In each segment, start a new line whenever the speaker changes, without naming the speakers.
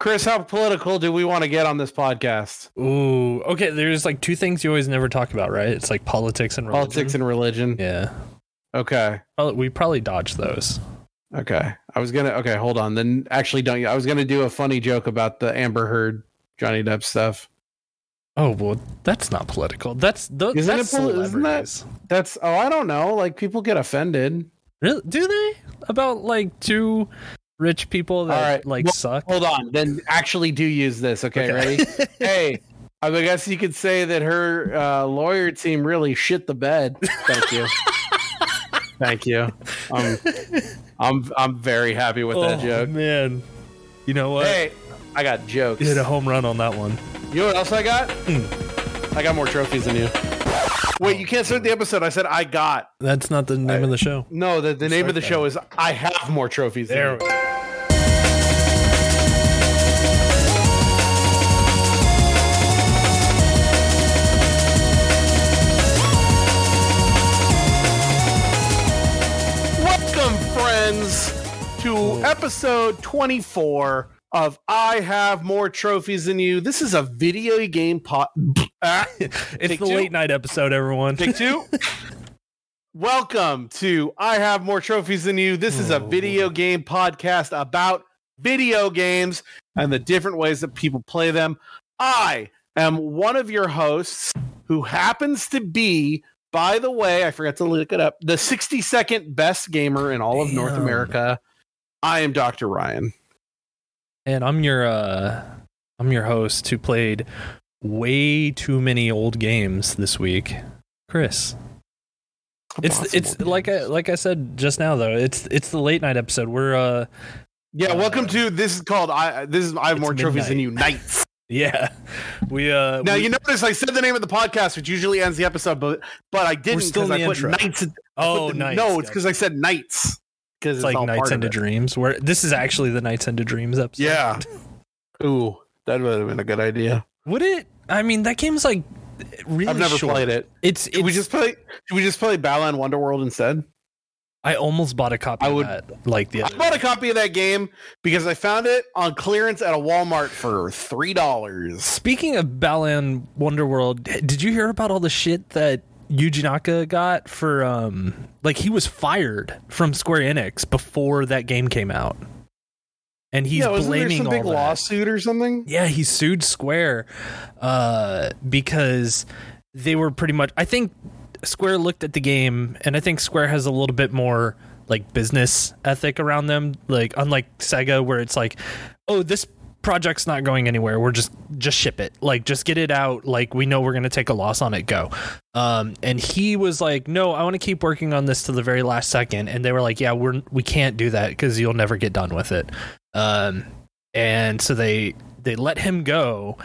Chris, how political do we want to get on this podcast?
Ooh, okay. There's like two things you always never talk about, right? It's like politics and religion.
Politics and religion.
yeah.
Okay.
Well, we probably dodged those.
Okay. I was gonna. Okay, hold on. Then actually, don't. I was gonna do a funny joke about the Amber Heard, Johnny Depp stuff.
Oh well, that's not political. That's th-
Isn't
that's
it poli- isn't that- That's. Oh, I don't know. Like people get offended.
Really? Do they about like two rich people that
All right.
like
Well,
suck?
Hold on. Then actually do use this. Okay, ready? hey, I guess you could say that her uh, lawyer team really shit the bed. Thank you. Thank you. Um, I'm I'm very happy with that
oh
joke.
man, you know what?
Hey, I got jokes.
You hit a home run on that one.
You know what else I got? I got more trophies than you. Wait, you can't start the episode. I said I got.
That's not the name of the show.
No, the, the name of the
Start
show is I have more trophies
There.
than. Welcome, friends, to episode 24 of I Have More Trophies Than You. This is a video game pot. Ah,
It's the
two.
late night episode, everyone.
Take two. Welcome to I Have More Trophies Than You. This is a
Oh.
video game podcast about video games and the different ways that people play them. I am one of your hosts who happens to be, by the way, I forgot to look it up, the 60 second best gamer in all of North America. I am Dr. Ryan.
And I'm your uh I'm your host who played way too many old games this week. Chris. It's it's like I like I said just now though. It's it's the late night episode. We're uh
yeah, welcome to this is called I this is I have
It's
more trophies than you nights.
yeah. We uh
Now
we-
you notice I said the name of the podcast, which usually ends the episode, but but I didn't
still
because I
the
put
intro.
nights. I
Oh
put the-
nice.
No, it's because I said nights. Because
it's like Nights into Dreams. Where this is actually the Nights into Dreams episode.
Yeah. Ooh, that would have been a good idea.
Would it I mean that game's like really
I've never
short.
played it.
It's, it's
Should we just play? Should we just play Balan Wonderworld instead?
I almost bought a copy
I
of
would-
that like the
I bought
day.
a copy of that game because I found it on clearance at a Walmart for three dollars.
Speaking of Balan Wonderworld, did you hear about all the shit that Yuji Naka got for um like he was fired from Square Enix before that game came out. And he's
yeah,
blaming
some
all
big
that.
lawsuit or something?
Yeah, he sued Square uh because they were pretty much I think Square looked at the game and I think Square has a little bit more like business ethic around them like unlike Sega where it's like oh this project's not going anywhere. We're just just ship it. Like just get it out. Like we know we're to take a loss on it. Go. Um and he was like no I want to keep working on this to the very last second. And they were like yeah we're we can't do that cuz you'll never get done with it. Um and so they they let him go.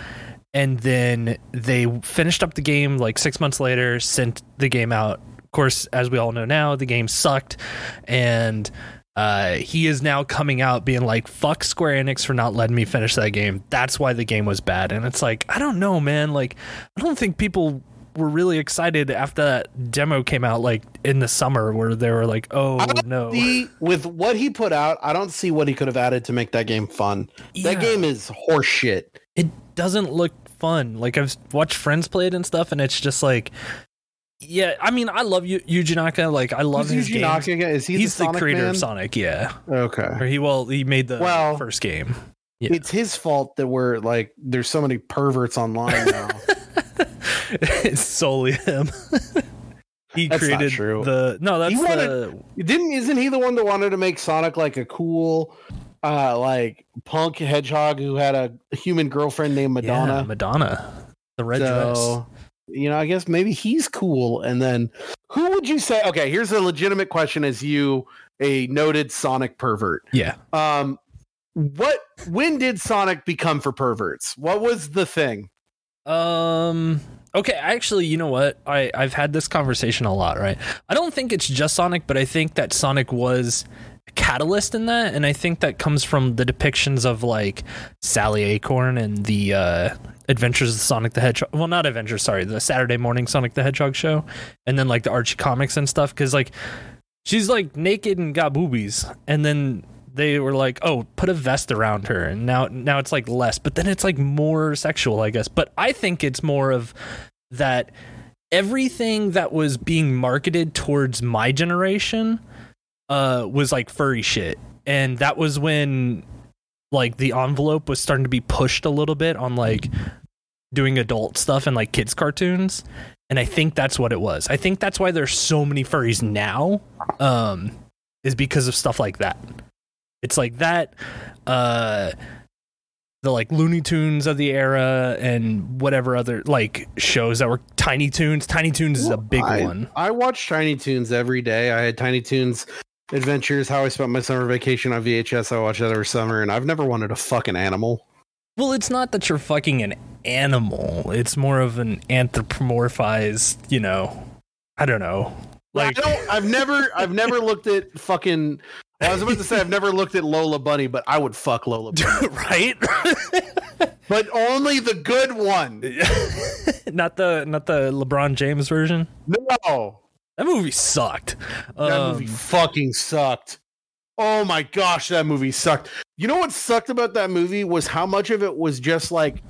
And then they finished up the game like six months later sent the game out. Of course as we all know now the game sucked. And uh, he is now coming out being like fuck square enix for not letting me finish that game that's why the game was bad and it's like i don't know man like i don't think people were really excited after that demo came out like in the summer where they were like oh no
see with what he put out. I don't see what he could have added to make that game fun.
Yeah.
That game is horseshit.
it doesn't look fun. Like I've watched friends play it and stuff, and it's just like, yeah. I mean, I love Yu- Yuji Naka. Like I love
Who's
his
Yuji. Naka again? Is he
He's
the,
the, creator
man?
of Sonic, yeah.
Okay.
Or he well, he made the
Well-
first game. Yeah.
It's his fault that we're like there's so many perverts online now.
it's solely him. he
That's
created the no. That's
He wanted-
the
Didn't isn't he the one that wanted to make Sonic like a cool uh like punk hedgehog who had a human girlfriend named
Madonna.
Madonna?
Yeah, Madonna, the red
so, you know, I guess maybe he's cool. And then who would you say? Okay, here's a legitimate question as you, a noted Sonic pervert.
Yeah.
Um, what when did Sonic become for perverts? What was the thing?
Um. Okay, actually, you know what? I I've had this conversation a lot, right? I don't think it's just Sonic, but I think that Sonic was catalyst in that, and I think that comes from the depictions of like Sally Acorn and the uh, Adventures of Sonic the Hedgehog. Well, not Adventures, sorry, the Saturday morning Sonic the Hedgehog show, and then like the Archie comics and stuff, because like she's like naked and got boobies, and then they were like, "Oh, put a vest around her," and now now it's like less, but then it's like more sexual, I guess. But I think it's more of that everything that was being marketed towards my generation uh was like furry shit. And that was when like the envelope was starting to be pushed a little bit on like doing adult stuff and like kids cartoons. And i think that's what it was. I think that's why there's so many furries now um is because of stuff like that. It's like that uh the like looney tunes of the era and whatever other like shows that were Tiny Toons Tiny Toons is a big
I,
one.
I watch Tiny Toons every day. I had Tiny Toons Adventures, how I spent my summer vacation on VHS. I watched that every summer, and I've never wanted a fucking animal.
well it's not that you're fucking an animal it's more of an anthropomorphized you know i don't know
Like, I don't, I've never, I've never looked at fucking. I was about to say I've never looked at Lola Bunny, but I would fuck Lola Bunny,
right
but only the good one.
not the not the LeBron James version.
No,
That movie sucked.
that
Um,
movie fucking sucked. Oh my gosh, that movie sucked. You know what sucked about that movie was how much of it was just like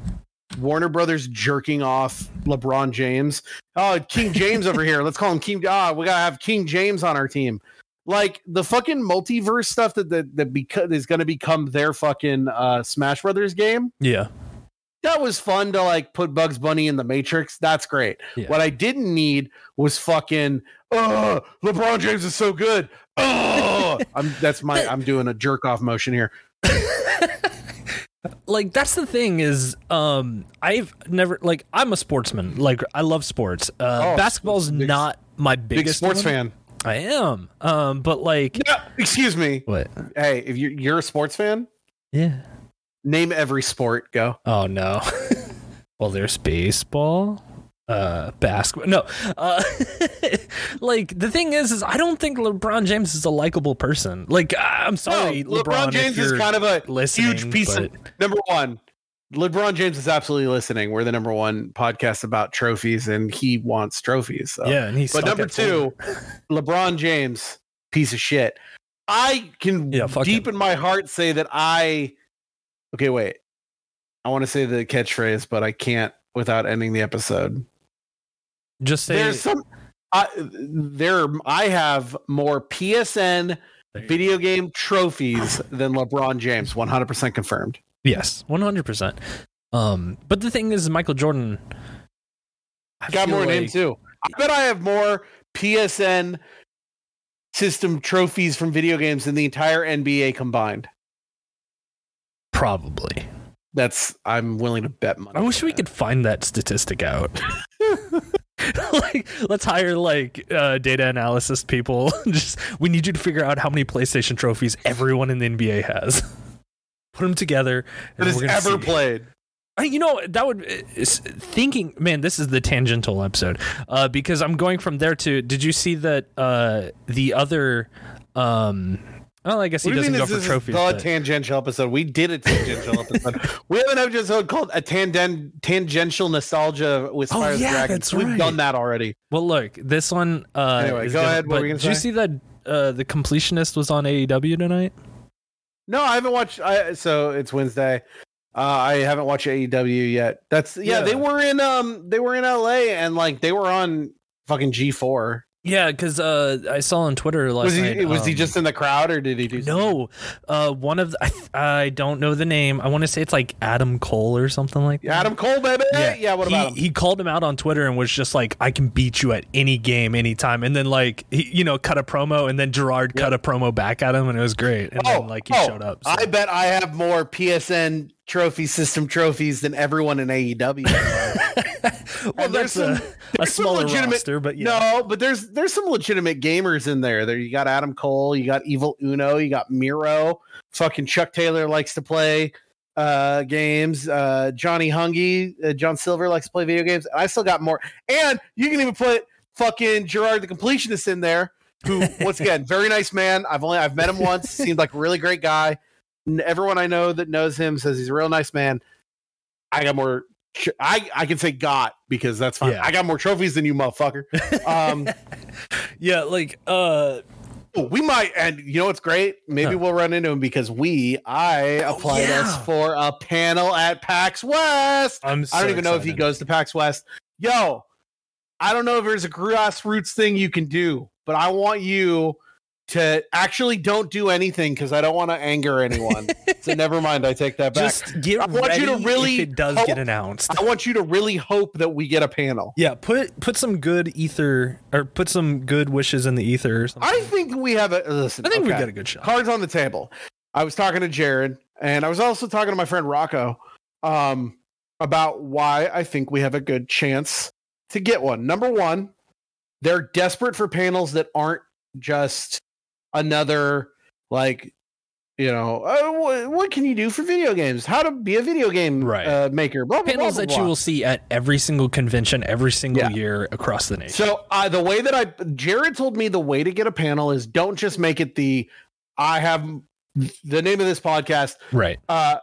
Warner Brothers jerking off LeBron James. Oh, King James over here. Let's call him King. Ah, we gotta have King James on our team. Like the fucking multiverse stuff that that, that beca- is going to become their fucking uh, Smash Brothers game.
yeah,
That was fun to like put Bugs Bunny in the Matrix. That's great.
Yeah.
What I didn't need was fucking. Oh, LeBron James is so good. Oh, I'm that's my. I'm doing a jerk off motion here.
like that's the thing is, um, I've never like I'm a sportsman. Like I love sports. Uh,
Oh,
basketball's
big-
not my
Big
biggest
sports
one.
fan.
I am. Um, but like
Yeah, excuse me.
what?
Hey, if you're, you're a sports fan,
Yeah.
Name every sport. Go.
Oh no. well, there's baseball, uh, basketball. No, uh, like the thing is, is I don't think LeBron James is a likable person. Like I'm sorry,
No,
LeBron,
LeBron, James is kind of a huge piece
but
of number one. LeBron James is absolutely listening. We're the number one podcast about trophies, and he wants trophies. So.
yeah, and he's
But number two, LeBron James, piece of shit. I can
Yeah,
deep
him.
in my heart say that I. Okay, wait. I want to say the catchphrase, but I can't without ending the episode.
just say
There's some. I, there, I have more PSN video game trophies than LeBron James. 100% confirmed.
yes, one hundred percent. Um, but the thing is, Michael Jordan I
Got more than him too. I bet I have more PSN system trophies from video games than the entire NBA combined.
Probably.
That's I'm willing to bet money.
I wish we
that.
could find that statistic out. like, let's hire like uh, data analysis people. Just we need you to figure out how many PlayStation trophies everyone in the NBA has. Put them together.
that
and
has
we're gonna
ever
see.
played.
I, you know that would thinking. Man, this is the tangential episode uh, because I'm going from there to. Did you see that uh, the other? Um, well, I guess he doesn't
mean
go for trophies.
the
but-
tangential episode? We did a tangential episode. We have an episode called a tanden- tangential nostalgia with
Oh,
Fire the
yeah,
Dragon.
that's
We've
right.
done that already.
Well, look, this one. Uh,
Anyway, go
gonna-
ahead, what
but
were you gonna
did you see that uh, the completionist was on AEW tonight?
No, I haven't watched. I, so it's Wednesday. Uh, I haven't watched AEW yet. That's yeah,
Yeah.
They were in um, they were in LA and like they were on fucking G four.
Yeah, because uh, I saw on Twitter last
Was he
night.
was he
um,
just in the crowd or did he do? something?
No, uh, one of the, I, I don't know the name. I want to say it's like Adam Cole or something like that.
Adam Cole, baby. Yeah. yeah. what
he,
about him?
He called him out on Twitter and was just like, "I can beat you at any game, anytime." And then like he, you know, cut a promo, and then Gerard cut a promo back at him, and it was great. And then like he
oh,
showed up. so-
I bet I have more PSN trophy system trophies than everyone in AEW.
well,
there's
that's a,
some-
a
there's some legitimate-
roster, but yeah.
No, but there's there's some legitimate gamers in there. There you got Adam Cole, you got Evil Uno, you got Miro. Fucking Chuck Taylor likes to play uh games. Uh Johnny Hungy, uh, John Silver likes to play video games. I still got more. And you can even put fucking Gerard the completionist in there, who once again, very nice man. I've only I've met him once, seemed like a really great guy. N- Everyone I know that knows him says he's a real nice man. I got more I I can say got because that's fine.
Yeah.
I got more trophies than you, motherfucker. Um,
yeah, like uh
we might, and you know what's great? Maybe
Huh.
we'll run into him because we, I
Oh,
applied us for a panel at PAX West.
I'm.
I don't even know if he goes to PAX West. Yo, I don't know if there's a grassroots thing you can do, but I want you to actually don't do anything because I don't want to anger anyone. so never mind, I take that back.
Just get
I want
ready
you to really
if it does
hope-
get announced.
I want you to really hope that we get a panel.
Yeah, put put some good ether or put some good wishes in the ether or something.
I think we have a listen.
I think we
okay.
got a good shot.
cards on the table. I was talking to Jared, and I was also talking to my friend Rocco um, about why I think we have a good chance to get one. Number one, they're desperate for panels that aren't just another like you know uh, what, what can you do for video games how to be a video game
Right.
uh, maker blah, blah,
Panels
blah,
that
blah,
you will see at every single convention every single
Yeah.
year across the nation.
So uh, the way that I Jared told me the way to get a panel is don't just make it the I have the name of this podcast
right.
uh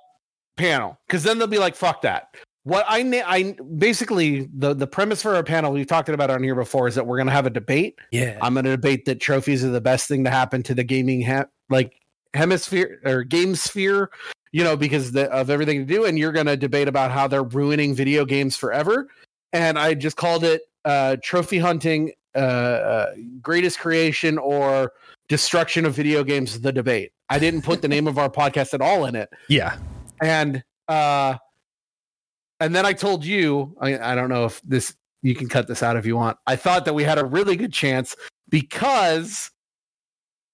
panel because then they'll be like fuck that. What I I basically the the premise for our panel we've talked about on here before is that we're going to have a debate.
Yeah.
I'm going to debate that trophies are the best thing to happen to the gaming ha- like hemisphere or game sphere, you know, because the, of everything to do. And you're going to debate about how they're ruining video games forever. And I just called it uh, trophy hunting, uh, uh, greatest creation or destruction of video games. The debate. I didn't put the name of our podcast at all in it
yeah.
and uh and then i told you I, I don't know if this you can cut this out if you want i thought that we had a really good chance because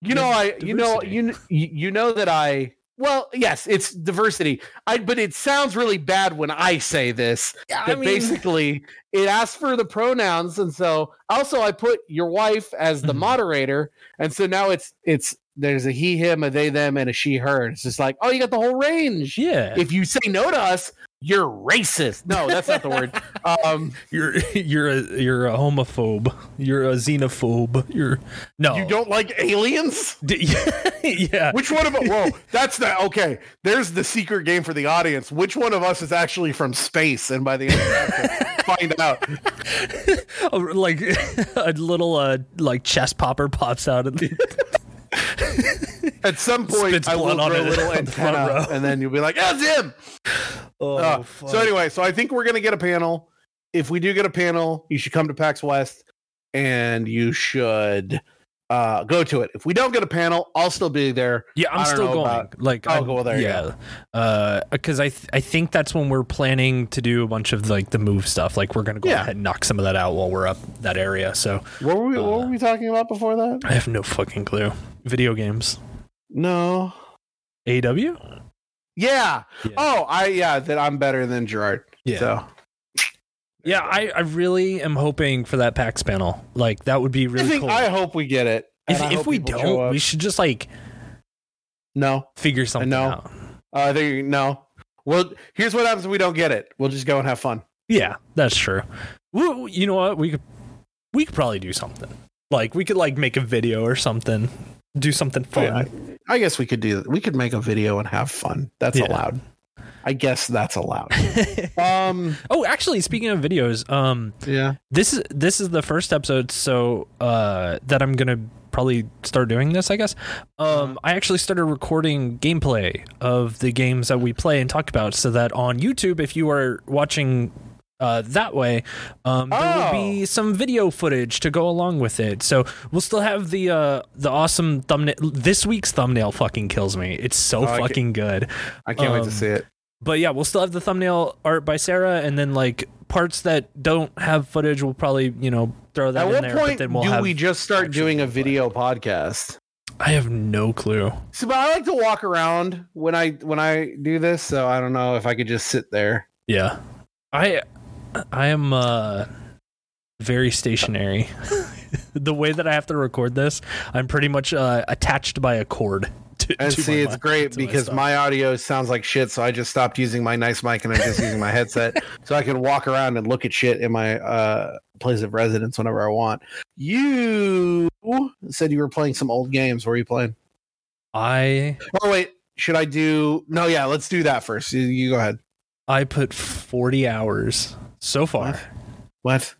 you know i you know you you know that i well yes it's diversity i but it sounds really bad when i say this
Yeah.
that basically it asks for the pronouns and so also i put your wife as the
Mhm.
moderator and so now it's it's there's a he him a they them and a she her it's just like oh you got the whole range
yeah.
if you say no to us you're racist no that's not the word um
you're you're a you're a homophobe. You're a xenophobe. You're no.
you don't like aliens
D- yeah.
which one of us whoa that's not okay there's the secret game for the audience which one of us is actually from space and by the end of that find out
Oh, like a little uh like chest popper pops out of the
at some point
Spits
i will grow a little antenna and then you'll be like that's him
oh,
Uh, so anyway, so I think we're gonna get a panel. If we do get a panel, you should come to PAX West and you should uh go to it. If we don't get a panel, I'll still be there.
yeah, I'm still going.
about-
like
I'll
I'm-
go there,
Yeah, uh, because I th- I think that's when we're planning to do a bunch of like the move stuff. Like we're gonna go
Yeah.
ahead and knock some of that out while we're up that area. So
What were we what
Uh,
were we talking about before that?
I have no fucking clue. Video games.
No.
AW.
Yeah.
Yeah.
Oh, I yeah, that I'm better than Gerard.
Yeah.
So
Yeah, I, I really am hoping for that PAX panel. Like that would be
I
really
think
cool.
I hope we get it.
if if we don't, we should just like
no.
figure something
know.
out.
Uh, I think no. Well, here's what happens if we don't get it. We'll just go and have fun.
Yeah, that's true. We, you know what? We could we could probably do something. Like we could like make a video or something. Do something fun.
Yeah, I, I guess we could do. We could make a video and have fun. That's
Yeah.
allowed. I guess that's allowed. um
oh, actually, speaking of videos, um,
yeah.
this is this is the first episode, so uh, that I'm gonna probably start doing this. I guess. Um, I actually started recording gameplay of the games that we play and talk about, so that on YouTube, if you are watching. Uh, that way, um, there will
Oh.
be some video footage to go along with it. So we'll still have the uh, the awesome thumbnail. This week's thumbnail fucking kills me. It's so
Oh, I
fucking good.
I can't wait
Um,
to see it.
But yeah, we'll still have the thumbnail art by Sarah, and then like parts that don't have footage, we'll probably you know throw that
At
in there. but
point
then we'll
do we just start doing a video podcast?
I have no clue.
So, but I like to walk around when I when I do this, so I don't know if I could just sit there.
Yeah, I I am uh very stationary. the way that I have to record this, I'm pretty much uh, attached by a cord. To,
And
to
see, it's
mic-
great
to my
because my audio sounds like shit, so I just stopped using my nice mic and I'm just using my headset, so I can walk around and look at shit in my uh, place of residence whenever I want. You said you were playing some old games. What were you playing?
I
Oh wait, should I do? No, yeah, let's do that first. You, you go ahead.
I put 40 hours so far
What? What?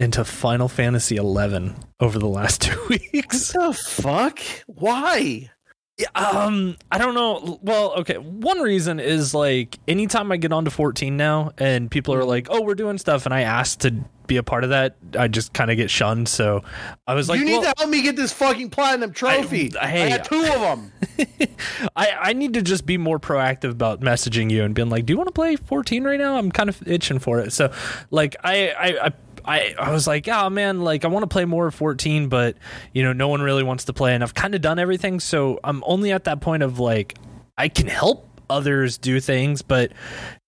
into Final Fantasy 11 over the last two weeks.
What the fuck? Why?
Yeah, um, I don't know. Well, okay. One reason is like anytime I get onto 14 now, and people are like, "Oh, we're doing stuff," and I ask to be a part of that, I just kind of get shunned. So I was like,
you need
well,
to help me get this fucking platinum trophy. I,
I- hey,
got two of them.
I, I need to just be more proactive about messaging you and being like, "Do you want to play 14 right now?" I'm kind of itching for it. So, like, I I I, I, I was like, "Oh man, like I want to play more of 14, but you know, no one really wants to play, and I've kind of done everything, so I'm only at that point of like, I can help others do things, but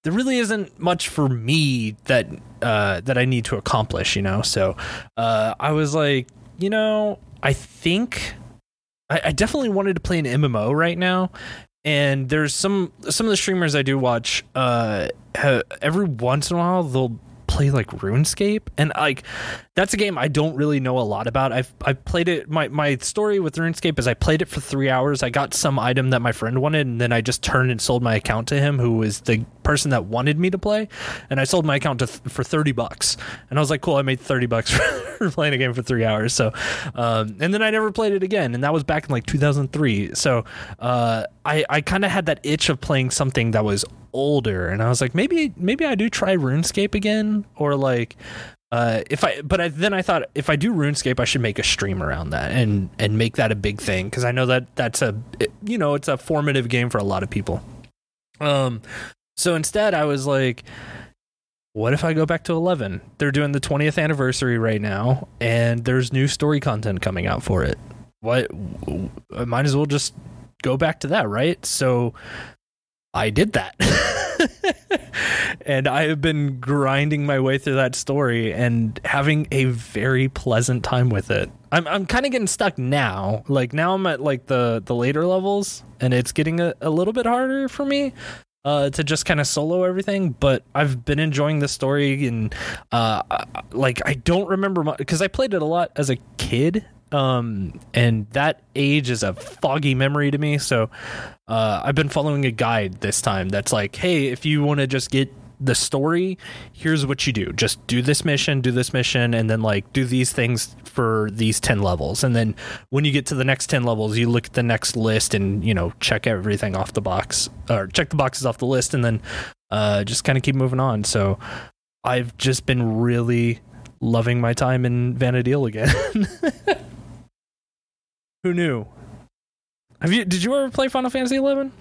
there really isn't much for me that uh, that I need to accomplish, you know. So uh, I was like, you know, I think I, I definitely wanted to play an MMO right now. And there's some some of the streamers I do watch. Uh, every once in a while they'll play like RuneScape, and like that's a game I don't really know a lot about. I've I played it. My my story with RuneScape is I played it for three hours. I got some item that my friend wanted, and then I just turned and sold my account to him, who was the person that wanted me to play. And I sold my account to for thirty bucks, and I was like, cool, I made thirty bucks for playing a game for three hours. So, um, and then I never played it again, and that was back in like 2003. So, uh, I I kind of had that itch of playing something that was older, and I was like, maybe maybe I do try RuneScape again, or like uh, if I, but I, then I thought if I do RuneScape, I should make a stream around that and and make that a big thing because I know that that's a it- you know it's a formative game for a lot of people. Um, so instead, I was like, what if I go back to eleven? They're doing the twentieth anniversary right now, and there's new story content coming out for it. What? I might as well just go back to that, right? So I did that. and I have been grinding my way through that story and having a very pleasant time with it. I'm I'm kind of getting stuck now. Like now I'm at like the the later levels and it's getting a, a little bit harder for me uh to just kind of solo everything, but I've been enjoying the story and uh like I don't remember because I played it a lot as a kid um and that age is a foggy memory to me. So uh i've been following a guide this time that's like hey if you want to just get the story here's what you do. Just do this mission do this mission and then like do these things for these 10 levels. And then when you get to the next 10 levels you look at the next list and you know check everything off the box or check the boxes off the list and then uh just kind of keep moving on. So i've just been really loving my time in Vana'diel again who knew have you did you ever play final fantasy 11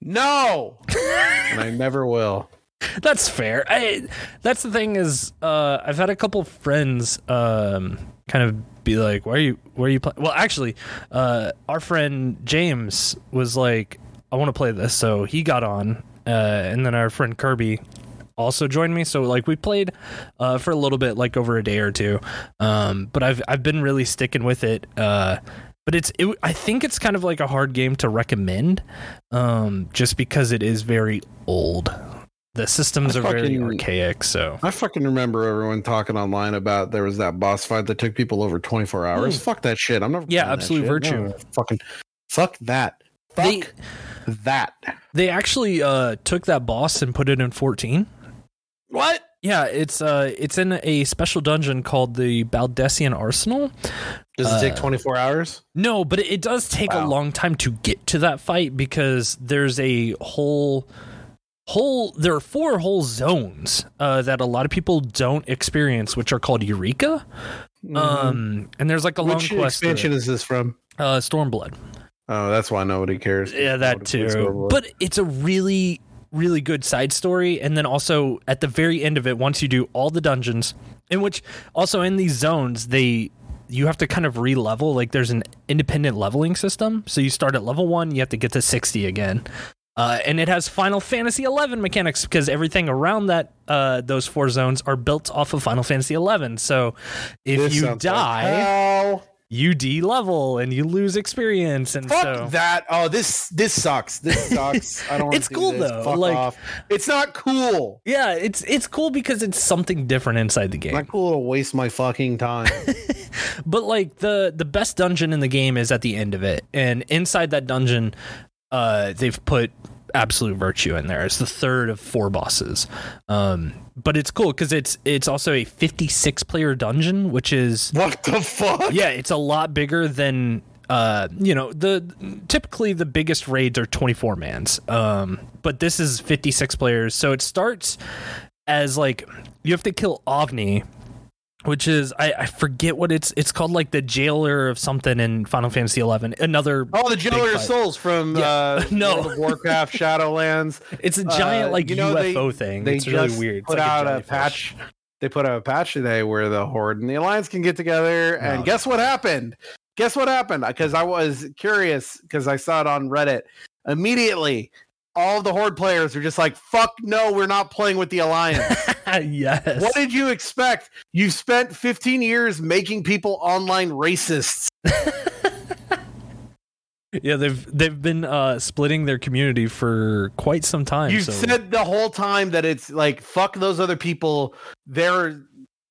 No, and I never will.
That's fair. I that's the thing is uh I've had a couple friends um kind of be like, "Why are you where are you playing?" Well, actually, uh our friend James was like, "I want to play this." So he got on uh and then our friend Kirby also joined me so like we played uh for a little bit like over a day or two um but I've I've been really sticking with it uh but it's it, I think it's kind of like a hard game to recommend um just because it is very old the systems
I
are very archaic so
I fucking remember everyone talking online about there was that boss fight that took people over 24 hours.
Hmm.
Fuck that shit. I'm never.
Yeah, Absolute. Virtue.
No, fucking fuck that. Fuck
They-
that.
they actually uh took that boss and put it in 14
What?
Yeah it's uh it's in a special dungeon called the Baldesion Arsenal
Does it take
Uh,
24 hours?
No, but it, it does take a long time to get to that fight because there's a whole whole there are four whole zones uh, that a lot of people don't experience, which are called Eureka. Um, and there's like a long quest.
expansion is this from?
Uh, Stormblood.
Oh, that's why nobody cares.
Yeah, that
Nobody
too. But it's a really, really good side story. And then also at the very end of it, once you do all the dungeons, in which also in these zones, they you have to kind of re-level. Like there's an independent leveling system. So you start at level one, you have to get to 60 again. Uh, and it has Final Fantasy 11 mechanics because everything around that uh, those four zones are built off of Final Fantasy 11. So if
This
you die,
like
you de-level and you lose experience. And
Fuck
so
that! Oh, this this sucks. This sucks. I don't.
It's
do
cool,
this.
though.
Fuck
Like-
off. It's not cool.
Yeah, it's it's cool because it's something different inside the
It's
game.
not cool to waste my fucking time.
But like the the best dungeon in the game is at the end of it, and inside that dungeon, uh, they've put absolute virtue in there. It's the third of four bosses, um, but it's cool because it's it's also a 56 player dungeon, which is
What the fuck?
yeah, it's a lot bigger than uh you know the typically the biggest raids are 24 mans um but this is 56 players so it starts as like you have to kill Avni which is I, I forget what it's it's called like the jailer of something in Final Fantasy 11 another
Oh, the Jailer of. Souls from
Yeah.
uh,
No.
World of Warcraft Shadowlands.
it's a giant
Uh,
like
you know, they-
UFO thing
They
it's really weird It's
put
like
out a,
jellyfish.
patch. They put out a patch today where the Horde and the Alliance can get together. And
No.
guess what happened? Guess what happened? Because I was curious because I saw it on Reddit. Immediately, all the Horde players are just like, "Fuck no, we're not playing with the Alliance."
yes
what did you expect? You spent 15 years making people online racists.
yeah they've they've been uh splitting their community for quite some time
You
so
said the whole time that it's like fuck those other people. They're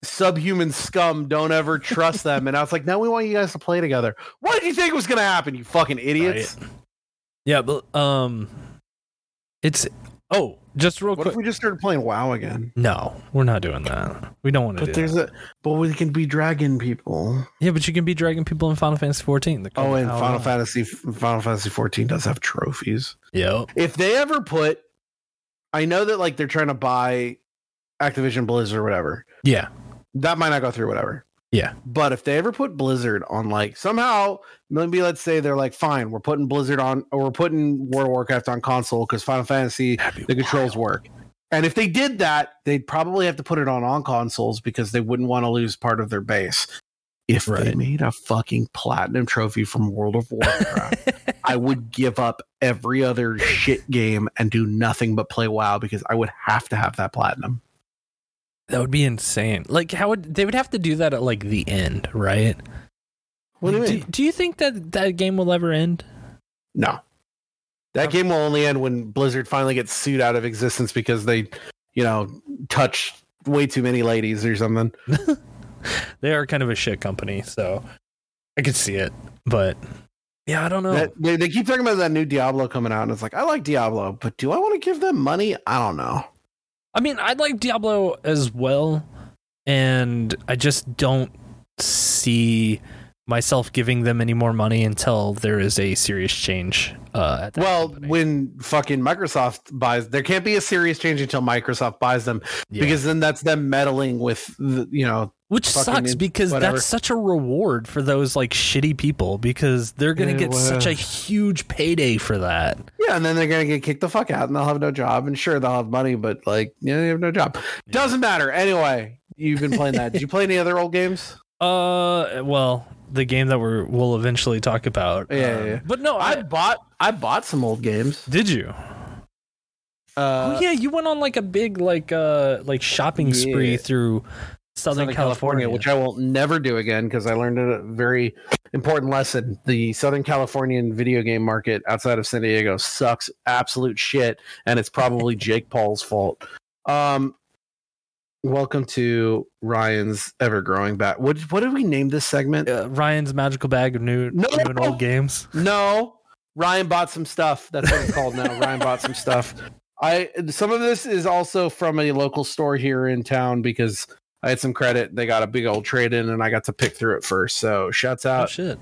subhuman scum. Don't ever trust them. And I was like, no, we want you guys to play together. What did you think was going to happen? You fucking idiots.
Yeah, but um, it's oh, just real
What
quick.
if we just started playing WoW again?
no, we're not doing that. We don't want to
But
do
there's
that.
a but we can be dragon people.
Yeah, but you can be dragging people in Final Fantasy 14. They're
Oh, and Final. Fantasy Final Fantasy 14 does have trophies.
Yep.
If they ever put, I know that like they're trying to buy Activision Blizzard or whatever.
Yeah.
That might not go through. Whatever.
Yeah.
But if they ever put Blizzard on like somehow, maybe let's say they're like, fine, we're putting Blizzard on or we're putting World of Warcraft on console because Final Fantasy
be
the controls work. And if they did that, they'd probably have to put it on on consoles because they wouldn't want to lose part of their base. If they made a fucking platinum trophy from World of Warcraft, I would give up every other shit game and do nothing but play WoW because I would have to have that platinum.
That would be insane. Like, how would they would have to do that at like the end, right?
What do you mean?
Do, do you think that that game will ever end?
No. That game will only end when Blizzard finally gets sued out of existence because they, you know, touch way too many ladies or something.
They are kind of a shit company, so I could see it. But yeah, I don't know.
That, they, they keep talking about that new Diablo coming out, and it's like, I like Diablo, but do I want to give them money? I don't know.
I mean, I like Diablo as well, and I just don't see myself giving them any more money until there is a serious change. Uh,
Well,
company.
when fucking Microsoft buys, there can't be a serious change until Microsoft buys them
Yeah.
because then that's them meddling with, the, you know,
which sucks because
whatever.
that's such a reward for those like shitty people because they're gonna
Yeah,
get such a huge payday for that.
yeah, and then they're gonna get kicked the fuck out, and they'll have no job, and sure they'll have money, but like, yeah, they have no job. Doesn't matter. Anyway, you've been playing that. Did you play any other old games?
Uh, well, the game that we're we'll eventually talk about.
Yeah, yeah,
um,
yeah.
But no,
I
I
bought, I bought some old games.
did you.
Uh,
oh yeah, you went on like a big like uh like shopping spree through Southern, California,
which I will never do again because I learned a very important lesson. The Southern Californian video game market outside of San Diego sucks absolute shit, and it's probably Jake Paul's fault. Um, welcome to Ryan's ever growing bag. What what did we name this segment?
uh, Ryan's magical bag of new,
No!
new and old games.
No, Ryan bought some stuff. That's what it's called now. Ryan bought some stuff. I some of this is also from a local store here in town because I had some credit. They got a big old trade in, and I got to pick through it first. So shouts
Oh
out
shit!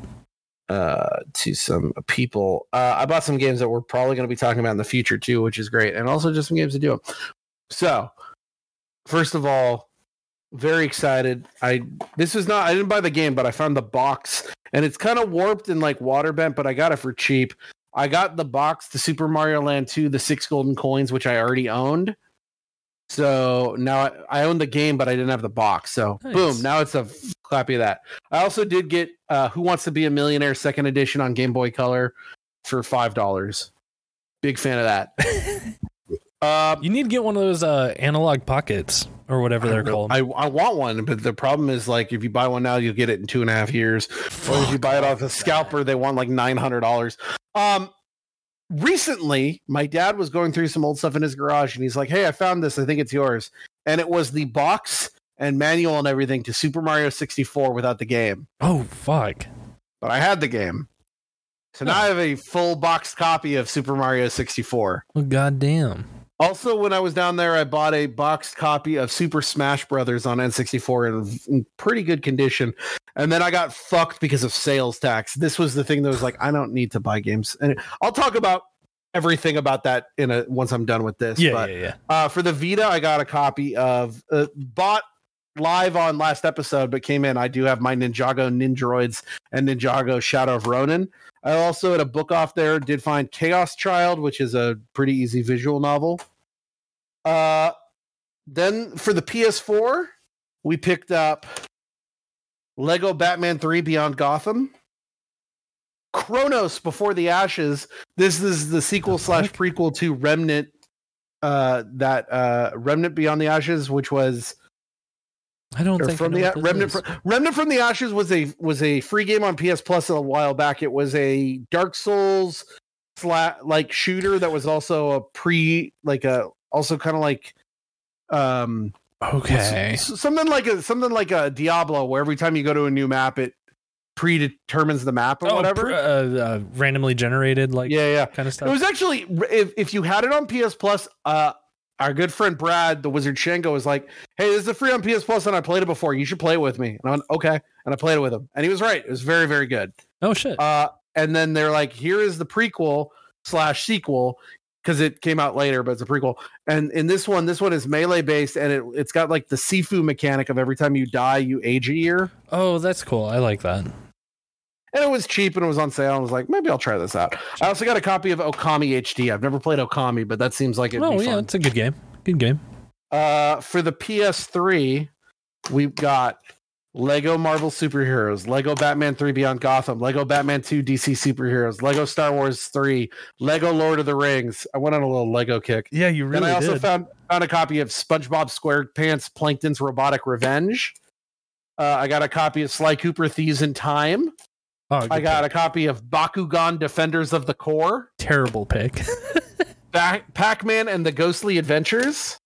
uh, to some people. Uh, I bought some games that we're probably going to be talking about in the future too, which is great, and also just some games to do. So, first of all, very excited. I this is not I didn't buy the game, but I found the box, and it's kind of warped and like water bent, but I got it for cheap. I got the box to Super Mario Land 2, the six golden coins, which I already owned. So now I, I own the game, but I didn't have the box. So
Nice.
boom, now it's a copy of that. I also did get uh, Who Wants to Be a Millionaire second edition on Game Boy Color for five dollars. Big fan of that. Uh,
You need to get one of those uh analog pockets or whatever they're
I,
called.
I, I want one, but the problem is like if you buy one now, you'll get it in two and a half years. Or if you buy it off
off
a scalper, they want like nine hundred dollars. Um, recently, my dad was going through some old stuff in his garage, and he's like, "Hey, I found this. I think it's yours." And it was the box and manual and everything to Super Mario sixty four without the game.
Oh fuck!
But I had the game. So now oh. I have a full box copy of Super Mario 64.
Well, goddamn.
Also, when I was down there, I bought a boxed copy of Super Smash Brothers on N64 in, in pretty good condition. And then I got fucked because of sales tax. This was the thing that was like, I don't need to buy games. And I'll talk about everything about that in a once I'm done with this.
Yeah,
but,
yeah, yeah.
Uh, for the Vita, I got a copy of uh, bought live on last episode, but came in. I do have my Ninjago Nindroids and Ninjago Shadow of Ronin. I also had a book off there. Did find Chaos Child, which is a pretty easy visual novel. Uh, then for the PS4, we picked up Lego Batman 3 Beyond Gotham. Chronos Before the Ashes. This is the sequel slash prequel to Remnant. Uh, that uh, Remnant Beyond the Ashes, which was
I don't think
from
know
the Remnant
is.
fr- Remnant from the Ashes was a was a free game on PS Plus a while back. It was a Dark Souls flat like shooter that was also a pre like a also kind of like um
Okay.
something like a something like a Diablo where every time you go to a new map it predetermines the map or
Oh,
whatever.
uh, uh, randomly generated, like
yeah, yeah.
kind of stuff.
It was actually if if you had it on PS Plus, uh our good friend Brad, the Wizard Shango, was like, "Hey, this is free on PS Plus, and I played it before. You should play it with me." And I went, "Okay," and I played it with him, and he was right. It was very, very good.
oh shit.
Uh, and then they're like, "Here is the prequel slash sequel." Because it came out later, but it's a prequel. And in this one, this one is melee based, and it, it's got like the Sifu mechanic of every time you die, you age a year.
oh, that's cool. I like that.
And it was cheap and it was on sale. And I was like, maybe I'll try this out. I also got a copy of Okami HD. I've never played Okami, but that seems like it'd
oh
be
yeah,
fun.
it's a good game. Good game.
Uh, for the PS3, we've got Lego Marvel Superheroes, Lego Batman 3 Beyond Gotham, Lego Batman 2 DC Superheroes, Lego Star Wars 3, Lego Lord of the Rings. I went on a little Lego kick.
Yeah, you
really And I also found found a copy of SpongeBob SquarePants Plankton's Robotic Revenge. Uh, I got a copy of Sly Cooper Thieves in Time.
oh,
I got
pick.
a copy of Bakugan Defenders of the Core,
terrible pick.
ba- Pac Man and the Ghostly Adventures,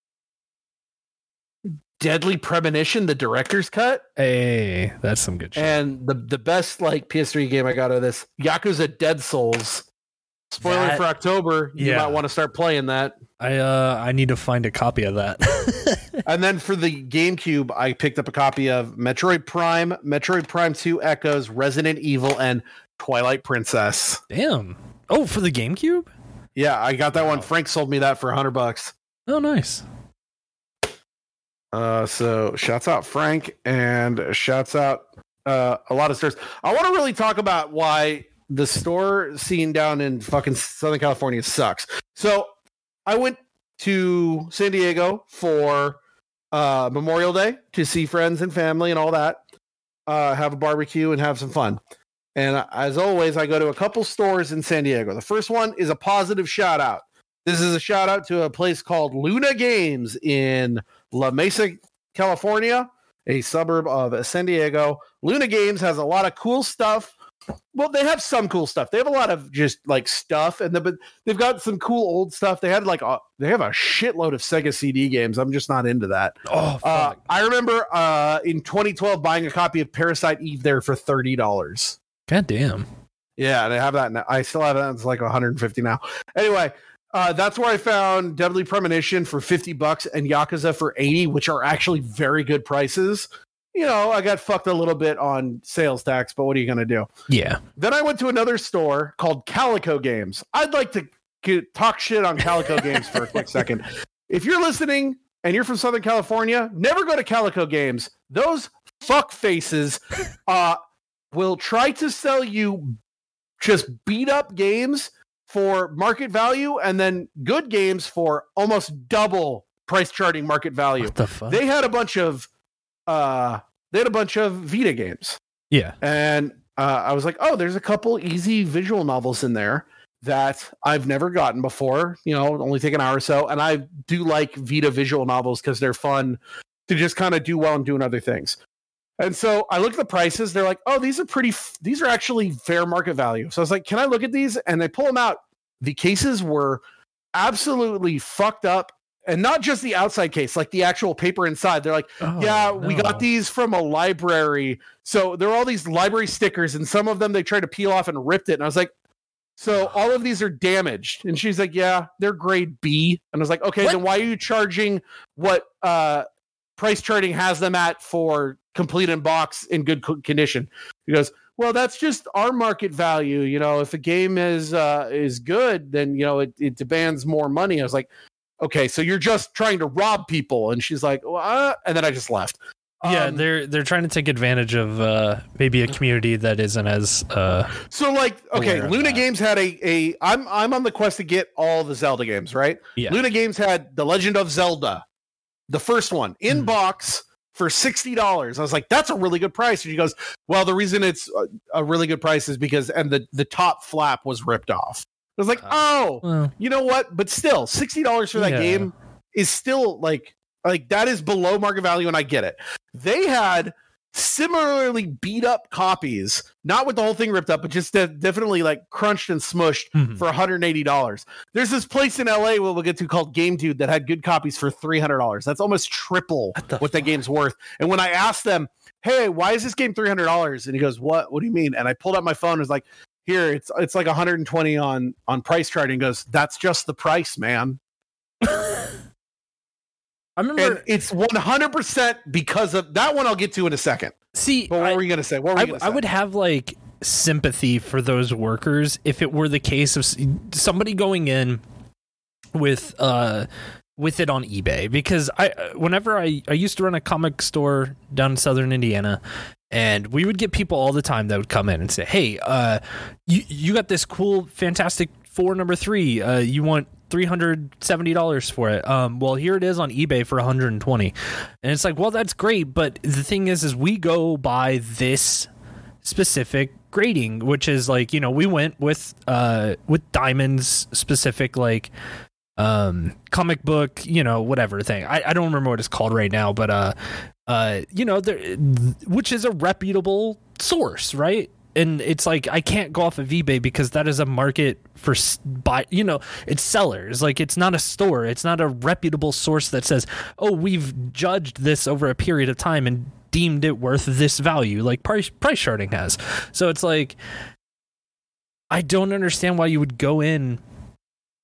Deadly Premonition, the director's cut,
hey, that's some good shit.
and the the best like PS3 game I got out of this Yakuza Dead Souls. Spoiler
That-
for October, you
yeah.
might want to start playing that.
I uh I need to find a copy of that.
And then for the GameCube, I picked up a copy of Metroid Prime, Metroid Prime 2 Echoes, Resident Evil, and Twilight Princess.
Damn. Oh, for the GameCube?
Yeah, I got that one. Frank sold me that for 100 bucks.
Oh, nice.
Uh, so shouts out Frank and shouts out uh, a lot of stores. I want to really talk about why the store scene down in fucking Southern California sucks. So I went to San Diego for uh, Memorial Day to see friends and family and all that, uh, have a barbecue and have some fun. And as always, I go to a couple stores in San Diego. The first one is a positive shout out. This is a shout out to a place called Luna Games in La Mesa, California, a suburb of San Diego. Luna Games has a lot of cool stuff. Well, they have some cool stuff. They have a lot of just like stuff, and the, but they've got some cool old stuff. They had like a, they have a shitload of Sega CD games. I'm just not into that.
Oh,
Uh. I remember uh, in 2012 buying a copy of Parasite Eve there for thirty dollars.
God damn.
Yeah, I have that now. I still have that. It's like 150 now. Anyway, uh, that's where I found Deadly Premonition for 50 bucks and Yakuza for 80, which are actually very good prices. You know, I got fucked a little bit on sales tax, but what are you going to do?
Yeah.
Then I went to another store called Calico Games. I'd like to get, talk shit on Calico Games for a quick second. If you're listening and you're from Southern California, never go to Calico Games. Those fuck faces uh, will try to sell you just beat up games for market value and then good games for almost double price charting market value.
What the fuck?
They had a bunch of uh they had a bunch of Vita games
yeah.
and uh, I was like, oh, there's a couple easy visual novels in there that I've never gotten before. You know, only take an hour or so, and I do like Vita visual novels because they're fun to just kind of do well and doing other things. And so I look at the prices. They're like, oh, these are pretty. F- these are actually fair market value. So I was like, can I look at these? And they pull them out. The cases were absolutely fucked up, and not just the outside case, like the actual paper inside. They're like
Oh,
yeah, we got these from a library. So there are all these library stickers, and some of them they tried to peel off and ripped it. And I was like, So all of these are damaged. And she's like, Yeah, they're grade B. And I was like, Okay,
What?
then why are you charging what uh price charting has them at for complete in box in good condition? He goes, Well, that's just our market value. You know, if a game is uh is good, then you know it, it demands more money. I was like, Okay, so you're just trying to rob people. And she's like, well, uh, and then I just left.
yeah,
Um,
they're they're trying to take advantage of uh, maybe a community that isn't as uh,
So like, okay, Luna. Games had a a. I'm I'm on the quest to get all the Zelda games, right?
Yeah.
Luna Games had The Legend of Zelda, the first one in
Mhm.
box for sixty dollars. I was like, that's a really good price. And she goes, well, the reason it's a, a really good price is because and the the top flap was ripped off. I was like,
Uh,
oh,
well,
you know what? But still, sixty dollars for that
Yeah.
game is still like like that is below market value, and I get it. They had similarly beat up copies, not with the whole thing ripped up, but just de- definitely like crunched and smushed
mhm.
for one hundred and eighty dollars. There's this place in LA where we'll get to called Game Dude that had good copies for three hundred dollars. That's almost triple
What the
what the game's worth. And when I asked them, "Hey, why is this game three hundred dollars?" and he goes, "What? What do you mean?" And I pulled up my phone and was like, "Here, it's it's like one hundred and twenty on on price chart." And he goes, "That's just the price, man."
I remember.
And it's one hundred percent because of that one. I'll get to in a second.
see,
But what
I-
were you gonna say? What were
I,
you
I would have like sympathy for those workers if it were the case of somebody going in with uh with it on eBay because I uh, whenever I I used to run a comic store down in southern Indiana and we would get people all the time that would come in and say, "Hey, uh you you got this cool fantastic 4 number 3. Uh you want $370 for it. Um well, here it is on eBay for 120." And it's like, "Well, that's great, but the thing is is we go by this specific grading which is like you know we went with uh with diamonds specific like um comic book you know whatever thing i, I don't remember what it's called right now but uh uh you know there which is a reputable source right and it's like i can't go off of ebay because that is a market for buy you know it's sellers like it's not a store it's not a reputable source that says oh we've judged this over a period of time and deemed it worth this value like price price charting has so it's like i don't understand why you would go in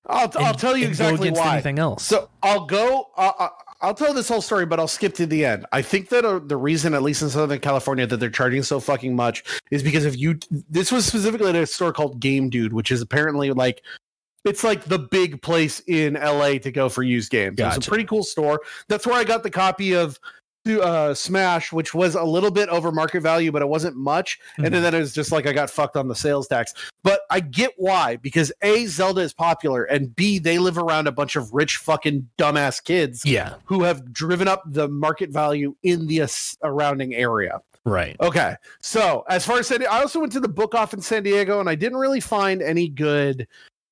I'll, I'll tell you exactly why.
anything else
So I'll go. Uh, uh, I'll tell this whole story, but I'll skip to the end. I think that uh, the reason, at least in Southern California, that they're charging so fucking much is because if you. This was specifically at a store called Game Dude, which is apparently like. It's like the big place in LA to go for used games. It's a pretty cool store. That's where I got the copy of uh, Smash, which was a little bit over market value, but it wasn't much.
Mhm.
And then it was just like I got fucked on the sales tax. But I get why because A, Zelda is popular, and B, they live around a bunch of rich fucking dumbass kids
yeah
who have driven up the market value in the surrounding area.
right
Okay. So as far as San I also went to the book off in San Diego and I didn't really find any good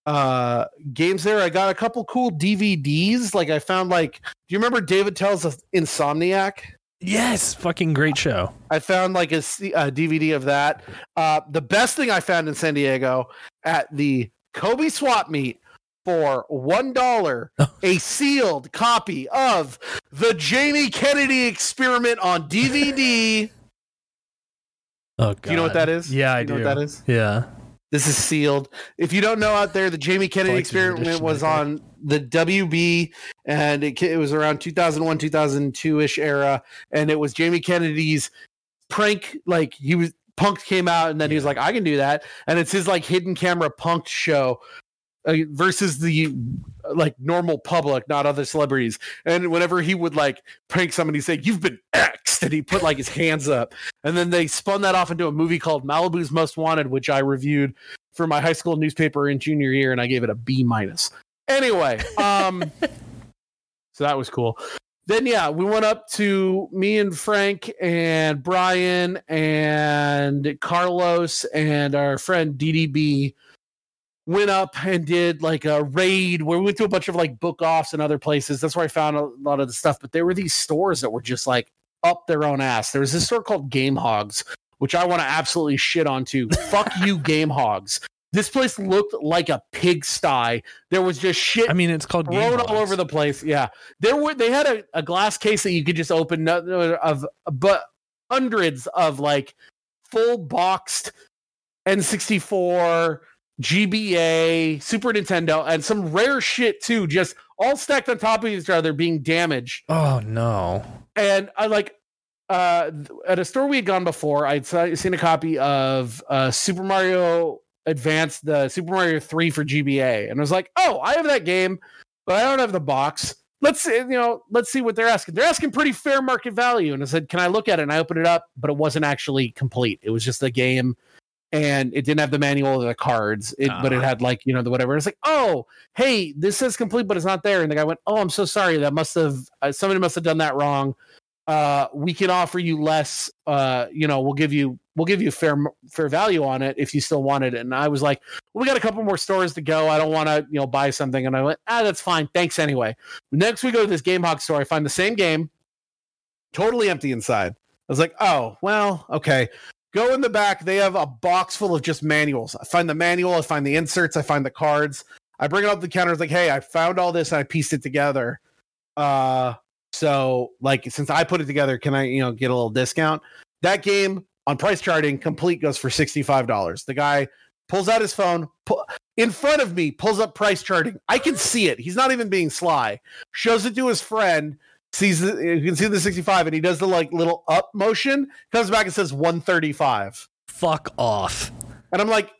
uh games there. I got a couple cool DVDs. Like I found like do you remember Dave Attell's of Insomniac?
yes fucking great show
I found like a DVD of that. Uh, the best thing I found in San Diego at the Kobey swap meet for one dollar, a sealed copy of the Jamie Kennedy Experiment on DVD.
oh god
Do you know what that is?
yeah i
you know
do
what that is.
yeah
This is sealed. If you don't know out there, the Jamie Kennedy
Collector's
Experiment
edition
was on the WB, and it, it was around 2001, 2002 ish era, and it was Jamie Kennedy's prank. Like he was Punked came out, and then he was like, "I can do that," and it's his like hidden camera Punked show. Uh, versus the like normal public, not other celebrities. And whenever he would like prank somebody, say, "You've been X'd," and he put like his hands up. And then they spun that off into a movie called Malibu's Most Wanted, which I reviewed for my high school newspaper in junior year, and I gave it a B minus. Anyway, um, so that was cool. Then yeah, we went up to me and Frank and Brian and Carlos and our friend DDB went up and did like a raid where we went to a bunch of like book offs and other places. That's where I found a lot of the stuff. But there were these stores that were just like up their own ass. There was this store called Game Hogs, which I want to absolutely shit on too. Fuck you, Game Hogs. This place looked like a pigsty. There was just shit
I mean, it's called Game
thrown all over the place. Yeah, there were. They had a, a glass case that you could just open of, but hundreds of like full boxed N64 GBA, Super Nintendo, and some rare shit too, just all stacked on top of each other, being damaged.
Oh no.
And I like uh, at a store we had gone before, I'd seen a copy of uh, Super Mario Advance, the Super Mario 3 for GBA. And I was like, oh, I have that game, but I don't have the box. Let's see, you know, let's see what they're asking. They're asking pretty fair market value. And I said, Can I look at it? And I opened it up, but it wasn't actually complete. It was just a game and it didn't have the manual or the cards, it, uh-huh. but it uh-huh. had like, you know, the whatever. It's like, oh, hey, this says complete, but it's not there. And the guy went, Oh, I'm so sorry. That must have, uh, somebody must have done that wrong uh, we can offer you less. Uh, you know, we'll give you we'll give you fair fair value on it if you still want it. And I was like, well, we got a couple more stores to go. I don't want to you know buy something. And I went, ah, that's fine. Thanks anyway. Next, we go to this GameHawk store. I find the same game, totally empty inside. I was like, oh well, okay. Go in the back. They have a box full of just manuals. I find the manual. I find the inserts. I find the cards. I bring it up the counter. It's like, hey, I found all this and I pieced it together. Uh, so, like, since I put it together, can I, you know, get a little discount? That game on price charting, complete goes for $65. The guy pulls out his phone pull, in front of me, pulls up price charting. I can see it. He's not even being sly. Shows it to his friend, sees the, you can see the 65, and he does the like little up motion, comes back and says 135.
Fuck off.
And I'm like,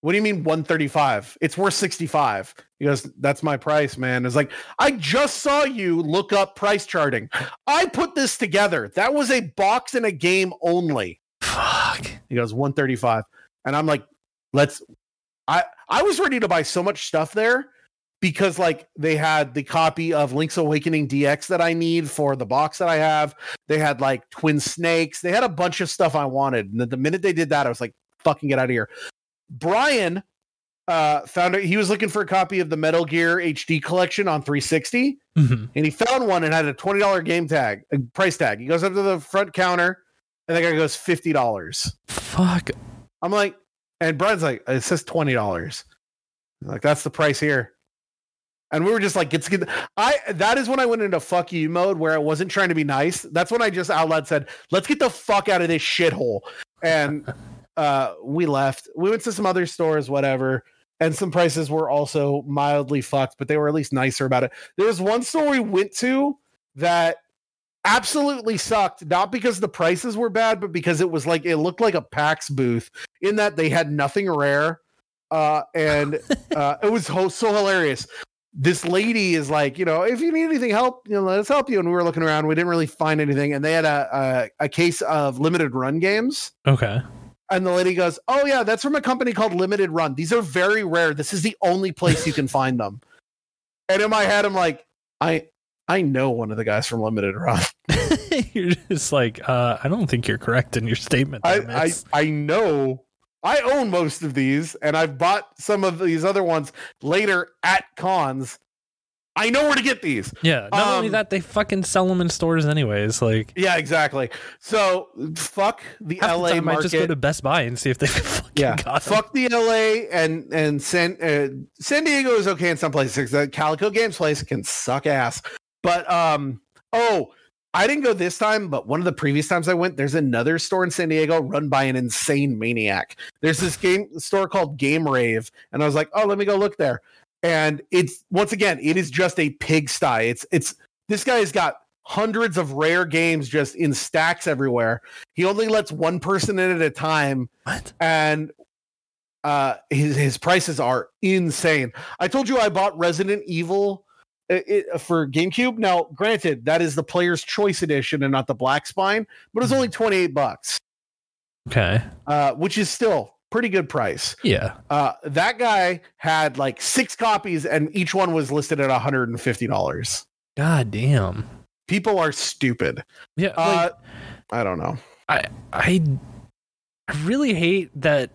what do you mean 135? It's worth 65. He goes, That's my price, man. It's like, I just saw you look up price charting. I put this together. That was a box in a game only.
Fuck.
He goes, 135. And I'm like, let's I I was ready to buy so much stuff there because like they had the copy of Link's Awakening DX that I need for the box that I have. They had like Twin Snakes. They had a bunch of stuff I wanted. And the minute they did that, I was like, fucking get out of here. Brian uh, found it. He was looking for a copy of the Metal Gear HD collection on 360, mm-hmm. and he found one and had a twenty dollar game tag, a price tag. He goes up to the front counter, and the guy goes fifty dollars.
Fuck.
I'm like, and Brian's like, it says twenty dollars. Like that's the price here. And we were just like, it's good. I that is when I went into fuck you mode where I wasn't trying to be nice. That's when I just out loud said, "Let's get the fuck out of this shithole." And uh, we left. We went to some other stores, whatever, and some prices were also mildly fucked, but they were at least nicer about it. There was one store we went to that absolutely sucked, not because the prices were bad, but because it was like it looked like a PAX booth in that they had nothing rare. Uh, and uh, it was ho- so hilarious. This lady is like, you know, if you need anything help, you know, let's help you. And we were looking around, we didn't really find anything, and they had a a, a case of limited run games.
Okay.
And the lady goes, Oh, yeah, that's from a company called Limited Run. These are very rare. This is the only place you can find them. And in my head, I'm like, I I know one of the guys from Limited Run.
you're just like, uh, I don't think you're correct in your statement.
I, I, I know I own most of these, and I've bought some of these other ones later at cons. I know where to get these.
Yeah. Not um, only that, they fucking sell them in stores anyways. Like,
yeah, exactly. So fuck the LA the market. I
just go to Best Buy and see if they fucking yeah.
fuck the LA and and San uh, San Diego is okay in some places. The Calico Games place can suck ass. But um, oh, I didn't go this time, but one of the previous times I went, there's another store in San Diego run by an insane maniac. There's this game store called Game Rave, and I was like, oh, let me go look there. And it's once again it is just a pigsty. It's it's this guy has got hundreds of rare games just in stacks everywhere. He only lets one person in at a time.
What?
and uh his his prices are insane. I told you i bought resident evil it, uh, it, for GameCube. Now, granted, that is the player's choice edition and not the black spine, but it's only 28 bucks.
Okay.
Uh, which is still pretty good price.
Yeah.
Uh, that guy had like six copies, and each one was listed at hundred and fifty dollars.
God damn.
People are stupid.
Yeah. Uh,
I don't know.
I I really hate that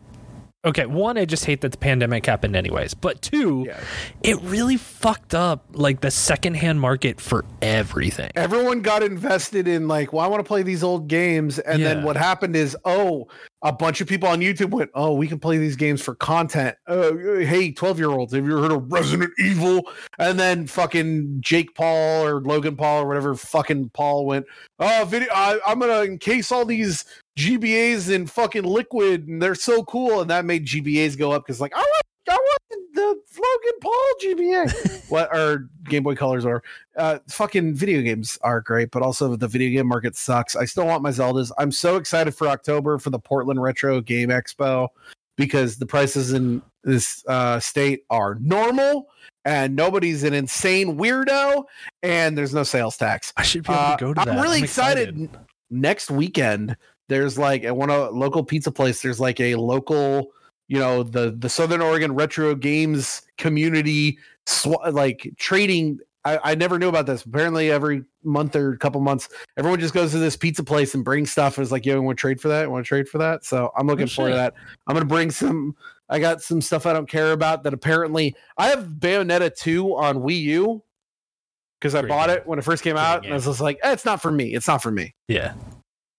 okay, one, I just hate that the pandemic happened anyways. But two, yeah. it really fucked up like the secondhand market for everything.
Everyone got invested in like, well, I want to play these old games. And yeah. then what happened is, oh, a bunch of people on YouTube went, oh, we can play these games for content. Uh, hey, 12 year olds, have you heard of Resident Evil? And then fucking Jake Paul or Logan Paul or whatever fucking Paul went, oh, video, I, I'm going to encase all these GBAs in fucking liquid, and they're so cool, and that made GBAs go up because like I want I want the Logan Paul GBA. what our Game Boy Colors are. Uh, fucking video games are great, but also the video game market sucks. I still want my Zeldas. I'm so excited for October for the Portland Retro Game Expo because the prices in this uh, state are normal and nobody's an insane weirdo and there's no sales tax.
I should be able
Uh,
to go to that.
I'm really excited. Next weekend, there's like at one of local pizza place. There's like a local, you know, the the Southern Oregon Retro Games community, sw- like trading. I, I never knew about this. Apparently, every month or couple months, everyone just goes to this pizza place and brings stuff. And is like, yo, want to trade for that? Want to trade for that? So I'm looking
Oh,
forward to that. I'm gonna bring some. I got some stuff I don't care about that apparently I have Bayonetta 2 on Wii U because I bought
game.
it when it first came
Great
out and I was just like, eh, it's not for me. It's not for me.
Yeah.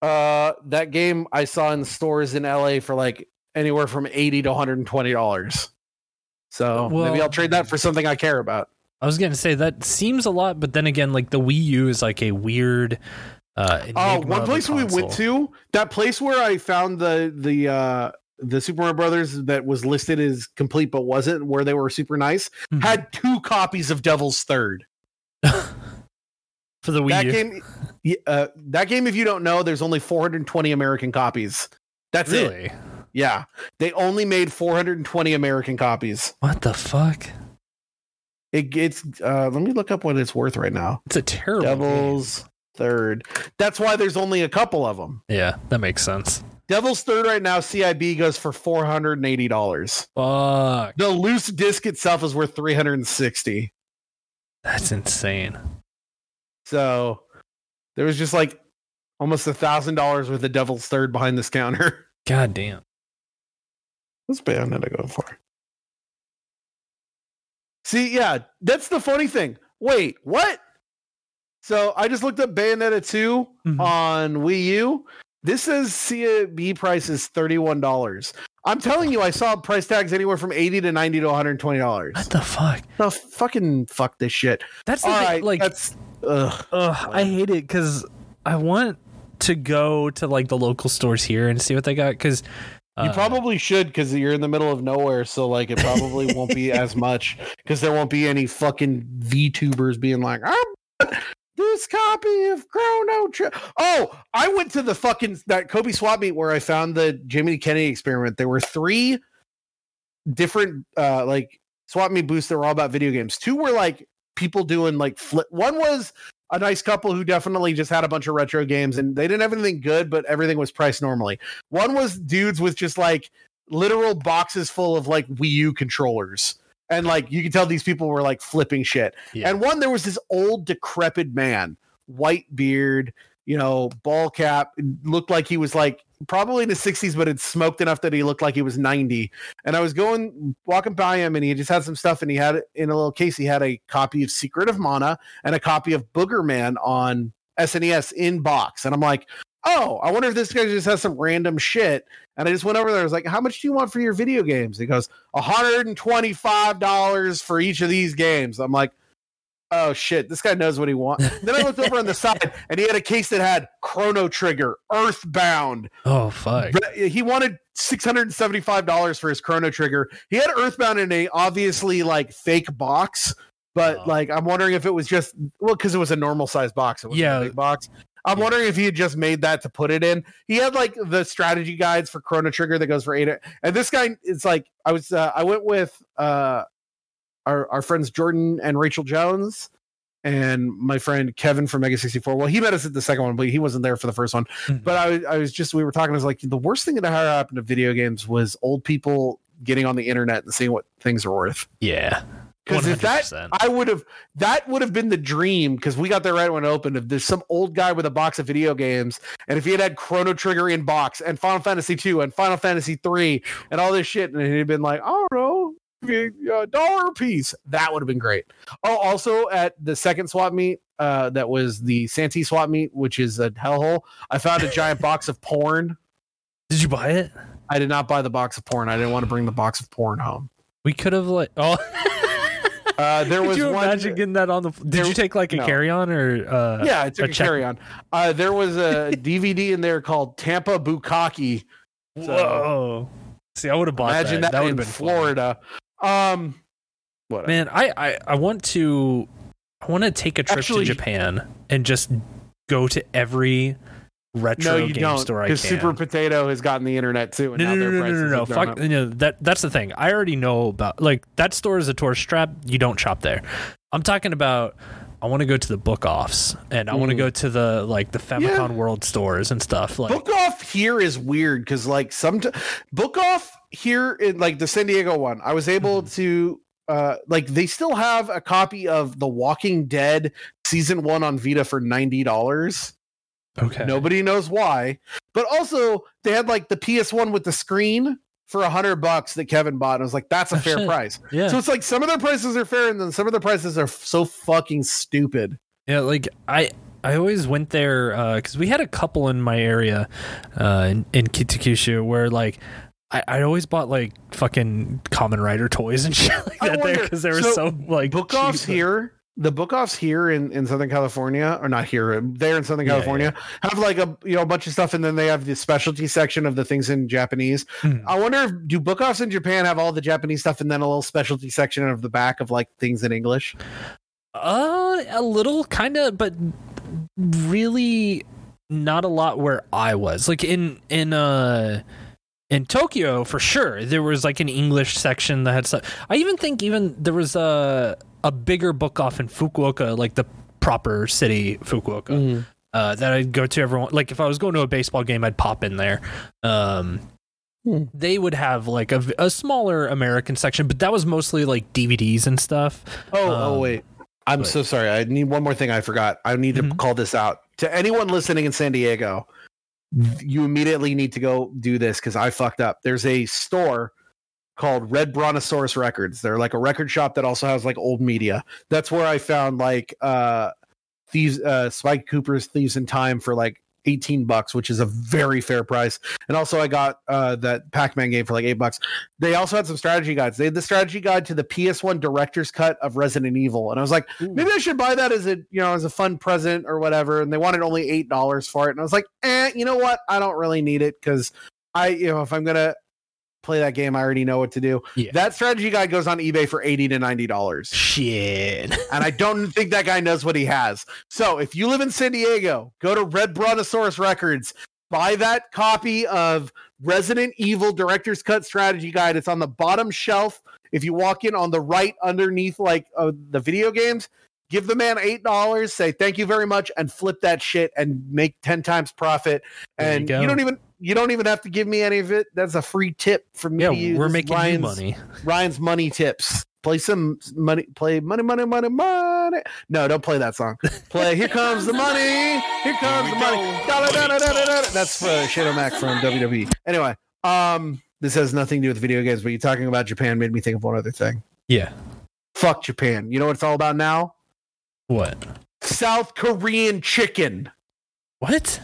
Uh, that game I saw in stores in LA for like anywhere from 80 to 120 dollars. So maybe I'll trade that for something I care about.
I was gonna say that seems a lot, but then again, like the Wii U is like a weird. Uh,
Oh, one place we went to, that place where I found the the uh the Super Mario Brothers that was listed as complete but wasn't, where they were super nice,
Mhm.
had two copies of Devil's Third.
for the Wii
that
U.
game, uh, that game, if you don't know, there's only 420 American copies. That's it.
really?
Yeah, they only made 420 American copies.
What the fuck?
It gets. Uh, let me look up what it's worth right now.
It's a terrible. game.
Devil's Third. That's why there's only a couple of them.
Yeah, that makes sense.
Devil's Third right now, CIB goes for 480 dollars.
Fuck,
The loose disc itself is worth 360.
that's insane.
So there was just like almost a thousand dollars worth of Devil's Third behind this counter.
God damn.
What's Bayonetta going for? See, yeah, that's the funny thing. Wait, what? So I just looked up Bayonetta 2
Mhm.
on Wii U. This says CB price is $31. I'm telling you, I saw price tags anywhere from 80 to 90 to $120.
What the fuck?
No, fucking fuck this shit.
That's the
All
thing,
right,
like
that's ugh.
Ugh, I hate it because I want to go to like the local stores here and see what they got. Because
You probably should because you're in the middle of nowhere, so like it probably won't be as much because there won't be any fucking VTubers being like, "I'm this copy of Chrono Trigger." Oh, I went to the fucking that Kobey swap meet where I found the Jimmy Kennedy experiment. There were three different uh like swap meet booths that were all about video games. Two were like people doing like flip. One was a nice couple who definitely just had a bunch of retro games and they didn't have anything good, but everything was priced normally. One was dudes with just like literal boxes full of like Wii U controllers. And like you can tell these people were like flipping shit.
Yeah.
And one there was this old decrepit man, white beard, you know, ball cap, looked like he was like probably in his 60s, but had smoked enough that he looked like he was 90. And I was going walking by him and he just had some stuff and he had in a little case, he had a copy of Secret of Mana and a copy of Boogerman on SNES in box. And I'm like, oh, I wonder if this guy just has some random shit. And I just went over there. I was like, how much do you want for your video games? He goes, $125 for each of these games. I'm like, oh shit, this guy knows what he wants. then I looked over on the side and he had a case that had Chrono Trigger, Earthbound.
oh fuck.
He wanted $675 for his Chrono Trigger. He had Earthbound in a obviously like fake box. But
Oh.
like, I'm wondering if it was just well, because it was a normal size box. It was
Yeah.
a big box. I'm
Yeah.
wondering if he had just made that to put it in. He had like the strategy guides for Chrono Trigger that goes for eight. And this guy is like, I was, uh, I went with uh, our our friends Jordan and Rachel Jones, and my friend Kevin from Mega64. Well, he met us at the second one, but he wasn't there for the first one.
Mhm.
But I, was- I was just, we were talking. I was like, the worst thing that ever happened to video games was old people getting on the internet and seeing what things are worth.
yeah.
Because if that I would have that would have been the dream because we got there right when it opened. If there's some old guy with a box of video games, and if he had had Chrono Trigger in box and Final Fantasy two and Final Fantasy three and all this shit, and he'd been like, I don't know, a dollar piece, that would have been great. Oh, also at the second swap meet, uh, that was the Santee swap meet, which is a hellhole. I found a giant box of porn.
Did you buy it?
I did not buy the box of porn. I didn't want to bring the box of porn home.
We could have like oh
Uh, there
Could
was
you
one.
imagine getting that on the? Did
there-
you take like a
no.
carry on or? Uh,
yeah, I took
a
a, carry on. Uh, there was a DVD in there called Tampa Bukaki. So-
Whoa! See, I would have bought
Imagine
that.
that,
would
in
have been fun.
Um, what?
Man, I, I I want to I want to take a trip
Actually-
to Japan and just go to every retro
no, you
game
don't.
store I can.
Because Super Potato has gotten the internet too, and
no,
now
no, no, no, no, no, no. Fuck, you know, that that's the thing. I already know about like that store is a tourist trap. You don't shop there. I'm talking about. I want to go to the book offs and I want to
Mm.
go to the like the Famicom World stores and stuff. Like,
book off here is weird because like some book off here in like the San Diego one, I was able
Mhm.
to uh like they still have a copy of The Walking Dead season one on Vita for ninety dollars.
okay,
Nobody knows why, but also they had like the PS one with the screen for a hundred bucks that Kevin bought. And I was like, that's a
Oh,
fair
shit.
price.
yeah,
So it's like some of their prices are fair, and then some of the prices are so fucking stupid.
Yeah, like I I always went there because we had a couple in my area uh, in, in Kitakyushu where like I, I always bought like fucking Kamen Rider toys and shit like that there because they were so,
so
like
book offs here the book offs here in, in southern california or not here there in southern
Yeah,
california have like a you know a bunch of stuff and then they have the specialty section of the things in japanese
Hmm.
i wonder if do book offs in japan have all the japanese stuff and then a little specialty section of the back of like things in english
Uh, a little kind of, but really not a lot where I was. Like in in uh in Tokyo for sure, there was like an English section that had stuff. I even think even there was a a bigger book off in Fukuoka, like the proper city Fukuoka. Uh, that I'd go to everyone. Like if I was going to a baseball game, I'd pop in there. Um,
Hmm.
they would have like a, a smaller American section, but that was mostly like DVDs and stuff.
oh oh
Um,
wait i'm
but-
so sorry i need one more thing i forgot i need to
Mhm.
call this out to anyone listening in san diego you immediately need to go do this because i fucked up. There's a store called red brontosaurus records. They're like a record shop that also has like old media. That's where i found like uh thieves uh sly cooper's thieves in time for like 18 bucks which is a very fair price. And also i got uh that pac-man game for like eight bucks. They also had some strategy guides. They had the strategy guide to the ps1 director's cut of resident evil. And i was like maybe I should buy that as a you know as a fun present or whatever. And they wanted only eight dollars for it, and I was like, eh, you know what? I don't really need it because I you know if I'm gonna play that game, I already know what to do.
Yeah.
That strategy guide goes on eBay for eighty to ninety dollars,
Shit.
and I don't think that guy knows what he has. So if you live in San Diego, go to Red Brontosaurus Records. Buy that copy of Resident Evil Director's Cut Strategy Guide. It's on the bottom shelf. If you walk in on the right underneath, like uh, the video games, give the man eight dollars. Say thank you very much, and flip that shit and make ten times profit.
There you
And
go.
you, don't even you don't even have to give me any of it. That's a free tip from me.
Yeah,
to you.
we're making
Ryan's,
you money.
Ryan's money tips. Play some money. Play money, money, money, money. No, don't play that song. Play "Here Comes the Money." Here comes the money. That's uh, Shane-O-Mac from WWE. Anyway, um, this has nothing to do with video games, but you talking about Japan made me think of one other thing.
Yeah.
Fuck Japan. You know what it's all about now?
What?
South Korean chicken.
What?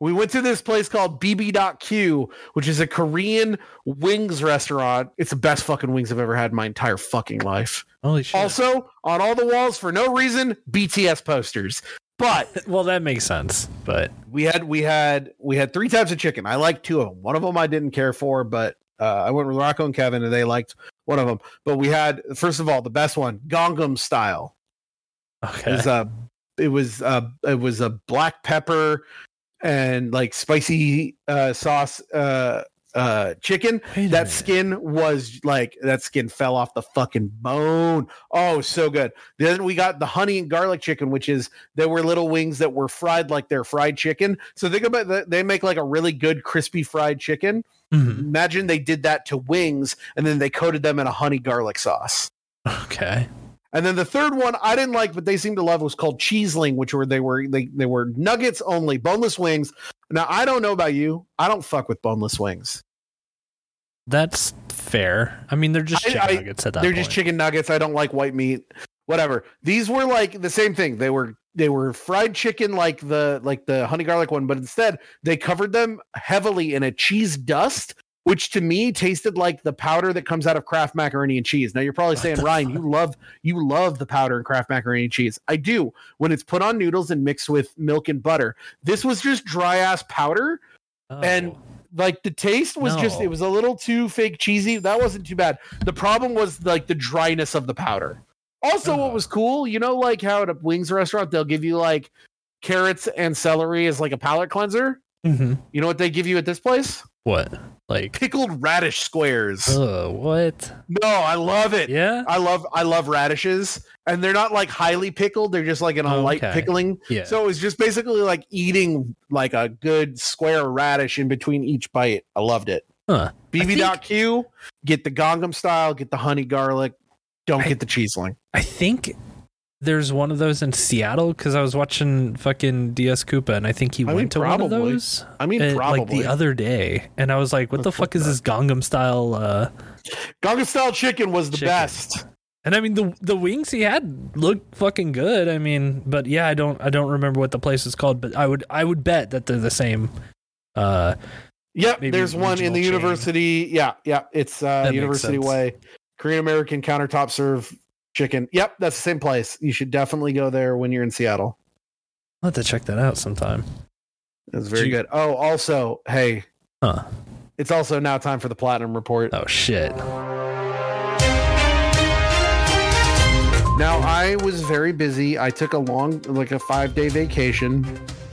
We went to this place called BB.Q, which is a Korean wings restaurant. It's the best fucking wings I've ever had in my entire fucking life.
Holy shit.
Also, on all the walls for no reason, BTS posters. But
well, that makes sense. But
we had we had we had three types of chicken. I liked two of them. One of them I didn't care for, but uh, I went with Rocco and Kevin, and they liked one of them. But we had first of all the best one, Gangnam style.
Okay.
It was a it was uh it was a black pepper and like spicy uh sauce uh uh chicken that skin was like that skin fell off the fucking bone. Oh so good. Then we got the honey and garlic chicken which is there were little wings that were fried like they're fried chicken. So think about that they make like a really good crispy fried chicken.
Mhm.
imagine they did that to wings and then they coated them in a honey garlic sauce.
Okay.
And then the third one I didn't like, but they seemed to love was called Cheesling, which were they were they they were nuggets only, boneless wings. Now I don't know about you, I don't fuck with boneless wings.
That's fair. I mean, they're just
I-
chicken
I-
nuggets at that
They're
point.
just chicken nuggets. I don't like white meat. Whatever. These were like the same thing. They were they were fried chicken like the like the honey garlic one, but instead they covered them heavily in a cheese dust which to me tasted like the powder that comes out of Kraft macaroni and cheese. Now you're probably
What
saying, Ryan,
fuck?
you love you love the powder in Kraft macaroni and cheese. I do when it's put on noodles and mixed with milk and butter. This was just dry ass powder and
Oh.
like the taste was just it was a little too fake cheesy that wasn't too bad the problem was like the dryness of the powder also what
Oh.
was cool you know like how at a wings restaurant they'll give you like carrots and celery as like a palate cleanser
Mhm.
you know what they give you at this place
what? Like,
pickled radish squares
uh, what?
no i love it
Yeah.
i love i love radishes and they're not like highly pickled they're just like in a
Oh,
light pickling
Yeah.
so it's just basically like eating like a good square radish in between each bite i loved it
huh. I think-
BB.Q, get the Gangnam style, get the honey garlic, don't
I-
get the cheesling.
I think there's one of those in Seattle because I was watching fucking DS Koopa and I think he
I mean,
went to one of those.
I mean,
uh,
probably.
like the other day, and I was like, "What the
Let's
fuck
look
is this Gangnam style?" Uh,
Gangnam style chicken was the
Chicken.
best.
and I mean, the the wings he had looked fucking good. I mean, but yeah, I don't I don't remember what the place is called, but I would I would bet that they're the same. Uh,
Yep, there's one in the
chain.
university. Yeah, yeah, it's uh,
That
University. Way, Korean American countertop serve chicken. Yep, that's the same place. You should definitely go there when you're in Seattle.
I'll have to check that out sometime.
It's very
Gee.
good. Oh, also, hey,
Huh?
it's also now time for the platinum report.
Oh shit!
Now I was very busy. I took a long, like a five day vacation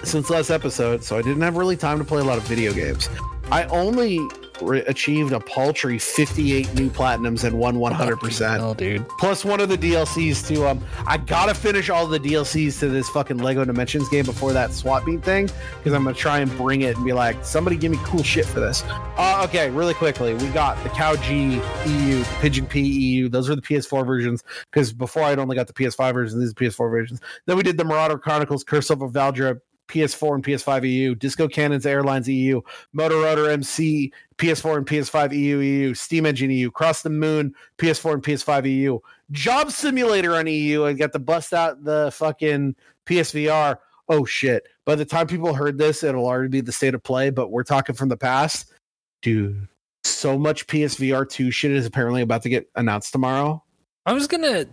since last episode, so I didn't have really time to play a lot of video games. I only re- achieved a paltry 58 new platinums and won 100%.
Oh, dude.
Plus one of the DLCs to um I gotta finish all the DLCs to this fucking Lego Dimensions game before that swap meet thing because I'm gonna try and bring it and be like somebody give me cool shit for this. Uh, okay, really quickly, we got the Cow G EU, Pigeon P EU. Those are the PS4 versions because before I'd only got the PS5 versions. These are PS4 versions. Then we did the Marauder Chronicles, Curse of Valdra. PS4 and PS5 EU, Disco Cannons Airlines EU, Motor Rotor MC, PS4 and PS5 EU, EU, Steam Engine EU, Cross the Moon, PS4 and PS5 EU, Job Simulator on EU. I got to bust out the fucking PSVR. Oh shit. By the time people heard this, it'll already be the state of play, but we're talking from the past. Dude, so much PSVR 2 shit is apparently about to get announced tomorrow,
I was gonna.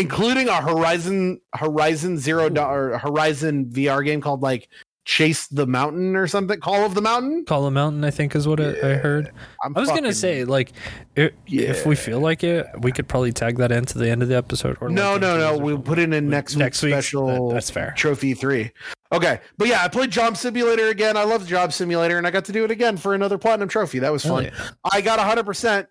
Including a Horizon Horizon Zero or Horizon VR game called like Chase the Mountain or something. Call of the Mountain.
Call a mountain, I think is what I, I heard.
I'm
I was gonna say, like, i if we feel like it, we could probably tag that into the end of the episode. Or
no,
like
no, no. We'll put it in next
next
week's special.
that- that's fair.
Trophy three. Okay, but yeah, I played Job Simulator again. I love Job Simulator, and I got to do it again for another platinum trophy. That was fun.
yeah.
I got 100, percent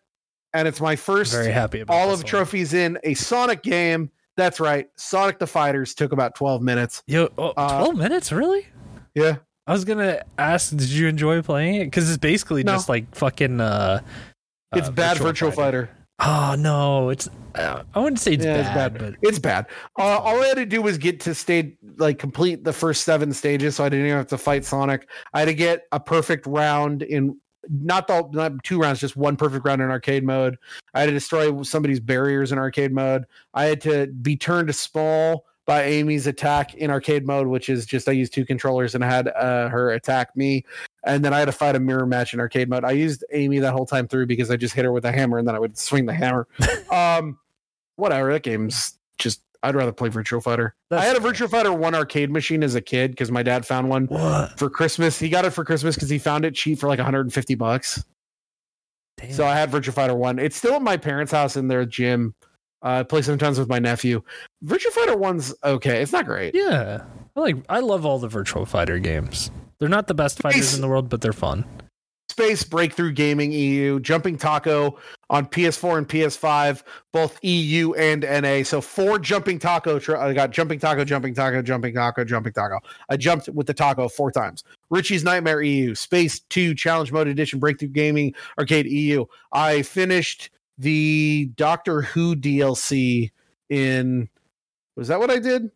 and it's my first
Very happy about
all of trophies in a Sonic game. That's right, Sonic the Fighters took about 12 minutes.
Yo, oh,
Uh,
12 minutes, really?
Yeah,
I was gonna ask, did you enjoy playing it? Because it's basically
No.
just like fucking. uh
it's
uh,
bad Virtual Fighter.
Oh no, it's. Uh, I wouldn't say it's,
Yeah,
bad,
it's bad.
but
It's bad. Uh, all I had to do was get to stage like complete the first seven stages, so I didn't even have to fight Sonic. I had to get a perfect round in not the not two rounds, just one perfect round in arcade mode. I had to destroy somebody's barriers in arcade mode. I had to be turned to small by Amy's attack in arcade mode, which is just I used two controllers and I had uh, her attack me. And then I had to fight a mirror match in arcade mode. I used Amy that whole time through because I just hit her with a hammer and then I would swing the hammer. um, whatever. That game's just. I'd rather play Virtual Fighter.
That's
I had a. Virtual Fighter one arcade machine as a kid because my dad found one
what?
for Christmas. He got it for Christmas because he found it cheap for like 150 bucks.
Damn.
So I had Virtual Fighter One. It's still at my parents' house in their gym. Uh, I play sometimes with my nephew. Virtual Fighter One's okay. It's not great.
yeah, I like. I love all the Virtual Fighter games. They're not the best fighters
Space-
in the world, but they're fun.
Space Breakthrough Gaming EU, Jumping Taco on PS4 and PS5, both EU and NA. So four Jumping Taco. Tr- I got Jumping Taco, Jumping Taco, Jumping Taco, Jumping Taco. I jumped with the taco four times. Richie's Nightmare EU, Space 2 Challenge Mode Edition, Breakthrough Gaming Arcade EU. I finished the Doctor Who DLC in. Was that what I did?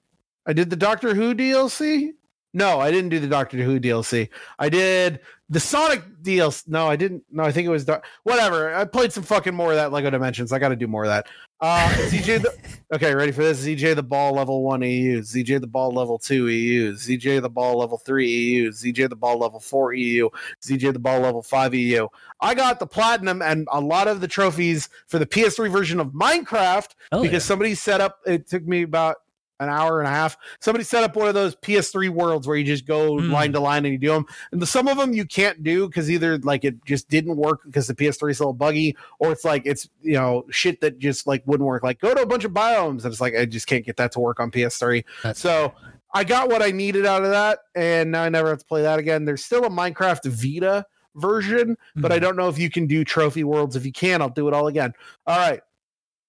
I did the Doctor Who DLC? No, I didn't do the Doctor Who DLC. I did the Sonic DLC. No, I didn't. No, I think it was Doc- whatever. I played some fucking more of that Lego Dimensions. I got to do more of that. Uh, ZJ the okay, ready for this? ZJ the ball level one EU, ZJ the ball level two EU, ZJ the ball level three EU, ZJ the ball level four EU, ZJ the ball level five EU. I got the platinum and a lot of the trophies for the PS3 version of Minecraft
Oh,
because
yeah.
somebody set up. It took me about an hour and a half. Somebody set up one of those PS3 worlds where you just go
Hmm.
line to line and you do them. And the, some of them you can't do because either like it just didn't work because the PS3 is a little buggy, or it's like it's you know shit that just like wouldn't work. Like go to a bunch of biomes and it's like I just can't get that to work on PS3.
That's
So I got what I needed out of that, and now I never have to play that again. There's still a Minecraft Vita version, but
Hmm.
I don't know if you can do trophy worlds. If you can, I'll do it all again. All right.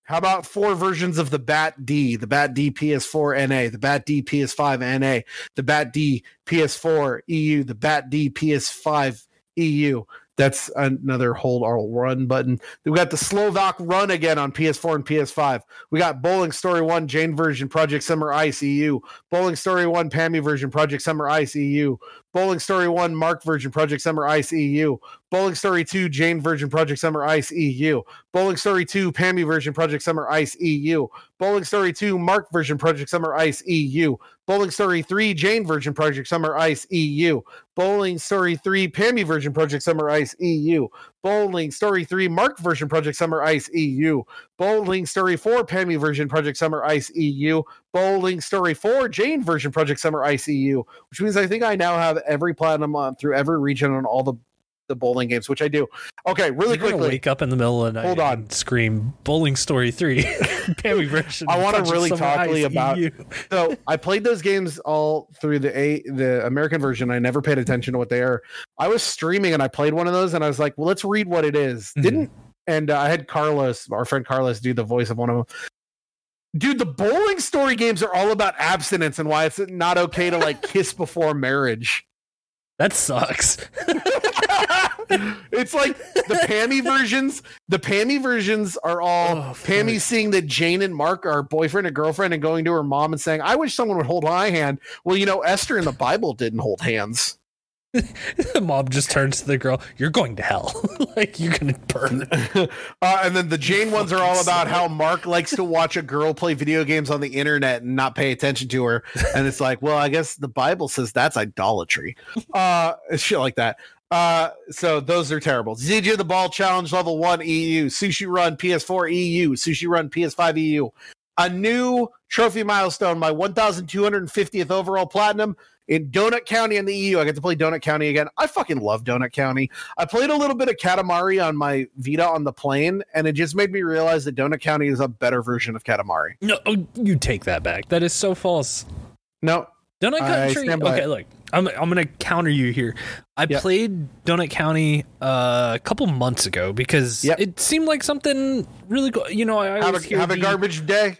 How about four versions of the Bat D, the Bat D PS4 NA, the Bat D PS5 NA, the Bat D PS4 EU, the Bat D PS5 EU? That's another hold or run button. We got the Slovak run again on PS4 and PS5. We got Bowling Story 1 Jane version Project Summer Ice EU, Bowling Story 1 Pammy version Project Summer Ice EU, Bowling Story 1 Mark version Project Summer Ice EU, Bowling Story 2 Jane version Project Summer Ice EU, Bowling Story 2 Pammy version Project Summer Ice EU, Bowling Story 2 Mark version Project Summer Ice EU, Bowling Story 3 Jane version Project Summer Ice EU, Bowling Story 3 Pammy version Project Summer Ice EU, Bowling Story 3 Mark version Project Summer Ice EU, Bowling Story 4 Pammy version Project Summer Ice EU, Bowling Story 4 Jane version Project Summer Ice EU, which means I think I now have every platinum on through every region on all the the bowling games, which I do. Okay, really
You're
quickly.
wake up in the middle of the night.
Hold on.
and scream "Bowling Story 3 Pammy version."
I wanna really
Summer
talk to you about- so I played those games all through the a the American version. I never paid attention to what they are. I was streaming and I played one of those and I was like, well, let's read what it is.
Mhm.
Didn't and uh, I had Carlos, our friend Carlos, do the voice of one of them. Dude, the bowling story games are all about abstinence and why it's not okay to like kiss before marriage.
That sucks.
it's like the Pammy versions. The Pammy versions are all
Oh,
Pammy seeing that Jane and Mark are boyfriend and girlfriend and going to her mom and saying, I wish someone would hold my hand. Well, you know, Esther in the Bible didn't hold hands.
The mom just turns to the girl. You're going to hell. like you're gonna burn.
uh, and then the Jane ones are all about how Mark likes to watch a girl play video games on the internet and not pay attention to her. And it's like, well, I guess the Bible says that's idolatry. Uh, shit like that. Uh, so those are terrible. ZJ the Ball Challenge Level 1 EU, Sushi Run PS4 EU, Sushi Run PS5 EU. A new trophy milestone, my 1250th overall platinum in Donut County in the EU. I get to play Donut County again. I fucking love Donut County. I played a little bit of Katamari on my Vita on the plane, and it just made me realize that Donut County is a better version of Katamari.
No, oh, you take that back. That is so false.
No,
Donut Country. Okay, look, I'm I'm gonna counter you here. I
Yep.
played Donut County uh, a couple months ago because
Yep.
it seemed like something really cool. You know, I
have a, have a garbage day.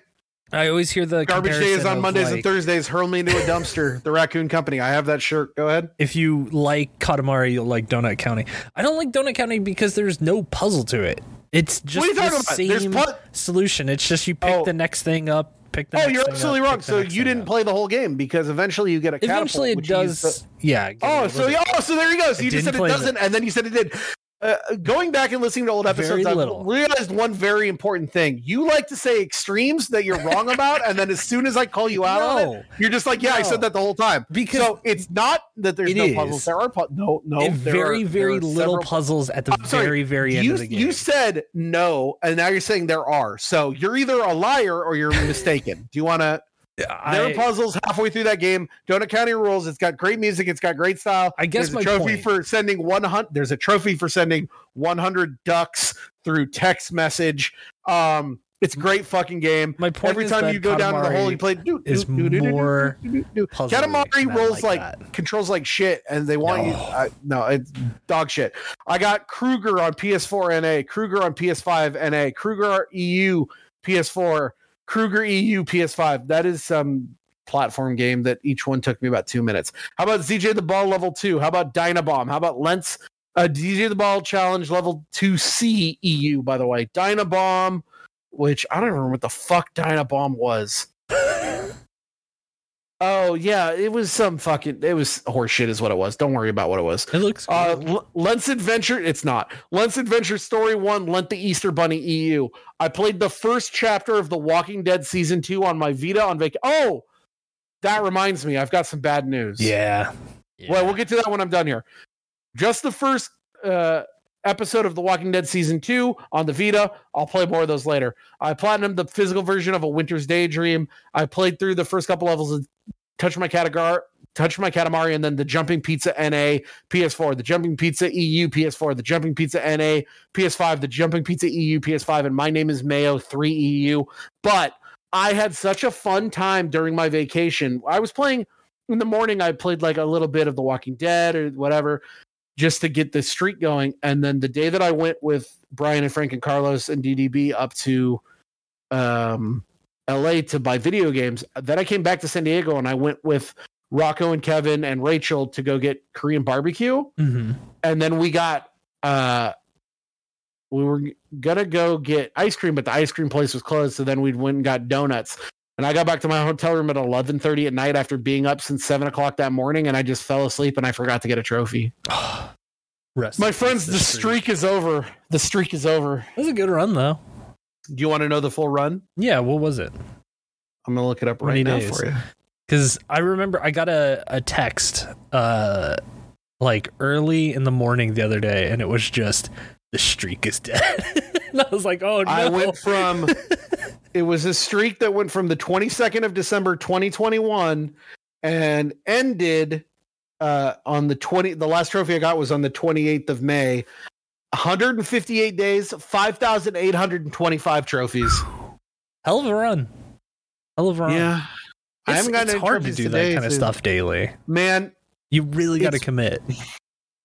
I always hear the
Garbage day is on Mondays and Thursdays. Hurl me into a dumpster. the Raccoon Company. I have that shirt. Go ahead.
If you like Katamari, you'll like Donut County. I don't like Donut County because there's no puzzle to it. It's just
you
the? Same
pu-
solution. It's just you pick
Oh.
the next thing up. Pick the
Oh, you're absolutely
up,
wrong. So you didn't
up.
play the whole game because eventually you get a catapult.
Eventually, it
which you
does.
the-
yeah.
Oh, so yeah, oh, so there you go. So you just said it doesn't, and then you said it did. Uh, going back and listening to old episodes, I've realized one very important thing. You like to say extremes that you're wrong about, and then as soon as I call you out on it, you're just like, "Yeah, I said that the whole time."
Because
so it's not that there's no
is.
puzzles. There are pu- no, no. There
very,
are-
very little puzzles at the
sorry,
very, very end
you,
of the game.
You said no, and now you're saying there are. So you're either a liar or you're mistaken. Do you want to? There are puzzles halfway through that game. Donut County rules. It's got great music. It's got great style.
I guess
there's
my
a trophy
point-
for sending 100. There's a trophy for sending 100 ducks through text message. Um, it's a great fucking game.
my point
Every time you go down to the hole, you play. Do,
is
do, do,
more
Katamari rolls like,
that.
controls like shit, and they want you.
No.
I, no, it's dog shit. I got Kruger on PS4 NA, Kruger on PS5 NA, Kruger EU PS4, Kruger EU PS5. That is some platform game that each one took me about two minutes. How about ZJ the Ball level two? How about Dynabomb? How about Lens? Uh, ZJ the Ball Challenge level 2C EU, by the way. Dynabomb, which I don't remember what the fuck Dynabomb was. Oh yeah, it was some fucking. It was horseshit, is what it was. Don't worry about what it was.
It looks.
Uh,
Cool.
L- Lent's Adventure. It's not Lent's Adventure Story One. Lent the Easter Bunny EU. I played the first chapter of The Walking Dead season two on my Vita on vacation. Oh, that reminds me. I've got some bad news.
yeah.
Well, we'll get to that when I'm done here. Just the first uh, episode of The Walking Dead season two on the Vita. I'll play more of those later. I platinumed the physical version of A Winter's Daydream. I played through the first couple levels of Touch My Catagar, Touch My Katamari, and then the Jumping Pizza NA PS4, the Jumping Pizza EU PS4, the Jumping Pizza NA PS5, the Jumping Pizza EU PS5, and My Name is Mayo 3 EU. But I had such a fun time during my vacation. I was playing in the morning I played like a little bit of The Walking Dead or whatever just to get the streak going. And then the day that I went with Brian and Frank and Carlos and DDB up to um, LA to buy video games, then I came back to San Diego and I went with Rocco and Kevin and Rachel to go get Korean barbecue.
hmm
And then we got uh we were gonna go get ice cream, but the ice cream place was closed. So then we went and got donuts. And I got back to my hotel room at eleven thirty at night after being up since seven o'clock that morning, and I just fell asleep and I forgot to get a trophy.
Rest
My friends, the streak is over. The streak is over.
It was a good run though.
Do you want to know the full run?
Yeah. What was it?
I'm gonna look it up right now
days?
for you.
Because I remember I got a, a text uh like early in the morning the other day, and it was just the streak is dead. and I was like, oh no.
I went from it was a streak that went from the 22nd of December 2021 and ended uh on the 20 the last trophy I got was on the 28th of May. 158 days, 5,825 trophies.
Hell of a run. Hell of a run.
Yeah. I
It's,
haven't gotten
it's hard to do that kind of stuff daily.
Man,
You really got to commit.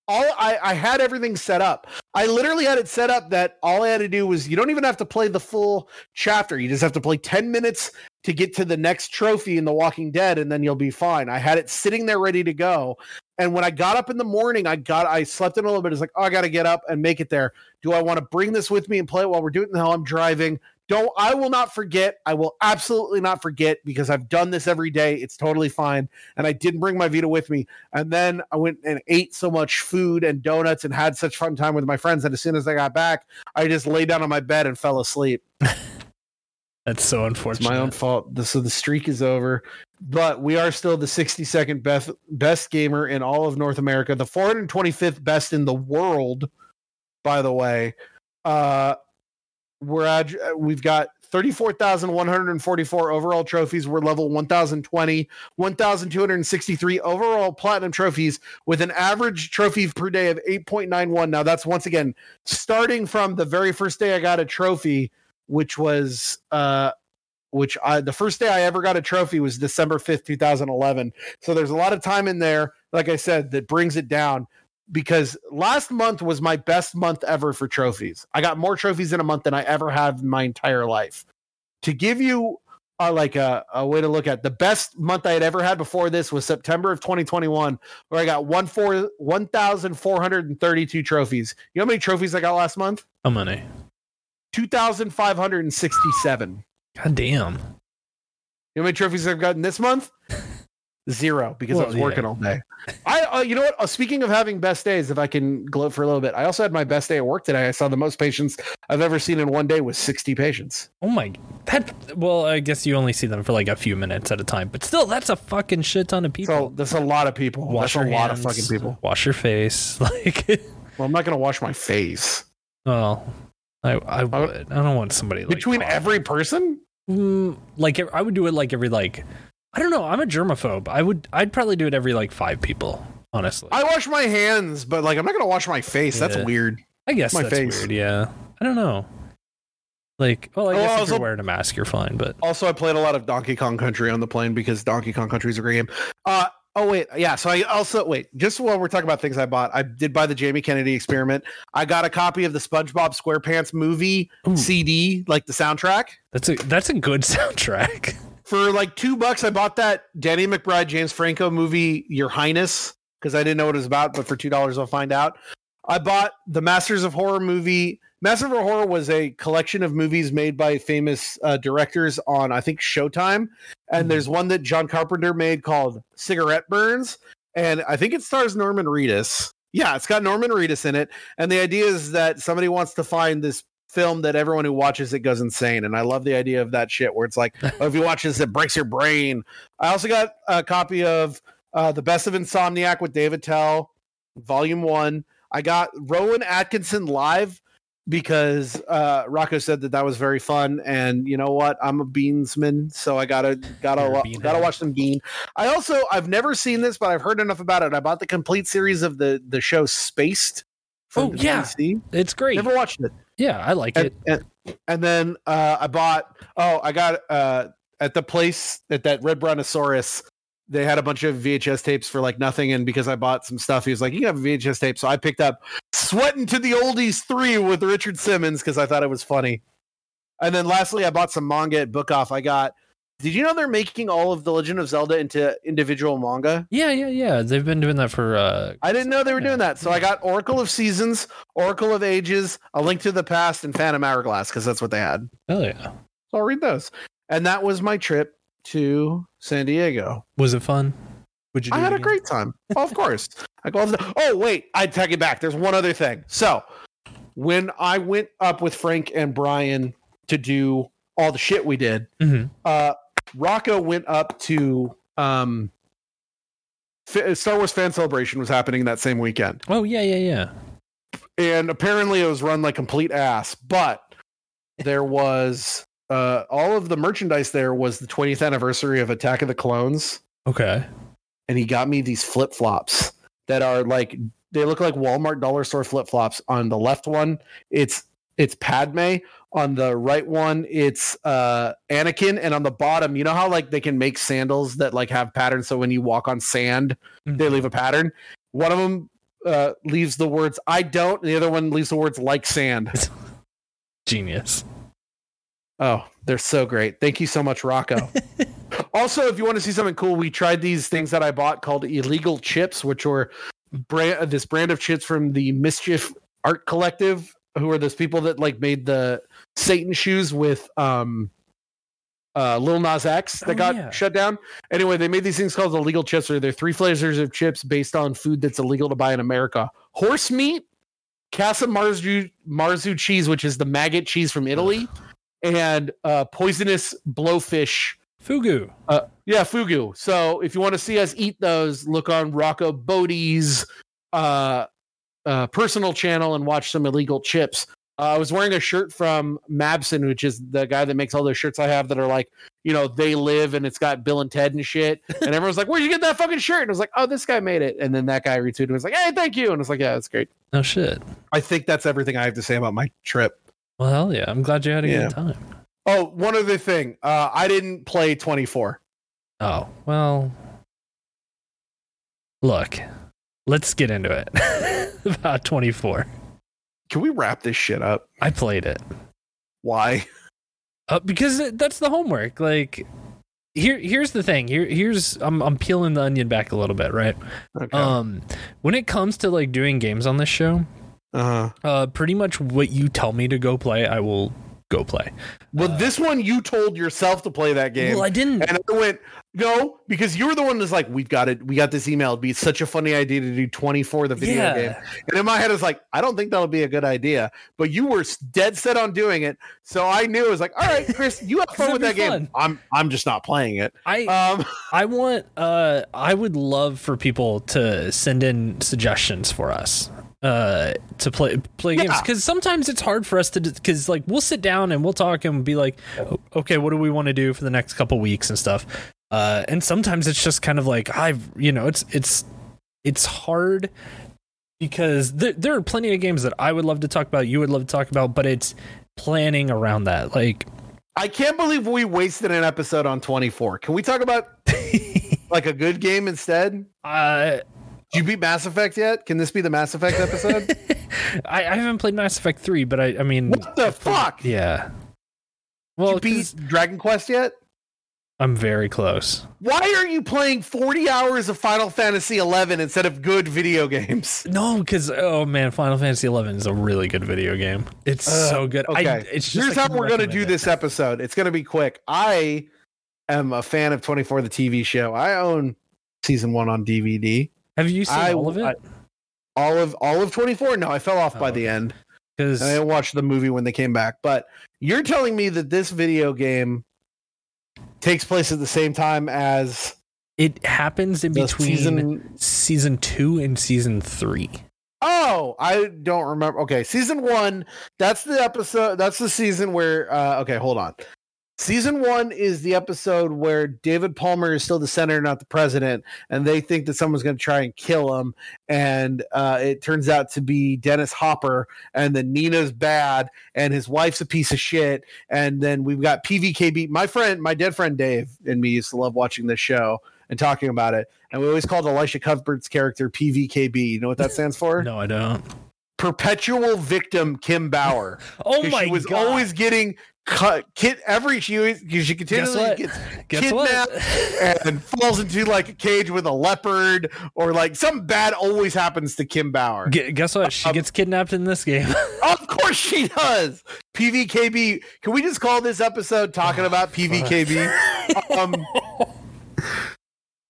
All I, I had everything set up. I literally had it set up that all I had to do was you don't even have to play the full chapter. You just have to play 10 minutes to get to the next trophy in The Walking Dead, and then you'll be fine. I had it sitting there ready to go. And when I got up in the morning, I got I slept in a little bit. It's like, oh, I gotta get up and make it there. Do I want to bring this with me and play it while we're doing it? No, I'm driving. Don't I will not forget. I will absolutely not forget because I've done this every day. It's totally fine. And I didn't bring my Vita with me. And then I went and ate so much food and donuts and had such fun time with my friends. And as soon as I got back, I just lay down on my bed and fell asleep.
That's so
It's
unfortunate.
my own fault. So the streak is over. But we are still the 62nd best best gamer in all of North America, the 425th best in the world, by the way. Uh we're at we've got 34,144 overall trophies. We're level 1,020, 1,263 overall platinum trophies with an average trophy per day of 8.91. Now, that's once again starting from the very first day I got a trophy, which was, uh, which I, the first day I ever got a trophy was December 5th, 2011. So there's a lot of time in there, like I said, that brings it down because last month was my best month ever for trophies. I got more trophies in a month than I ever have in my entire life. To give you uh, like a, a way to look at the best month I had ever had before this was September of 2021, where I got one four one thousand four hundred and thirty two trophies. You know how many trophies I got last month?
How many?
Two thousand five hundred and sixty seven.
God damn.
You know how many trophies I've gotten this month? Zero because I
Well,
was
yeah.
working all day. I, uh, you know what? Uh, speaking of having best days, if I can gloat for a little bit, I also had my best day at work today. I saw the most patients I've ever seen in one day was 60 patients.
Oh my. That. Well, I guess you only see them for like a few minutes at a time, but still, that's a fucking shit ton of people.
So that's a lot of people.
wash
that's a
your
lot of fucking people.
Wash your face. Like,
Well, I'm not going to wash my face
well, I I would. I don't want somebody like
between every person.
Mm, like I would do it like every like I don't know. I'm a germaphobe. I would. I'd probably do it every like five people. Honestly,
I wash my hands, but like I'm not going to wash my face. That's weird.
I guess
my
that's
face.
weird. Yeah, I don't know. Like, well, I
Oh,
guess if you're wearing a mask, you're fine. But
Also, I played a lot of Donkey Kong Country on the plane because Donkey Kong Country is a great game. Uh, oh wait, yeah. So I also wait. Just while we're talking about things I bought, I did buy the Jamie Kennedy Experiment. I got a copy of the SpongeBob SquarePants movie
Ooh.
CD, like the soundtrack.
that's a that's a good soundtrack.
For like two bucks, I bought that Danny McBride, James Franco movie, Your Highness, because I didn't know what it was about. But for two dollars, I'll find out. I bought the Masters of Horror movie Masters of Horror was a collection of movies made by famous uh, directors on, I think, Showtime. And
Mhm.
there's one that John Carpenter made called Cigarette Burns. And I think it stars Norman Reedus. Yeah, it's got Norman Reedus in it. And the idea is that somebody wants to find this film that everyone who watches it goes insane. And I love the idea of that shit where it's like, oh, if you watch this, it breaks your brain. I also got a copy of uh, The Best of Insomniac with Dave Attell, Volume One. I got Rowan Atkinson live because uh, Rocco said that that was very fun, and you know what? I'm a beansman, so I gotta gotta gotta watch some Bean. I also I've never seen this, but I've heard enough about it. I bought the complete series of the the show Spaced.
Oh, yeah.
BBC.
It's great.
Never watched it
yeah, I like
and,
it.
and, and then uh, I bought. Oh, I got uh, at the place at that Red Brontosaurus. They had a bunch of VHS tapes for like nothing, and because I bought some stuff, he was like, "You can have a VHS tape." So I picked up "Sweating to the Oldies 3 with Richard Simmons because I thought it was funny. And then lastly, I bought some manga at Book Off. I got. Did you know they're making all of the Legend of Zelda into individual manga?
Yeah, yeah, yeah. They've been doing that for. uh
I didn't know they were
Yeah.
doing that. So I got Oracle of Seasons, Oracle of Ages, A Link to the Past, and Phantom Hourglass because that's what they had.
Oh yeah.
So I'll read those. And that was my trip to San Diego.
Was it fun? Would you? Do
I had a great time. Oh, of course. I go. Oh wait, I take it back. There's one other thing. So when I went up with Frank and Brian to do all the shit we did,
Mhm.
uh, Rocco went up to um, Star Wars Fan Celebration was happening that same weekend.
Oh yeah, yeah, yeah.
and apparently it was run like complete ass but there was uh all of the merchandise there was the 20th anniversary of attack of the clones
Okay.
and he got me these flip-flops that are like they look like walmart dollar store flip-flops on the left one it's it's padme on the right one it's uh anakin and on the bottom you know how like they can make sandals that like have patterns so when you walk on sand they
Mhm.
leave a pattern. One of them uh, leaves the words "I don't," and the other one leaves the words "like sand."
Genius.
Oh, they're so great! Thank you so much, Rocco. also, if you want to see something cool, we tried these things that I bought called illegal chips, which were brand this brand of chips from the Mischief Art Collective, who are those people that like made the Satan shoes with um uh Lil Nas X that
Oh,
got
yeah.
shut down. Anyway, they made these things called illegal chips, or they're three flavors of chips based on food that's illegal to buy in America: horse meat, Casu Marzu Marzu cheese, which is the maggot cheese from Italy, and uh, poisonous blowfish.
Fugu.
Uh, yeah, fugu. So if you want to see us eat those, look on Rocco Bodie's uh, uh, personal channel and watch some illegal chips. Uh, I was wearing a shirt from Mabson, which is the guy that makes all those shirts I have that are like, you know, they live and it's got Bill and Ted and shit. And everyone's like, where'd you get that fucking shirt? And I was like, oh, this guy made it. And then that guy retweeted and was like, hey, thank you. And I was like, yeah, that's great.
Oh shit.
I think that's everything I have to say about my trip.
Well, hell yeah. I'm glad you had a
Yeah.
good time.
Oh, one other thing. Uh, I didn't play 24.
Oh well. Look, let's get into it. About 24.
Can we wrap this shit up?
I played it.
Why?
Uh, because it- that's the homework. Like here here's the thing. Here here's I'm I'm peeling the onion back a little bit, right?
Okay.
Um when it comes to like doing games on this show,
uh-huh.
uh pretty much what you tell me to go play, I will go play.
Well,
Uh,
this one you told yourself to play that game.
Well, I didn't
and I went, no, because you were the one that's like, we've got it. We got this email. It'd be such a funny idea to do 24, the video
yeah.
game. And in my head, it's like, I don't think that'll be a good idea. But you were dead set on doing it. So I knew it was like, all right, Chris, you have fun with that
be
game. I'm I'm just not playing it.
I
Um,
I want uh I would love for people to send in suggestions for us uh to play play games cuz sometimes it's hard for us to cuz like we'll sit down and we'll talk and be like okay what do we want to do for the next couple weeks and stuff uh and sometimes it's just kind of like I've you know it's it's it's hard because there, there are plenty of games that I would love to talk about you would love to talk about but it's planning around that like
I can't believe we wasted an episode on 24. Can we talk about like a good game instead?
uh
Did you beat Mass Effect yet? Can this be the Mass Effect episode?
I, I haven't played Mass Effect 3, but I, I mean,
what the fuck?
yeah.
Did
Well,
you beat Dragon Quest yet?
I'm very close.
Why are you playing 40 hours of Final Fantasy 11 instead of good video games?
No, because oh man, Final Fantasy 11 is a really good video game. It's so good. I,
Okay.
it's just
Here's how we're going to do
it.
this episode. It's going to be quick. I am a fan of 24 the TV show. I own season 1 on DVD.
Have you seen
I-
all of
I-
it?
All of all of 24? No, I fell off by
Oh,
the end.
Because
I didn't watch the movie when they came back. But you're telling me that this video game takes place at the same time as
it happens in between
season
season two and season three.
Oh, I don't remember. Okay, season one. That's the episode. That's the season where. Uh, okay, hold on. Season one is the episode where David Palmer is still the senator, not the president, and they think that someone's going to try and kill him. And uh, it turns out to be Dennis Hopper, and then Nina's bad, and his wife's a piece of shit. And then we've got PVKB. My friend, my dead friend Dave, and me used to love watching this show and talking about it. And we always called Elisha Cuthbert's character PVKB. You know what that stands for?
No, I don't.
perpetual victim Kim Bauer.
Oh my
she was
god!
always getting cut. Kid every she always, she
Guess
continually
what?
gets
Guess what?
kidnapped and falls into like a cage with a leopard or like something bad always happens to Kim Bauer.
Gu- Guess what? She
Um,
gets kidnapped in this game.
of course she does. PVKB. Can we just call this episode talking about PVKB? um.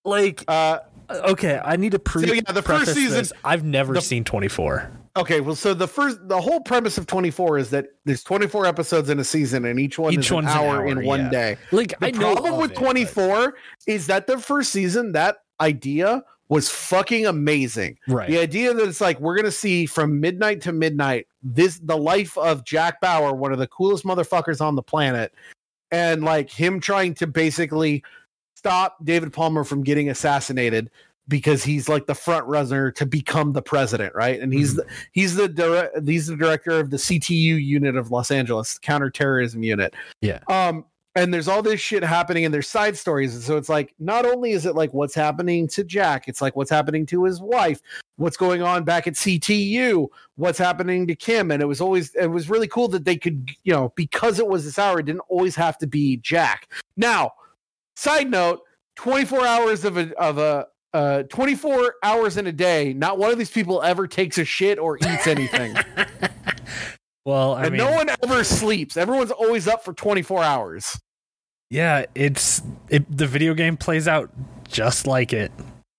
like,
Uh.
okay, I need to pre.
So, yeah, the first season-
this. I've never
the-
seen 24.
Okay. Well, so the first, the whole premise of 24 is that there's 24 episodes in a season, and each one
Each
is an
one's an
hour,
hour,
in one
yeah.
day.
Like,
The
I
problem with
it, but-
24 is that the first season, that idea was fucking amazing.
right?
The idea that it's like we're gonna see from midnight to midnight this the life of Jack Bauer, one of the coolest motherfuckers on the planet, and like him trying to basically stop David Palmer from getting assassinated because he's like the front runner to become the president, right? And he's
Mhm.
the, he's the dire- he's the director of the CTU unit of Los Angeles the counterterrorism unit.
Yeah.
Um and there's all this shit happening and there's side stories and so it's like not only is it like what's happening to Jack, it's like what's happening to his wife, what's going on back at CTU, what's happening to Kim and it was always it was really cool that they could, you know, because it was this hour it didn't always have to be Jack. Now, side note, 24 hours of a of a uh 24 hours in a day not one of these people ever takes a shit or eats anything
well, I
and
mean,
no one ever sleeps everyone's always up for 24 hours
yeah, it's it, the video game plays out just like it.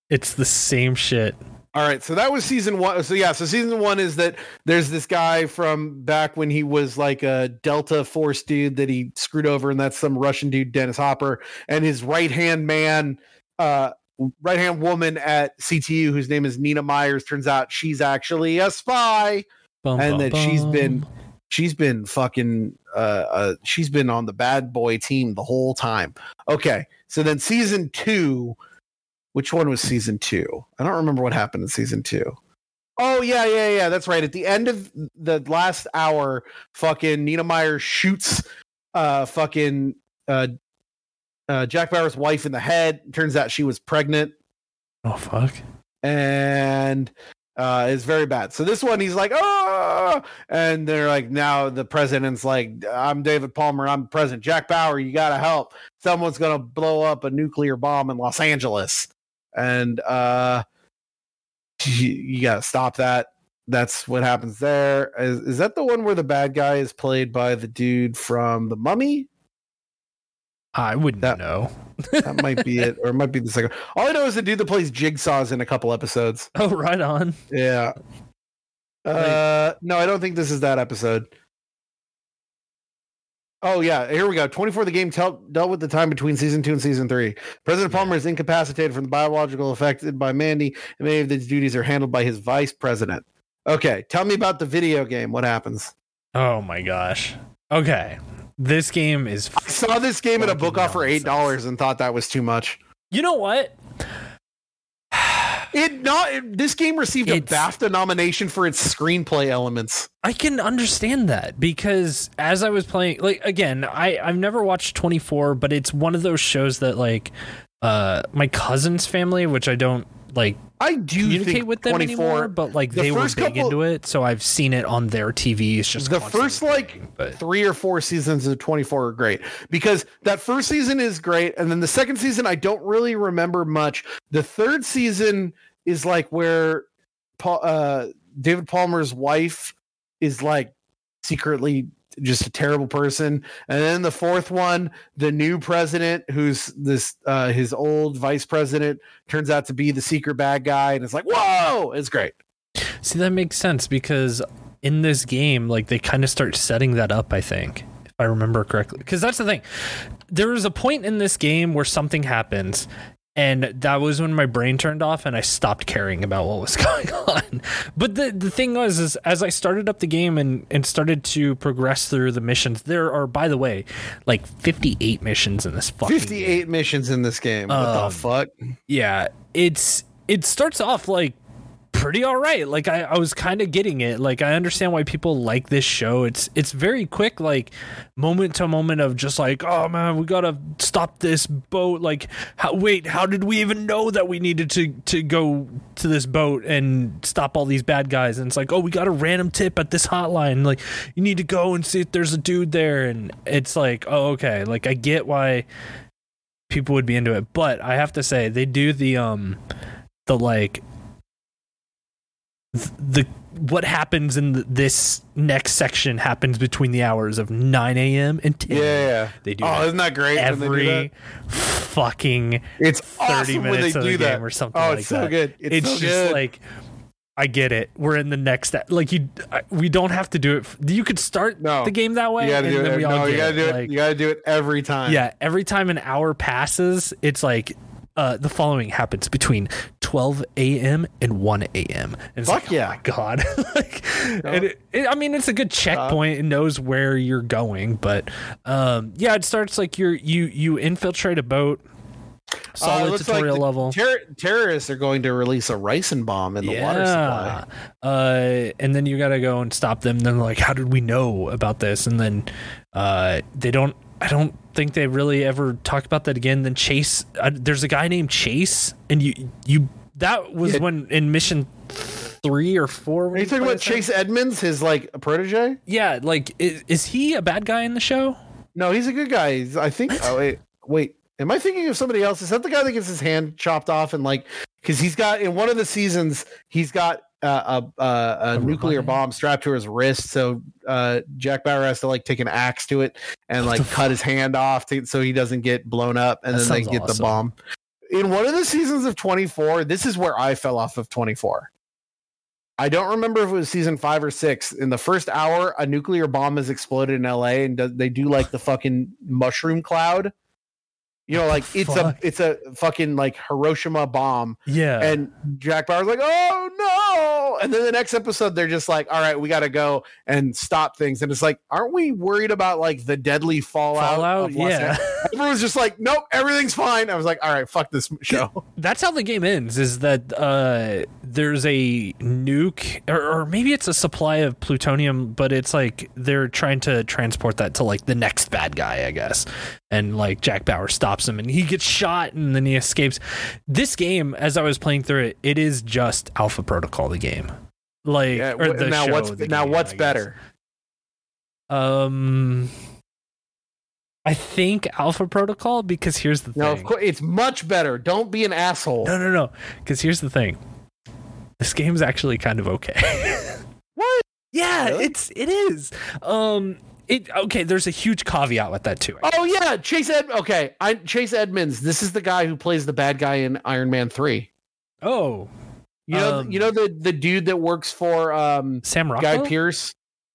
It's the same shit.
all right so that was season one so yeah so season one is that there's this guy from back when he was like a delta force dude that he screwed over and that's some russian dude dennis hopper and his right hand man uh right hand woman at ctu whose name is nina myers. Turns out she's actually a spy.
Bum,
And
bum,
that she's been- she's been fucking uh, uh she's been on the bad boy team the whole time. Okay so then season two which one was season two? I don't remember what happened in season two. Oh yeah yeah yeah that's right. At the end of the last hour fucking nina meyer shoots uh fucking uh uh jack bauer's wife in the head turns out she was pregnant
Oh fuck!
and uh is very bad. So this one he's like, oh, and they're like, now the president's like, I'm David Palmer, I'm president. Jack Bauer, you gotta help. Someone's gonna blow up a nuclear bomb in Los Angeles, and uh, you, you gotta stop that. That's what happens there. Is, is that the one where the bad guy is played by the dude from The Mummy?
I wouldn't
That-
know.
That might be it, or it might be the second. All I know is the dude that plays Jigsaw's in a couple episodes.
Oh, right on.
Yeah. Uh, no, I don't think this is that episode. Oh yeah, here we go. Twenty four. The game tel- dealt with the time between season two and season three. President Palmer is incapacitated from the biological affected by Mandy, and many of these duties are handled by his vice president. Okay, tell me about the video game. What happens?
Oh my gosh. Okay, this game is.
I saw this game at a book off for eight dollars and thought that was too much.
You know what?
It not. It, this game received a BAFTA nomination for its screenplay elements.
I can understand that because as I was playing, like again, I I've never watched 24, but it's one of those shows that like uh my cousin's family, which I don't like
I do
communicate
think
with them
24
anymore, but like
the
they were big
couple-
into it, so I've seen it on their TVs. Just
the first like
but
three or four seasons of 24 are great because that first season is great and then the second season i don't really remember much the third season is like where Paul, uh, david palmer's wife is like secretly just a terrible person and then the fourth one the new president who's this uh his old vice president turns out to be the secret bad guy and it's like whoa it's great
see that makes sense because in this game, like they kind of start setting that up. I think if I remember correctly, because that's the thing. There is a point in this game where something happens. And that was when my brain turned off and I stopped caring about what was going on. But the the thing was is as I started up the game and, and started to progress through the missions, there are, by the way, like fifty eight missions in this fucking game.
58 missions in this game what
Um,
the fuck
yeah it's it starts off like pretty all right. Like i, I was kind of getting it. Like i understand why people like this show. It's it's very quick like moment to moment of just like oh man we gotta stop this boat. Like how, wait how did we even know that we needed to to go to this boat and stop all these bad guys? And it's like oh we got a random tip at this hotline. Like you need to go and see if there's a dude there. And it's like oh okay. Like i get why people would be into it. But I have to say, they do the um, the like the what happens in the, this next section happens between the hours of 9 a.m. and 10.
Yeah, yeah.
They do
Oh, isn't that great? when they do
every
that?
fucking
it's
30
awesome
minutes of the
that
game or something
Oh,
like
it's so
that.
good. It's,
It's,
so
just
good.
like I get it. We're in the next like you. I- We don't have to do it. f- You could start
No.
the game that way,
you gotta do it. No, you gotta do it.
Like,
you gotta do it every time.
yeah, every time an hour passes, it's like uh, the following happens between 12 a.m. and 1 a.m.
Fuck
like,
yeah.
Oh my god! like, and it, it, I mean, it's a good checkpoint. it knows where you're going, but um, yeah, it starts like you're you you infiltrate a boat.
Uh,
Solid
like
tutorial
the
level.
Ter- terrorists are going to release a ricin bomb in the water supply.
Uh, and then you got to go and stop them. Then like, how did we know about this? And then uh, they don't. I don't think they really ever talk about that again. Then Chase, uh, there's a guy named Chase, and you you that was
Yeah.
when in mission three or four.
Are you talking about Chase Edmonds, his like protege?
Yeah, like is, is he a bad guy in the show?
No, he's a good guy. He's- I think. oh wait, wait. Am I thinking of somebody else? Is that the guy that gets his hand chopped off and like because he's got in one of the seasons he's got uh, a, a, a nuclear bomb strapped to his wrist, so uh, Jack Bauer has to like take an axe to it and like cut his hand off to, so he doesn't get blown up, and
That
then they get the bomb. In one of the seasons of 24, this is where I fell off of 24. I don't remember if it was season five or six. In the first hour, a nuclear bomb has exploded in LA, and do- they do like the fucking mushroom cloud. You know, like it's
fuck?
a it's a fucking like Hiroshima bomb,
Yeah,
and Jack Bauer's like, "Oh no!" And then the next episode, they're just like, "All right, we got to go and stop things." And it's like, aren't we worried about like the deadly fallout?
Fallout.
of
Yeah,
Everyone's just like, "Nope, everything's fine." I was like, "All right, fuck this show."
that's how the game ends. Is that uh, there's a nuke, or, or maybe it's a supply of plutonium, but it's like they're trying to transport that to like the next bad guy, I guess. And like Jack Bauer stops him, and he gets shot, and then he escapes. This game, as I was playing through it, it is just Alpha Protocol, the game. Like
Yeah,
or the
now
show,
what's
the
now
game,
what's better?
Um, I think Alpha Protocol because here's the thing.
No, of course it's much better. Don't be an asshole.
No, no, no. Because here's the thing. This game's actually kind of okay.
What?
yeah,
Really?
it's it is. Um, it okay. There's a huge caveat with that too.
Oh yeah, Chase Ed. Okay, I Chase Edmonds. This is the guy who plays the bad guy in Iron Man three.
Oh,
You know,
Um,
you know the the dude that works for um
Sam
Guy Pearce.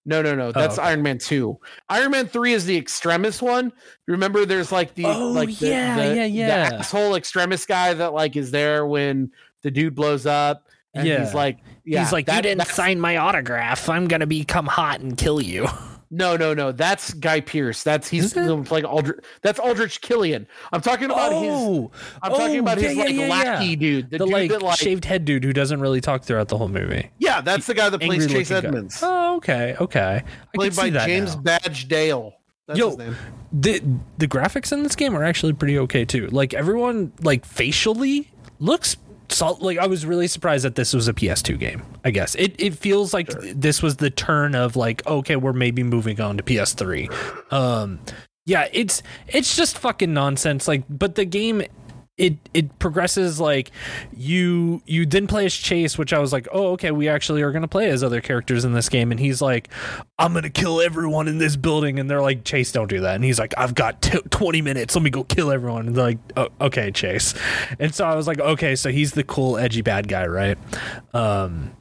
No, no, no. That's
okay.
Iron Man two. Iron Man three is the extremist one. Remember, there's like the
Oh,
like the,
yeah,
the,
yeah,
the
yeah.
asshole extremist guy that like is there when the dude blows up. And
Yeah.
he's like, yeah,
He's like,
that-
you didn't sign my autograph. I'm gonna become hot and kill you.
No, no, no. That's Guy Pearce. That's he's
Is it?
the- like Aldrich. That's Aldrich Killian. I'm talking about his.
oh,
I'm talking
oh,
about his
yeah,
like
yeah, yeah,
lackey
yeah.
dude. The,
the,
dude
like,
that like
shaved head dude who doesn't really talk throughout the whole movie.
yeah, that's the guy that plays Chase
Angry-looking guy.
Edmonds,
Oh, okay, okay. I
played by James
now.
Badge Dale. That's
Yo,
his name.
the the graphics in this game are actually pretty okay too. Like everyone like facially looks so like I was really surprised that this was a PS2 game. I guess it it feels like
Sure.
this was the turn of like okay, we're maybe moving on to PS3. Um, yeah, it's it's just fucking nonsense. Like, but the game it it progresses like you you then play as Chase, which I was like, oh okay, we actually are gonna play as other characters in this game, and he's like, I'm gonna kill everyone in this building, and they're like, Chase, don't do that, and he's like, I've got t- 20 minutes, let me go kill everyone, and they're like, oh, okay, Chase, and so I was like, okay, so he's the cool edgy bad guy, right? Um,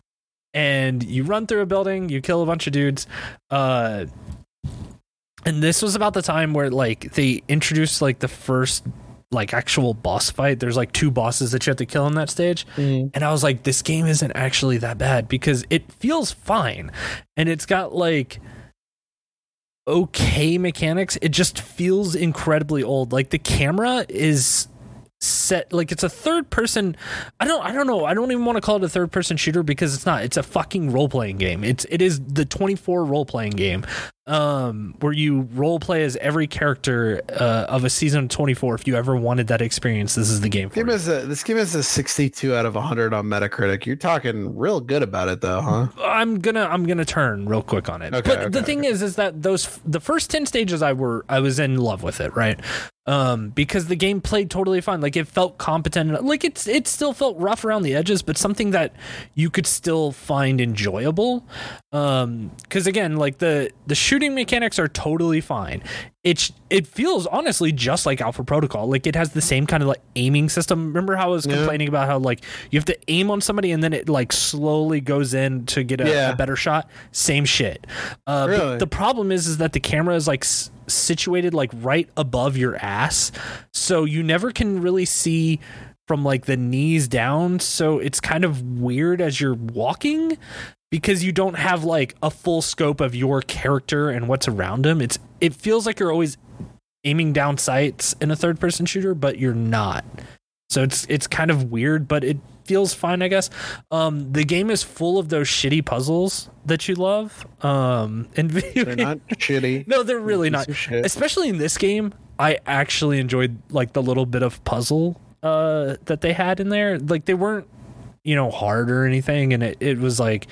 and you run through a building, you kill a bunch of dudes, uh. And this was about the time where like they introduced like the first like actual boss fight. There's like two bosses that you have to kill in that stage. Mm-hmm. And I was like, this game isn't actually that bad because it feels fine. And it's got like okay mechanics. It just feels incredibly old. Like the camera is set like it's a third person I don't I don't know. I don't even want to call it a third person shooter because it's not. It's a fucking role playing game. It's it is the 24 role playing game um where you role play as every character uh, of a season of 24 if you ever wanted that experience this is the game for
Game
you.
is a, this game is a 62 out of 100 on Metacritic. You're talking real good about it though, huh?
I'm gonna I'm gonna turn real quick on it.
Okay,
but
okay,
the thing is, is that those the first ten stages I were I was in love with it, right? Um, because the game played totally fine. Like it felt competent. Like it's it still felt rough around the edges, but something that you could still find enjoyable. Um, because again, like the the shooting mechanics are totally fine. It it feels honestly just like Alpha Protocol. Like it has the same kind of like aiming system. Remember how I was
Yeah.
complaining about how like you have to aim on somebody and then it like slowly goes in to get a,
Yeah.
a better shot. Same shit. Uh, but
Really?
the problem is, is that the camera is like s- situated like right above your ass, so you never can really see from like the knees down. So it's kind of weird as you're walking because you don't have like a full scope of your character and what's around him. It's it feels like you're always aiming down sights in a third person shooter, but you're not. So it's it's kind of weird, but it feels fine, I guess. Um, the game is full of those shitty puzzles that you love. Um, and
They're not shitty.
no, they're really not. Especially in this game, I actually enjoyed like the little bit of puzzle uh that they had in there. Like they weren't, you know, hard or anything, and it, it was like,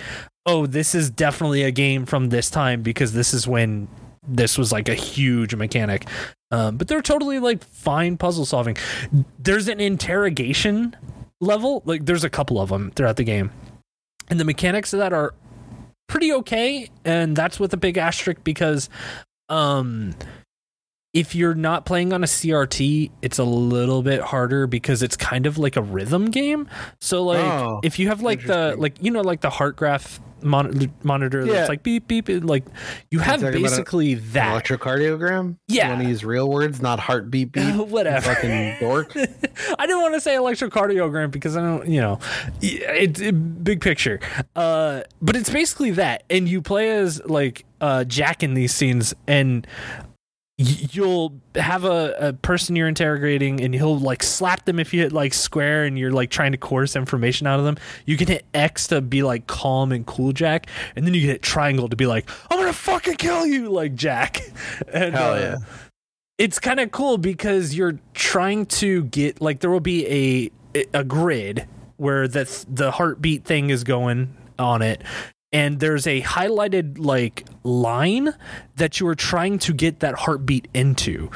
oh, this is definitely a game from this time because this is when this was like a huge mechanic. Um, but they're totally like fine puzzle solving. There's an interrogation level, like there's a couple of them throughout the game, and the mechanics of that are pretty okay and that's with a big asterisk because um if you're not playing on a CRT, it's a little bit harder because it's kind of like a rhythm game. So like
Oh,
if you have like the like you know like the heart graph mon- monitor
Yeah.
that's like beep beep it- like you have
about a-
basically that
Electrocardiogram?
Yeah.
You want to use real words, not heartbeat beat?
whatever
Fucking dork.
I didn't want to say electrocardiogram because I don't, you know, it's it, big picture. Uh, but it's basically that, and you play as like uh, Jack in these scenes, and you'll have a, a person you're interrogating, and he'll like slap them if you hit like square, and you're like trying to coerce information out of them. You can hit X to be like calm and cool Jack, and then you can hit triangle to be like, I'm gonna fucking kill you, like Jack. And,
Hell
uh,
yeah.
it's kind of cool because you're trying to get like there will be a a grid where the the heartbeat thing is going on it and there's a highlighted like line that you are trying to get that heartbeat into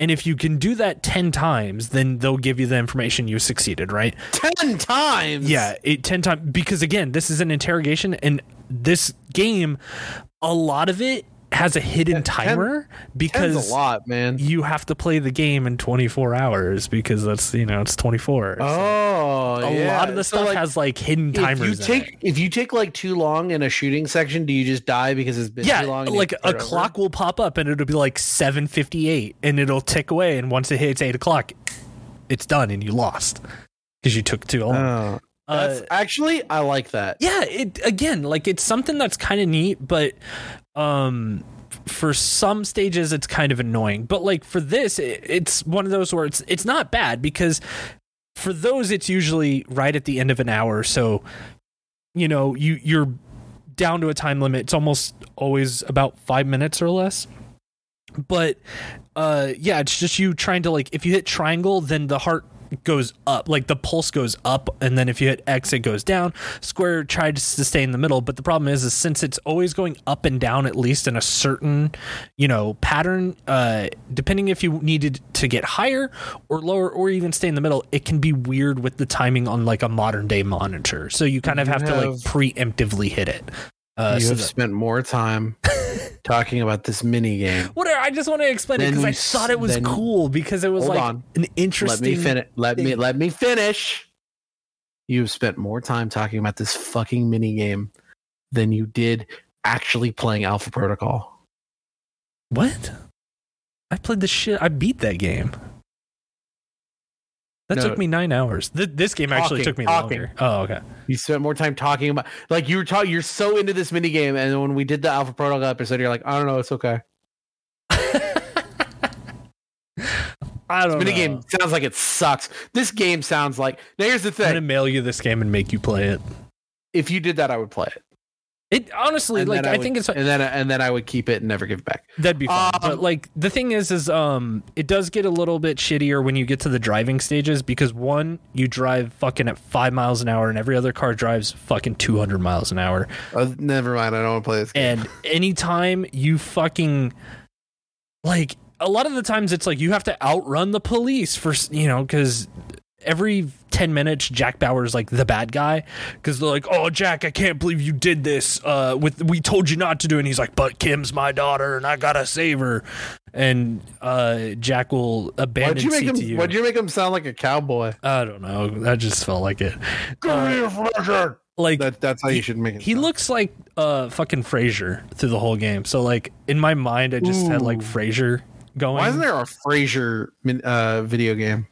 and if you can do that 10 times then they'll give you the information you succeeded right
Ten times.
yeah, it ten times because again, this is an interrogation, and this game, a lot of it has a hidden
Yeah, ten-
timer
Ten's
because
a lot, man.
you have to play the game in 24 hours because that's you know it's 24.
Oh,
a
yeah.
lot of the
So,
stuff
like,
has like hidden timers.
if
you
take
it.
if you take like too long in a shooting section, do you just die because it's been
yeah,
too long?
like a
over?
clock will pop up and it'll be like 7:58, and it'll tick away, and once it hits eight o'clock, it's done, and you lost because you took too long.
Oh,
Uh,
actually I like that.
yeah it again like it's something that's kind of neat but um for some stages it's kind of annoying. But like for this it, it's one of those where it's it's not bad because for those it's usually right at the end of an hour. So you know you you're down to a time limit. It's almost always about 5 minutes or less. But uh yeah it's just you trying to like if you hit triangle then the heart goes up, like the pulse goes up, and then if you hit X, it goes down. Square tries to stay in the middle, but the problem is, is since it's always going up and down, at least in a certain, you know, pattern, uh, depending if you needed to get higher or lower or even stay in the middle, it can be weird with the timing on like a modern day monitor. So you kind of
You
have, to like preemptively hit it. Uh,
you
so
have
that-
spent more time talking about this mini game.
Whatever. I just want to explain it because I thought it was
then-
cool because it was like
on.
an
Let
interesting.
me finish. Let me let me finish. You've spent more time talking about this fucking mini game than you did actually playing Alpha Protocol.
What? I played the shit. I beat that game. That
No.
took me nine hours. Th- this game actually took me
talking.
longer. Oh, okay.
You spent more time talking about like you were talking. You're so into this mini game, and when we did the Alpha Protocol episode, you're like, I don't know, it's okay.
I don't
Mini
know.
game sounds like it sucks. This game sounds like. Now here's the thing.
I'm gonna mail you this game and make you play it.
if you did that, I would play it.
It honestly,
And
like,
then
I,
would-
think it's
and then and then I would keep it and never give it back.
That'd be fun.
Um,
but like the thing is, is um, it does get a little bit shittier when you get to the driving stages because one, you drive fucking at five miles an hour, and every other car drives fucking two hundred miles an hour.
Uh, never mind. I don't want to play this game.
And anytime you fucking like, a lot of the times it's like you have to outrun the police for you know because every 10 minutes jack bauer's like the bad guy because they're like oh jack i can't believe you did this uh with we told you not to do it and he's like but kim's my daughter and i gotta save her and uh jack will abandon
Why'd you make
seat
him? Why'd you make him sound like a cowboy?
i don't know that just felt like it
Give me a flasher.
like
That that's how you should make it.
he
sound.
looks like uh fucking Frasier through the whole game. So like in my mind, I just had like
Ooh.
Frasier going.
Why isn't there a Frasier uh, video game?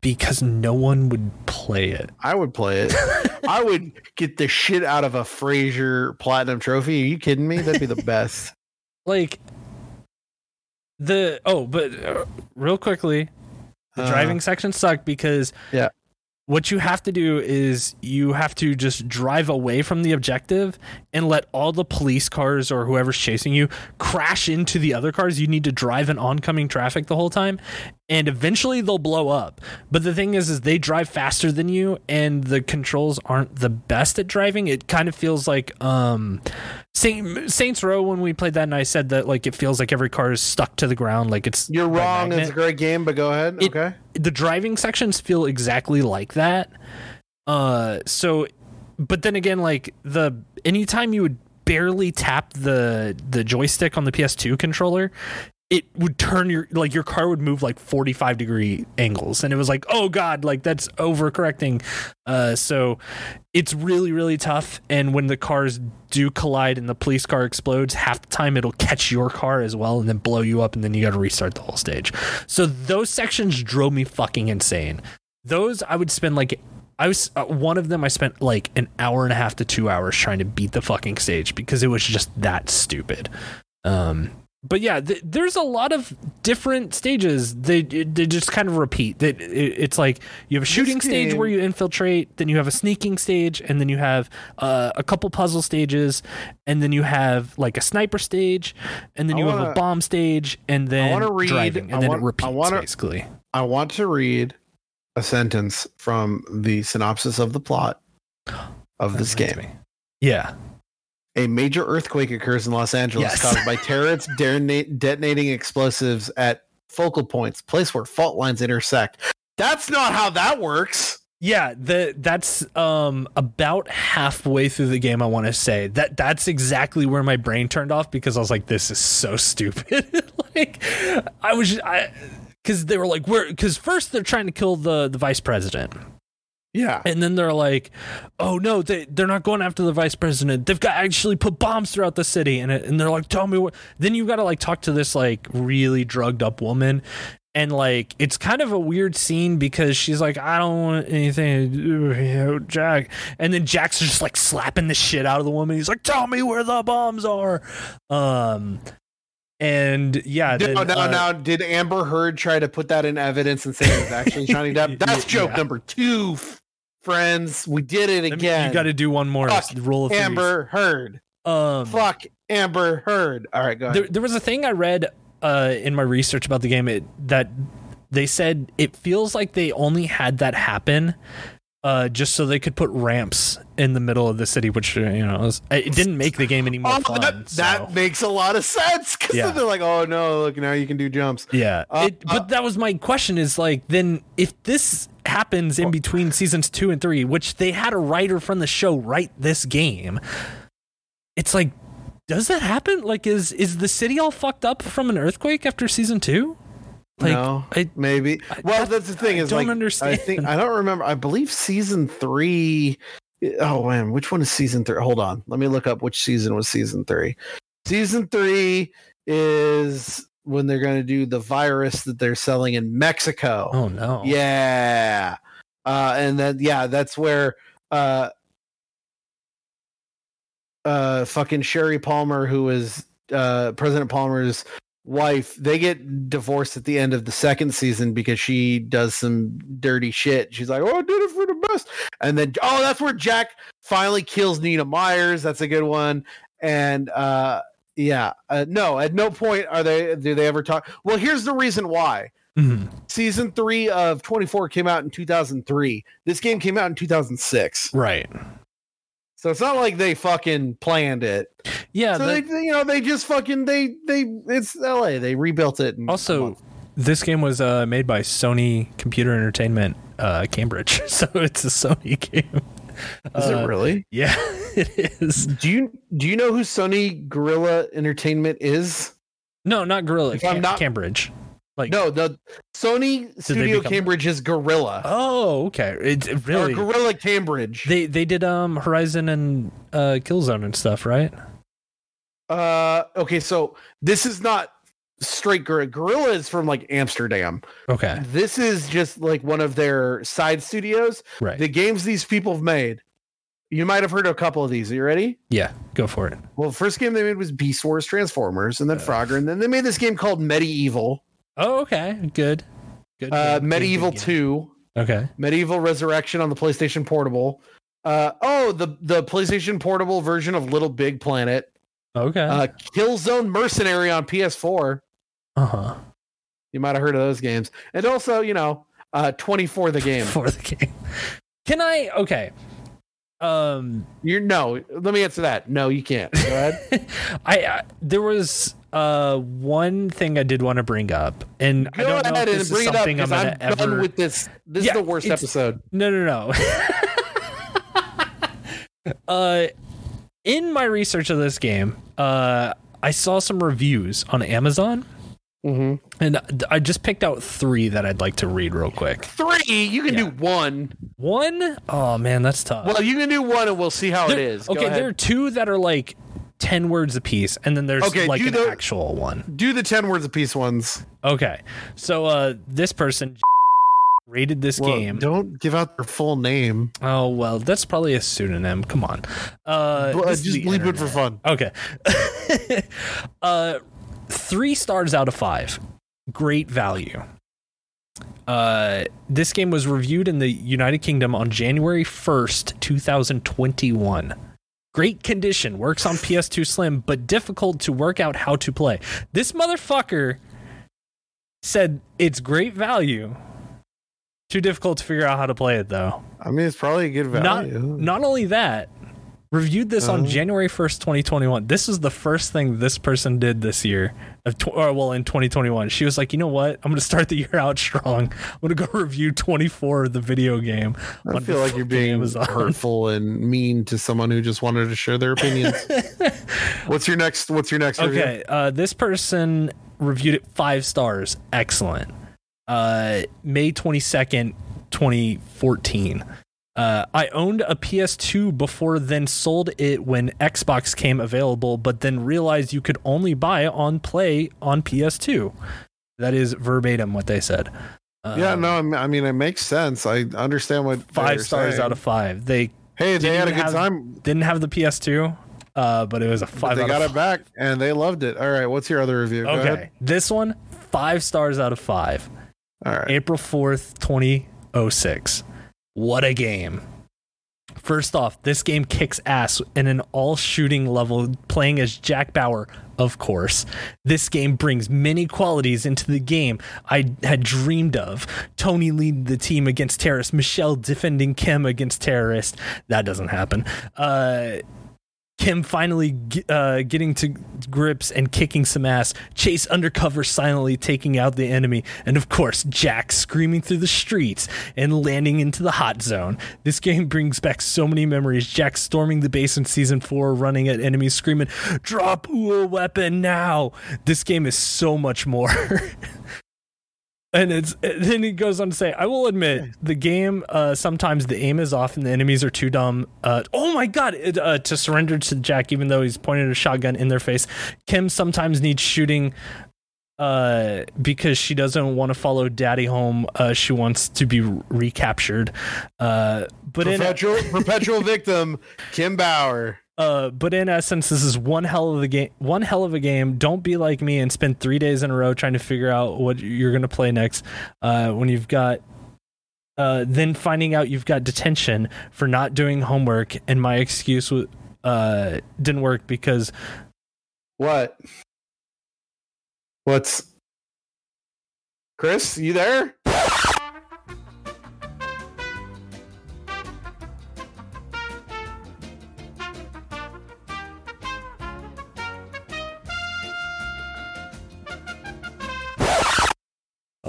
Because no one would play it.
I would play it. I would get the shit out of a Frasier platinum trophy. Are you kidding me? That'd be the best.
Like the oh, but uh, real quickly, the
Uh,
driving section sucked because
Yeah.
What you have to do is you have to just drive away from the objective and let all the police cars or whoever's chasing you crash into the other cars. You need to drive in oncoming traffic the whole time and eventually they'll blow up. But the thing is is they drive faster than you and the controls aren't the best at driving. It kind of feels like um Saint, Saints Row when we played that and I said that like it feels like every car is stuck to the ground like it's
You're wrong. It's a great game, but go ahead.
It-
okay.
the driving sections feel exactly like that. Uh, so, but then again, like the anytime you would barely tap the the joystick on the PS2 controller, it would turn your like your car would move like 45 degree angles and it was like oh god like that's overcorrecting uh so it's really really tough and when the cars do collide and the police car explodes half the time it'll catch your car as well and then blow you up and then you got to restart the whole stage so those sections drove me fucking insane those i would spend like I was uh, one of them. I spent like an hour and a half to two hours trying to beat the fucking stage because it was just that stupid. Um, but yeah, th- there's a lot of different stages. They they just kind of repeat. That it, it's like you have a shooting stage where you infiltrate, then you have a sneaking stage, and then you have uh, a couple puzzle stages, and then you have like a sniper stage, and then you have
wanna-
a bomb stage, and then
wanna read-
driving, and
I
then
want-
it
I wanna-
basically.
I want to read a sentence from the synopsis of the plot of this game.
me. Yeah.
A major earthquake occurs in Los Angeles
Yes.
caused by terrorists detonating explosives at focal points, place where fault lines intersect. That's not how that works.
Yeah, the that's um about halfway through the game I want to say. That that's exactly where my brain turned off because I was like this is so stupid. like I was I cuz they were like where cuz first they're trying to kill the the vice president.
Yeah.
And then they're like, "Oh no, they they're not going after the vice president. They've got actually put bombs throughout the city." And it, and they're like, "Tell me what." Then you got to like talk to this like really drugged up woman, and like it's kind of a weird scene because she's like, "I don't want anything to do with Jack." And then Jack's just like slapping the shit out of the woman. He's like, "Tell me where the bombs are." Um, and yeah,
No,
then,
no,
uh,
no. Did Amber Heard try to put that in evidence and say it was actually Johnny Depp? That's joke
Yeah.
number two, friends. We did it again.
You got to do one more
Fuck
rule of threes.
Amber Heard.
Um,
Fuck Amber Heard. All right, go ahead.
there, there was a thing I read uh, in my research about the game it, that They said it feels like they only had that happen uh, just so they could put ramps in the middle of the city, which you know was, it didn't make the game any more
Oh,
fun.
that,
so-
that makes a lot of sense because
Yeah.
they're like, oh no, look now you can do jumps.
yeah,
Uh,
it, but that was my question: is like, then if this happens in between seasons two and three, which they had a writer from the show write this game, it's like, does that happen? Like, is is the city all fucked up from an earthquake after season two? Like,
no,
I,
maybe. Well, that's the thing
I
is
don't
like I think I don't remember. I believe season three. Oh man, which one is season three? Hold on, let me look up which season was season three. Season three is when they're going to do the virus that they're selling in Mexico.
oh no,
Yeah. Uh, and then yeah, that's where uh uh fucking Sherry Palmer, who is uh President Palmer's wife, they get divorced at the end of the second season because she does some dirty shit. She's like, Oh, I did it for the best. And then oh, that's where Jack finally kills Nina Myers. That's a good one. And uh yeah, uh, no, at no point are they do they ever talk. Well, here's the reason why
Mhm.
season three of 24 came out in 2003 this game came out in 2006
right,
so it's not like they fucking planned it
yeah.
so
the-
they you know they just fucking they they it's la they rebuilt it
Also, this game was uh, made by Sony Computer Entertainment uh, Cambridge, so it's a Sony game.
is
Uh,
it really
Yeah, it is.
do you do you know who sony Guerrilla entertainment is
No, not Guerrilla.
If I'm not-
Cambridge. Like
no the sony studio
become-
cambridge is Guerrilla
Oh, okay. It's it really
or Guerrilla cambridge
they they did um Horizon and uh Killzone and stuff, right?
uh okay so this is not straight Guerrilla Guerrilla is from like amsterdam
Okay,
This is just like one of their side studios.
right.
The games these people have made. You might have heard of a couple of these. Are you ready?
yeah, go for it.
Well, the first game they made was Beast Wars Transformers, and then Frogger, and then they made this game called MediEvil,
Oh, okay. Good. Good.
uh,
good,
MediEvil
good game.
Two,
Okay.
MediEvil Resurrection on the PlayStation Portable. Uh, oh, the the PlayStation Portable version of Little Big Planet.
Okay.
Uh, Killzone Mercenary on PS4.
Uh huh.
You might have heard of those games, and also, you know, uh, 24 the game.
For the game. Can I? Okay. Um.
You're no. Let me answer that. No, you can't. Go ahead.
I, I there was uh one thing I did want to bring up, and I don't know if this
bring
is
it up
something I'm
I'm done
ever.
with this. This
Yeah,
is the worst
it's-
episode.
No, no, no. uh, in my research of this game, uh, I saw some reviews on Amazon,
Mm-hmm.
and I just picked out three that I'd like to read real quick.
Three, you can
Yeah.
do one.
One, oh man, that's tough.
Well, you can do one, and we'll see how it
There-
is. Go
okay,
ahead.
there are two that are like ten words a piece and then there's
Okay,
like an
the-
actual one.
do the ten words a piece ones.
Okay, so uh, this person rated this
Well,
game.
Don't give out their full name.
Oh well, that's probably a pseudonym. Come on, uh,
Well, just leave it for fun.
Okay, uh, three stars out of five. Great value. Uh, this game was reviewed in the United Kingdom on January first, two thousand twenty-one. Great condition, works on PS2 Slim, but difficult to work out how to play. This motherfucker said it's great value. Too difficult to figure out how to play it though.
I mean, it's probably a good
Not
value.
not only that, reviewed this on
Uh-huh.
January 1st, 2021. This is the first thing this person did this year of tw- or well in 2021. She was like, "You know what? I'm going to start the year out strong. I'm going to go review 24 of the video game."
I feel like you're being
Amazon.
hurtful and mean to someone who just wanted to share their opinions. what's your next? What's your next? review?
Okay, uh, this person reviewed it five stars. Excellent. Uh, May 22nd, 2014. Uh, I owned a PS2 before then sold it when Xbox came available, but then realized you could only buy on play on PS2. That is verbatim what they said.
Yeah, no, I mean- it makes sense. I understand what
Five stars
saying.
out of five. They
Hey, they
didn't
had a good
have-
time.
didn't have the PS2, uh, but it was a
But
five
they
out
got it back and they loved it. All right, what's your other review?
Okay. This one, five stars out of five.
All right.
April 4th, 2006. What a game. First off, this game kicks ass in an all shooting level, playing as Jack Bauer, of course. This game brings many qualities into the game I had dreamed of. Tony leading the team against terrorists, Michelle defending Kim against terrorists. That doesn't happen. Uh, Kim finally uh, getting to grips and kicking some ass, Chase undercover silently taking out the enemy, and of course, Jack screaming through the streets and landing into the hot zone. This game brings back so many memories. Jack storming the base in season four, running at enemies, screaming, Drop a weapon now! This game is so much more. and it's then he goes on to say i will admit the game uh, sometimes the aim is off and the enemies are too dumb uh, oh my god it, uh, to surrender to jack even though he's pointed a shotgun in their face. Kim sometimes needs shooting uh, because she doesn't want to follow daddy home uh, she wants to be recaptured. Uh, but
perpetual, in, perpetual victim kim bauer
uh, but in essence, this is one hell of a game. One hell of a game. Don't be like me and spend three days in a row trying to figure out what you're going to play next. Uh, when you've got, uh, then finding out you've got detention for not doing homework, and my excuse uh, didn't work because
what? What's Chris? You there?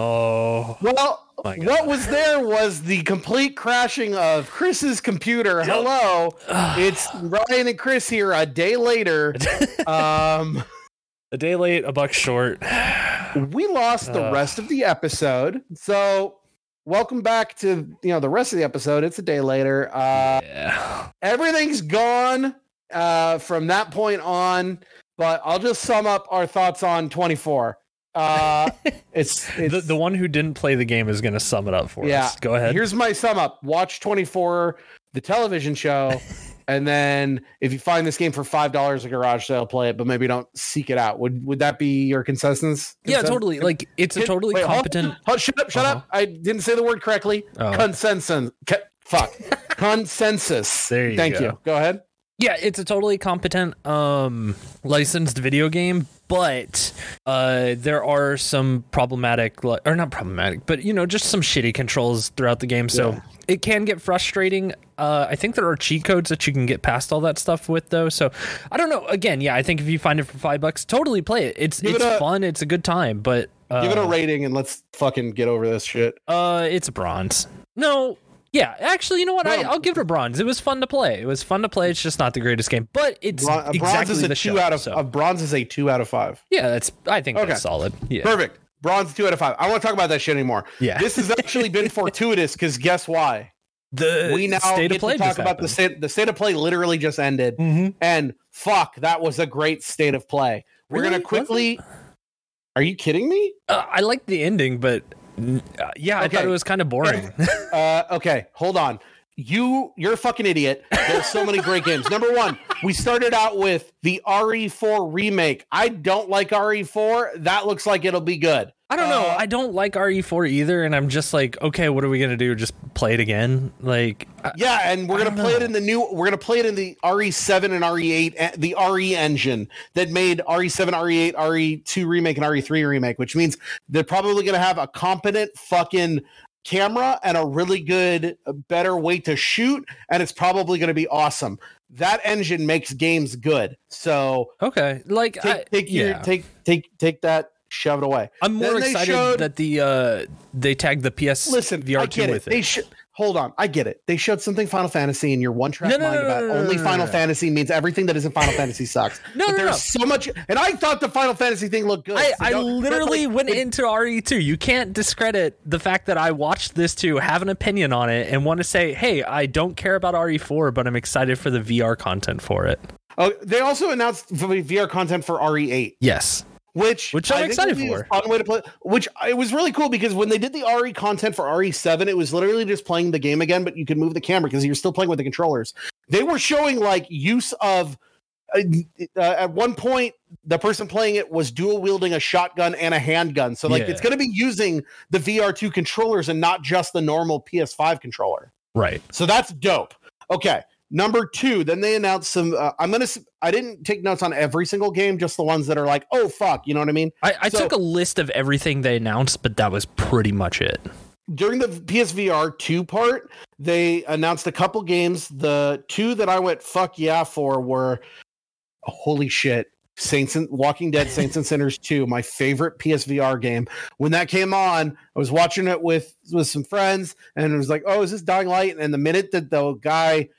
Oh.
Well, what was there was the complete crashing of Chris's computer. Hello. it's Ryan and Chris here a day later. um
a day late, a buck short.
We lost the uh. rest of the episode. So, welcome back to, you know, the rest of the episode. It's a day later. Uh yeah. everything's gone uh from that point on, but I'll just sum up our thoughts on 24. Uh, it's, it's
the, the one who didn't play the game is going to sum it up for yeah. us. Go ahead.
Here's my sum up. Watch 24, the television show, and then if you find this game for five dollars a garage sale, play it, but maybe don't seek it out. Would would that be your consensus?
Yeah, totally. Like it's a totally Wait, competent. Hold,
hold, shut up! Shut uh-huh. up! I didn't say the word correctly. Oh. Consensus. Fuck. Consensus.
There you
Thank
go.
you. Go ahead.
Yeah, it's a totally competent um, licensed video game, but uh, there are some problematic, or not problematic, but you know, just some shitty controls throughout the game. So yeah. it can get frustrating. Uh, I think there are cheat codes that you can get past all that stuff with, though. So I don't know. Again, yeah, I think if you find it for five bucks, totally play it. It's Give it's it a, fun. It's a good time, but
uh, give it a rating and let's fucking get over this shit.
Uh, it's a bronze. No, yeah, actually, you know what? I, will give it a bronze. It was fun to play. It was fun to play. It's just not the greatest game, but it's Bron- exactly bronze
is a
two
show, out of so. bronze is a two out of five.
Yeah, that's. I think okay. that's solid. Yeah,
perfect. Bronze two out of five. I don't want to talk about that shit anymore.
Yeah,
this has actually been fortuitous because guess why?
The
we now
state
get
of play
to talk about
happened.
the state. The state of play literally just ended,
mm-hmm.
and fuck, that was a great state of play. We're
really?
gonna quickly. Are you kidding me?
Uh, I like the ending, but uh, yeah, I thought it was kind of boring.
uh, okay, hold on you you're a fucking idiot. There's so many great games. Number one, we started out with the RE4 remake. I don't like RE4. That looks like it'll be good.
I don't know. Uh, I don't like RE4 either, and I'm just like, okay, what are we gonna do? Just play it again? Like,
yeah, and we're gonna play know. it in the new. We're gonna play it in the RE7 and RE8, eh, the RE engine that made RE7, RE8, RE2 remake, and RE3 remake, which means they're probably gonna have a competent fucking camera and a really good, better way to shoot, and it's probably going to be awesome. That engine makes games good. So
okay, like
take, I, take yeah. your take take take that shove it away.
I'm more excited showed, that the uh they tagged the PS
listen,
VR two with
it. They should hold on, I get it. They showed something Final Fantasy, and your one track no, no, mind no, about only Final Fantasy means everything that isn't Final Fantasy sucks.
No, but
no,
there's
so much, and I thought the Final Fantasy thing looked good.
I, so I literally like, went it, into RE2. You can't discredit the fact that I watched this too, have an opinion on it, and want to say, hey, I don't care about RE4, but I'm excited for the VR content for it.
Oh, they also announced VR content for RE8.
Yes
which
which I'm excited for.
Fun way to play. Which it was really cool because when they did the RE content for RE7, it was literally just playing the game again, but you could move the camera because you're still playing with the controllers. They were showing like use of. Uh, uh, at one point, the person playing it was dual wielding a shotgun and a handgun. So, like, yeah. it's going to be using the VR2 controllers and not just the normal PS5 controller.
Right.
So that's dope. Okay. Number two, then they announced some. Uh, I'm gonna. I didn't take notes on every single game, just the ones that are like, oh fuck, you know what I mean.
I, I
So-
took a list of everything they announced, but that was pretty much it.
during the PSVR 2 part, they announced a couple games. The two that I went fuck yeah for were holy shit. Saints and Walking Dead Saints and Sinners 2, my favorite PSVR game. When that came on, I was watching it with with some friends and it was like, "Oh, is this Dying Light?" And the minute that the guy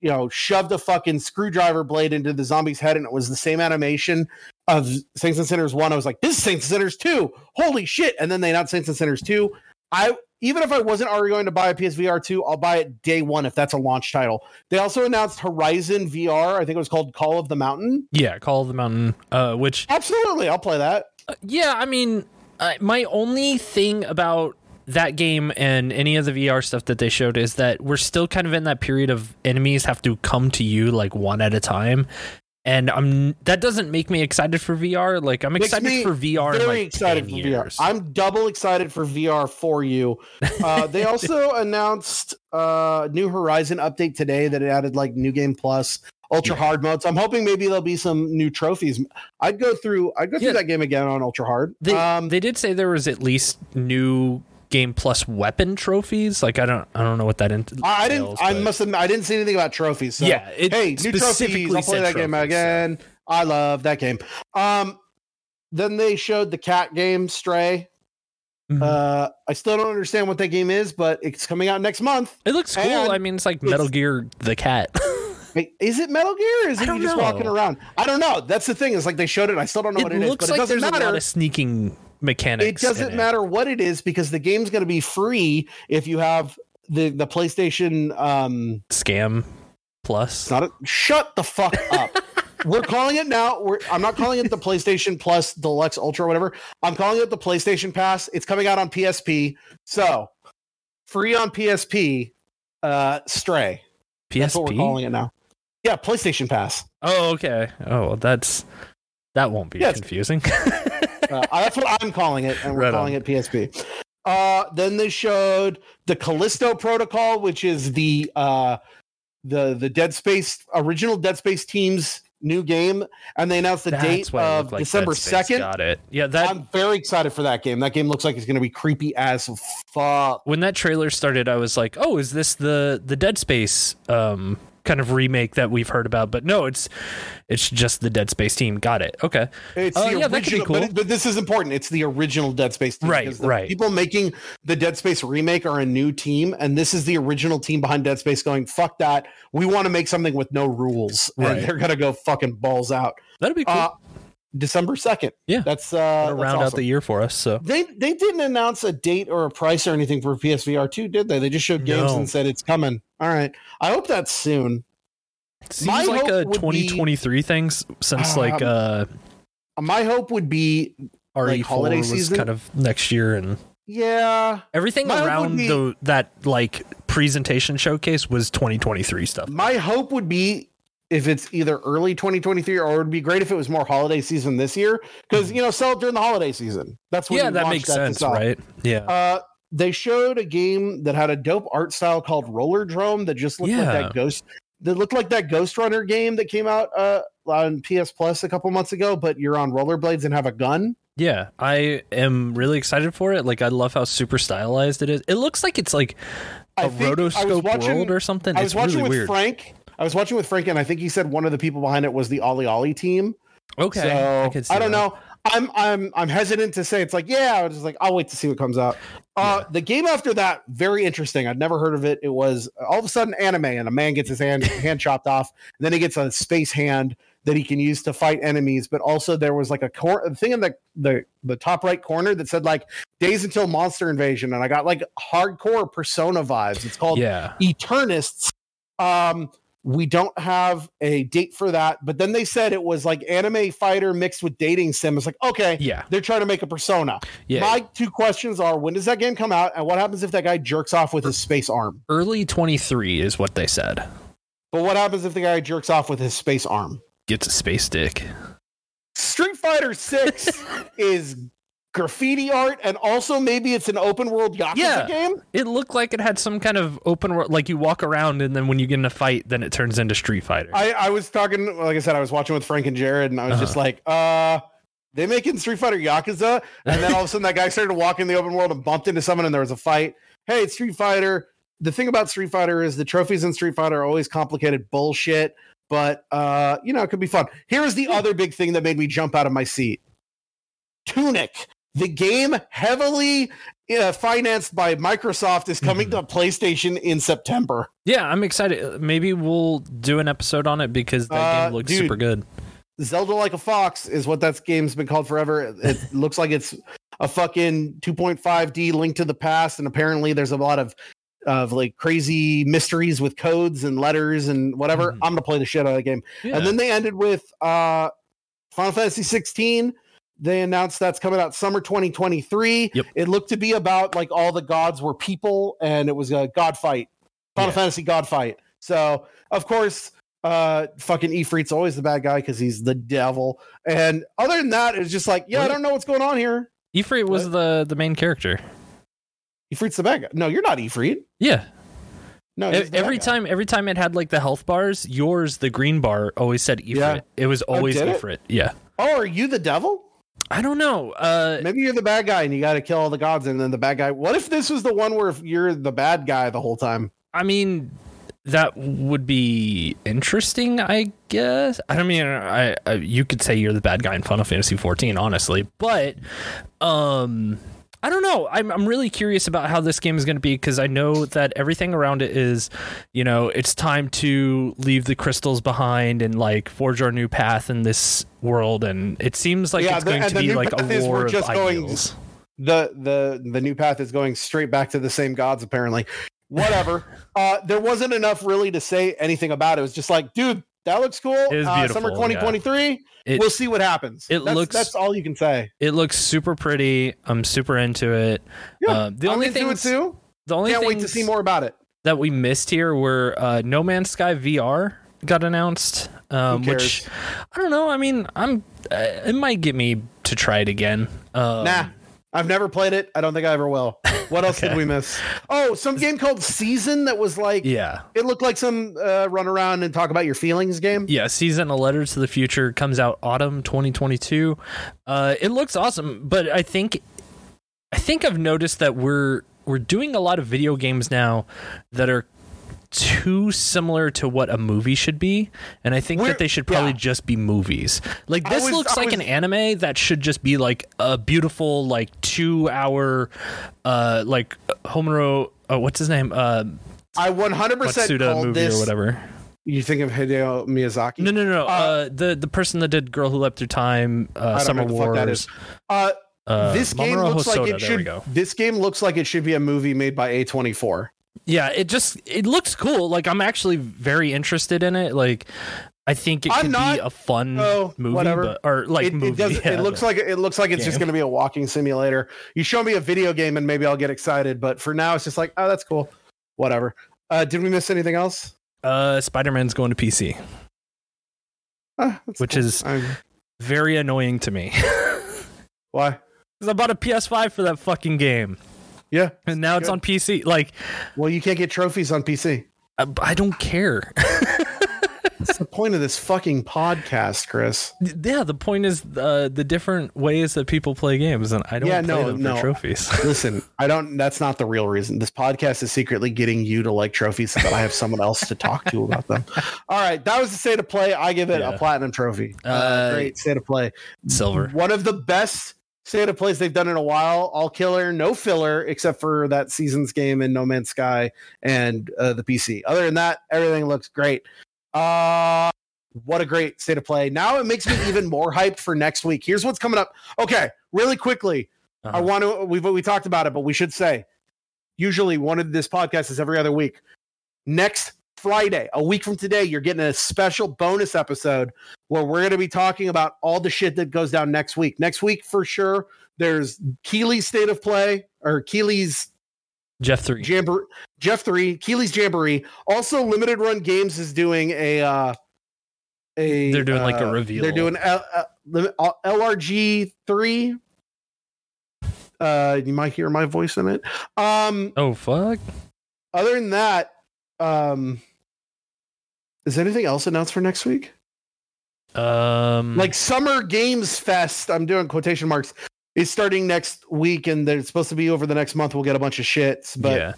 you know, shoved a fucking screwdriver blade into the zombie's head, and it was the same animation of Saints and Sinners 1. I was like, this is Saints and Sinners 2. Holy shit. And then they announced Saints and Sinners 2. I even if I wasn't already going to buy a PSVR 2, I'll buy it day one if that's a launch title. They also announced Horizon VR. I think it was called Call of the Mountain.
Yeah, Call of the Mountain, uh, which
Absolutely, I'll play that.
Uh, yeah, I mean, uh, my only thing about that game and any of the VR stuff that they showed is that we're still kind of in that period of enemies have to come to you like one at a time. And I'm that doesn't make me excited for VR. Like I'm
Makes
excited for VR.
Very
like,
excited
10
for
years.
VR. I'm double excited for VR for you. Uh, they also announced uh, new Horizon update today that it added like new game plus, ultra
Yeah.
hard modes. I'm hoping maybe there'll be some new trophies. I'd go through. I'd go through
Yeah.
that game again on ultra hard.
They
um,
they did say there was at least new game plus weapon trophies. Like I don't I don't know what that entails.
I didn't. I must admit, I didn't see anything about trophies. So.
Yeah,
hey, new trophies. I'll play that game
trophies, so-
again. I love that game. Um, then they showed the cat game Stray.
Mhm.
Uh, I still don't understand what that game is, but it's coming out next month.
it looks cool. I mean, it's like
it's-
Metal Gear the cat.
Wait, is it Metal Gear? Is it you just
know.
walking around? I don't know. That's the thing. Is like they showed it. I still don't know
it
what it is,
looks
but it doesn't
there's a lot of sneaking mechanics.
It doesn't
in
matter what it is because the game's going to be free if you have the the PlayStation. Um,
Scam plus.
not a, shut the fuck up. We're calling it now. We're, I'm not calling it the PlayStation Plus Deluxe Ultra or whatever. I'm calling it the PlayStation Pass. It's coming out on PSP. So free on PSP. Uh, Stray. That's what we're calling it now. Yeah, PlayStation Pass.
Oh, okay. Oh, well, that's that won't be
Yeah,
confusing.
Uh, that's what I'm calling it, and we're
Right
calling it PSP. Uh, then they showed the Callisto Protocol, which is the uh, the the Dead Space original Dead Space team's new game, and they announced the
That's
date of
like
December second.
Got it. Yeah, that
I'm very excited for that game. That game looks like it's going to be creepy as fuck.
when that trailer started, I was like, "Oh, is this the the Dead Space um kind of remake that we've heard about?" But no, it's it's just the Dead Space team. Got it. Okay.
It's
Oh,
the
yeah, that could be
original, but,
cool.
but this is important. It's the original Dead Space team.
Right,
the
right.
People making the Dead Space remake are a new team, and this is the original team behind Dead Space going, fuck that. We want to make something with no rules.
Right.
And they're going to go fucking balls out.
That'd be cool.
Uh, December 2nd.
Yeah.
That's, uh,
That'll
that's
round out the year for us. So
They they didn't announce a date or a price or anything for PSVR 2, did they? They just showed games
No.
and said it's coming. All right. I hope that's soon.
seems
my
like a
would be-
2023 thing since
Um,
like uh
My hope would be,
RE4
like, holiday
was
season?
kind of next year and
yeah.
everything
My
around
be-
the that like presentation showcase was 2023 stuff.
My hope would be if it's either early 2023 or it would be great if it was more holiday season this year because you know sell it during the holiday season. That's when
yeah, that makes
to
sense, right? Yeah.
Uh, they showed a game that had a dope art style called Rollerdrome that just looked like that ghost. That looked like that Ghostrunner game that came out uh, on PS Plus a couple months ago, but you're on rollerblades and have a gun.
Yeah, I am really excited for it. Like, I love how super stylized it is. It looks like it's like a
I think I was
rotoscope
watching-
world or something.
I was
it's
watching
really
with
weird.
Frank. I was watching with Frank, and I think he said one of the people behind it was the OlliOlli team.
okay,
So
I,
I, don't
that.
know. I'm I'm I'm hesitant to say it's like yeah. I was just like I'll wait to see what comes out. Uh, The game after that very interesting. I'd never heard of it. It was all of a sudden anime, and a man gets his hand hand chopped off, and then he gets a space hand that he can use to fight enemies. But also there was like a cor- thing in the the the top right corner that said like days until monster invasion, and I got like hardcore Persona vibes. It's called
Yeah,
Eternights. Um, we don't have a date for that, but then they said it was like anime fighter mixed with dating sim. It's like, okay,
yeah,
they're trying to make a persona.
yeah.
My two questions are when does that game come out? And what happens if that guy jerks off with his space arm?
Early 23 is what they said.
But what happens if the guy jerks off with his space arm?
Gets a space dick.
Street Fighter 6 is graffiti art, and also maybe it's an open world Yakuza
Yeah.
game.
It looked like it had some kind of open world, like you walk around and then when you get in a fight, then it turns into Street Fighter.
I, I was talking, like I said, I was watching with Frank and Jared, and I was just like, uh, they making Street Fighter Yakuza, and then all of a sudden that guy started walking the open world and bumped into someone, and there was a fight. Hey, it's Street Fighter. The thing about Street Fighter is the trophies in Street Fighter are always complicated bullshit, but uh, you know, it could be fun. Here is the other big thing that made me jump out of my seat. Tunic, the game heavily uh, financed by Microsoft, is coming to PlayStation in September.
yeah, I'm excited. Maybe we'll do an episode on it because that
Uh,
game looks
dude.
super good.
Zelda like a fox is what that game's been called forever. It looks like it's a fucking 2.5D link to the past, and apparently there's a lot of of like crazy mysteries with codes and letters and whatever.
Mhm.
I'm gonna play the shit out of the game.
Yeah.
And then they ended with uh Final Fantasy 16. They announced that's coming out summer 2023.
Yep.
It looked to be about like all the gods were people, and it was a god fight, Final
Yeah.
Fantasy god fight. So of course, uh, fucking Ifrit's always the bad guy because he's the devil. And other than that, it's just like, yeah, I don't know what's going on here.
Ifrit was
What?
the the main character.
Ifrit's the bad guy. No, you're not Ifrit.
Yeah.
No,
every
bad guy.
time every time it had like the health bars, yours the green bar always said Ifrit.
Yeah.
It was always
did it?
Ifrit. Yeah.
Oh, are you the devil?
I don't know. Uh
Maybe you're the bad guy and you got to kill all the gods, and then the bad guy. What if this was the one where you're the bad guy the whole time?
I mean, that would be interesting, I guess. I don't mean, I, I you could say you're the bad guy in Final Fantasy 14, honestly, but um, I don't know. I'm I'm really curious about how this game is going to be because I know that everything around it is, you know, it's time to leave the crystals behind and like forge our new path in this world, and it seems like
Yeah,
it's
the-
going to be like a war of
just going-
ideals.
the the the new path is going straight back to the same gods apparently whatever uh there wasn't enough really to say anything about it it was just like dude that looks cool
It was
uh, summer
beautiful,
2023
It-
we'll see what happens
it
that's,
looks-
that's all you can say
It looks super pretty. I'm super into it.
yeah
Uh, the
I'm
only thing
too
the only
can't wait to see more about it
that we missed here were uh, No Man's Sky VR got announced, um, which? I don't know. I mean, I'm uh, it might get me to try it again. Um,
nah i've never played it. I don't think i ever will. What else did we miss? Oh some game called season that was like
Yeah,
it looked like some uh, run around and talk about your feelings game.
Yeah. Season a letter to the future comes out autumn 2022. Uh, it looks awesome, but I think I think I've noticed that we're we're doing a lot of video games now that are too similar to what a movie should be and i think
We're-
that they should probably
yeah.
just be movies like this
was-
looks
I
like an anime that should just be like a beautiful like two hour uh like homero uh, what's his name uh
i 100%
Matsuda
called
movie
this
or whatever
you think of hideo miyazaki
no no no uh,
Uh,
the the person that did girl who leapt through time uh summer
know what the fuck that
wars.
Uh,
uh,
this game
Mamoru
looks like it should. This game looks like it should be a movie made by A24.
Yeah it just it looks cool like i'm actually very interested in it like i think it
I'm
could
not-
be a fun
oh,
movie
whatever.
but, or like
it,
movie
it does.
yeah.
It looks like it looks like it's just going to be a walking simulator. You show me a video game and maybe I'll get excited. But for now, it's just like, oh, that's cool. Whatever. Uh, did we miss anything else?
uh spider-man's going to pc
Ah, that's
Which
cool.
is-
I'm-
very annoying to me
why?
because i bought a ps5 for that fucking game
Yeah.
and now it's
Good.
on pc like
Well, you can't get trophies on PC.
I, I don't care
That's the point of this fucking podcast, Chris.
yeah the point is uh, the different ways that people play games and i don't
Yeah,
play
no,
them for
no.
trophies
Listen, I don't. That's not the real reason. This podcast is secretly getting you to like trophies so that I have someone else to talk to about them. All right, that was the state of play. I give it
Yeah.
a platinum trophy. Uh,
Uh,
great state of play.
silver
One of the best state of plays they've done in a while. All killer, no filler, except for that season's game in No Man's Sky and uh, the PC. Other than that, everything looks great. Uh what a great state of play. Now it makes me even more hyped for next week. Here's what's coming up. Okay, really quickly. I
Uh-huh.
want to. We've we talked about it, but we should say. Usually, one of this podcast is every other week. Next Friday, a week from today, you're getting a special bonus episode where we're going to be talking about all the shit that goes down next week. Next week, for sure, there's Keighley's state of play or Keighley's
jeff 3
Jamboree, Jeff three, Keighley's Jamboree. Also, Limited Run Games is doing a. uh a
They're doing, like, a
uh,
reveal.
They're doing L, uh, lim- uh, LRG three Uh, you might hear my voice in it. Um,
Oh fuck.
other than that, um, is there anything else announced for next week?
Um,
Like Summer Games Fest, I'm doing quotation marks. Is starting next week, and it's supposed to be over the next month. We'll get a bunch of shits, but
yeah.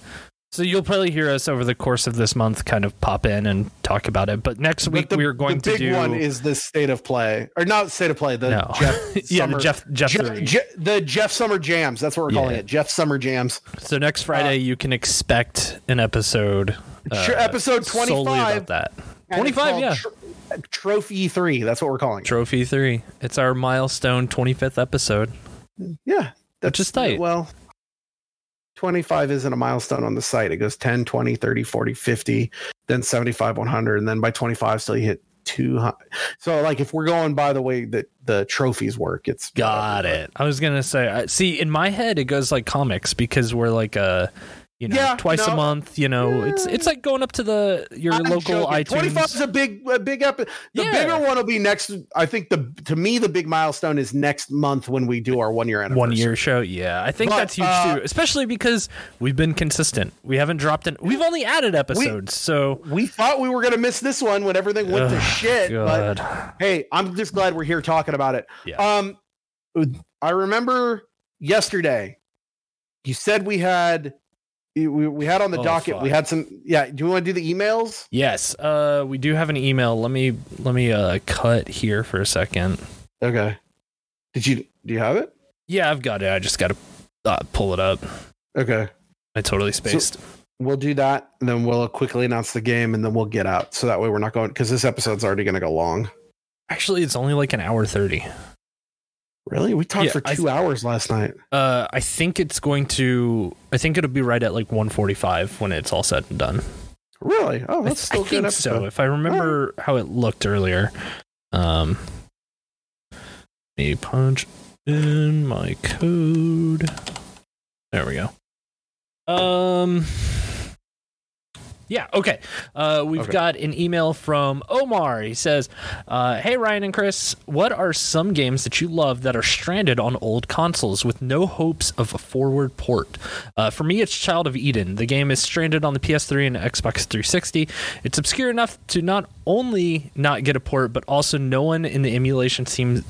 So you'll probably hear us over the course of this month kind of pop in and talk about it. But next week
the,
we are going to
the big
to do
one is the state of play, or not state of play. The
no,
Jeff
yeah,
Summer,
the Jeff Jeff.
Je-
three.
Je- the Jeff Summer Jams. That's what we're calling
Yeah.
it. Jeff Summer Jams.
so next Friday you can expect an episode. Uh,
Sure, episode
solely
25.
about that. 25, yeah.
Tr- Trophy three. That's what we're calling it.
Trophy three. It's our milestone 25th episode.
Yeah,
Which is tight.
Well, 25 isn't a milestone on the site. It goes 10, 20, 30, 40, 50, then 75, 100, and then by 25 still you hit 200. So like if we're going by the way that the trophies work, it's
Got it. I was gonna say. I, see, in my head, it goes like comics because we're like a, you know,
Yeah,
twice
no.
a month. You know, it's it's like going up to the your
I'm
local
joking. 25 is a big a big episode. the
Yeah.
bigger one will be next I think the to me the big milestone is next month when we do our 1 year anniversary.
One year show, yeah, I think
But,
that's huge
uh,
too, especially because we've been consistent. We haven't dropped in. We've only added episodes, so
We thought we were going to miss this one when everything went to
Ugh,
shit, but hey, I'm just glad we're here talking about it.
Yeah.
Um, I remember yesterday you said we had we, we had on the
Oh,
docket we had some yeah. Do you want to do the emails?
Yes, uh, we do have an email. Let me let me uh cut here for a second.
Okay. Did you do you have it?
Yeah, I've got it. I just got to uh, pull it up.
Okay.
I totally spaced.
We'll do that, and then we'll quickly announce the game, and then we'll get out. So that way, we're not going because this episode's already going to go long.
Actually, it's only like an hour thirty.
Really, we talked
Yeah,
for
I
two hours last night.
Uh, I think it's going to. I think it'll be right at like 145 when it's all said and done.
Really? Oh,
I,
that's
th-
still
I think
episode.
so. If I remember how it looked earlier. Um, me punch in my code. There we go. Um. Yeah, okay. Uh, we've
Okay.
got an email from Omar. He says, uh, Hey, Ryan and Chris, what are some games that you love that are stranded on old consoles with no hopes of a forward port? Uh, for me, it's Child of Eden. The game is stranded on the PS3 and Xbox 360. It's obscure enough to not only not get a port, but also no one in the emulation seems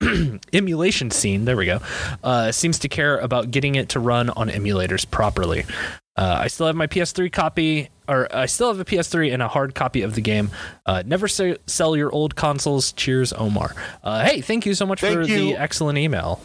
emulation scene there we go uh, seems to care about getting it to run on emulators properly. Uh, i still have my ps3 copy or i still have a ps3 and a hard copy of the game. Uh, never se- sell your old consoles. Cheers omar. Uh, hey thank you so much
Thank
for the excellent email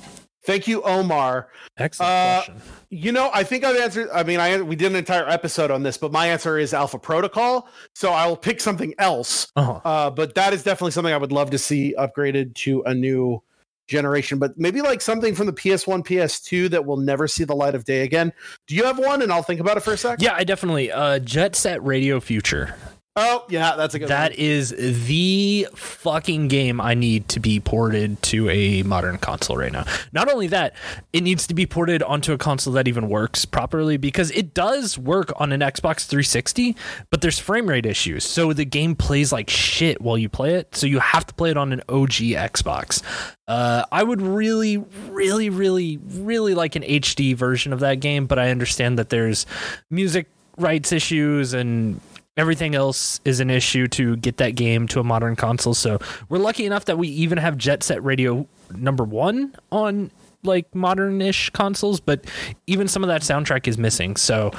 Thank you, Omar.
excellent
Uh,
question
You know, I think I've answered. I mean, I we did an entire episode on this, but my answer is Alpha Protocol. So I will pick something else.
uh-huh.
Uh, but that is definitely something I would love to see upgraded to a new generation. But maybe like something from the PS1, PS2 that will never see the light of day again. Do you have one? And I'll think about it for a sec.
yeah i definitely uh, jet set radio future
Oh, yeah, that's a good.
That
one.
is the fucking game I need to be ported to a modern console right now. Not only that, it needs to be ported onto a console that even works properly because it does work on an Xbox 360, but there's frame rate issues. So the game plays like shit while you play it. So you have to play it on an OG Xbox. Uh, I would really, really, really, really like an HD version of that game, but I understand that there's music rights issues and everything else is an issue to get that game to a modern console. So we're lucky enough that we even have Jet Set Radio number one on like modern-ish consoles, but even some of that soundtrack is missing. So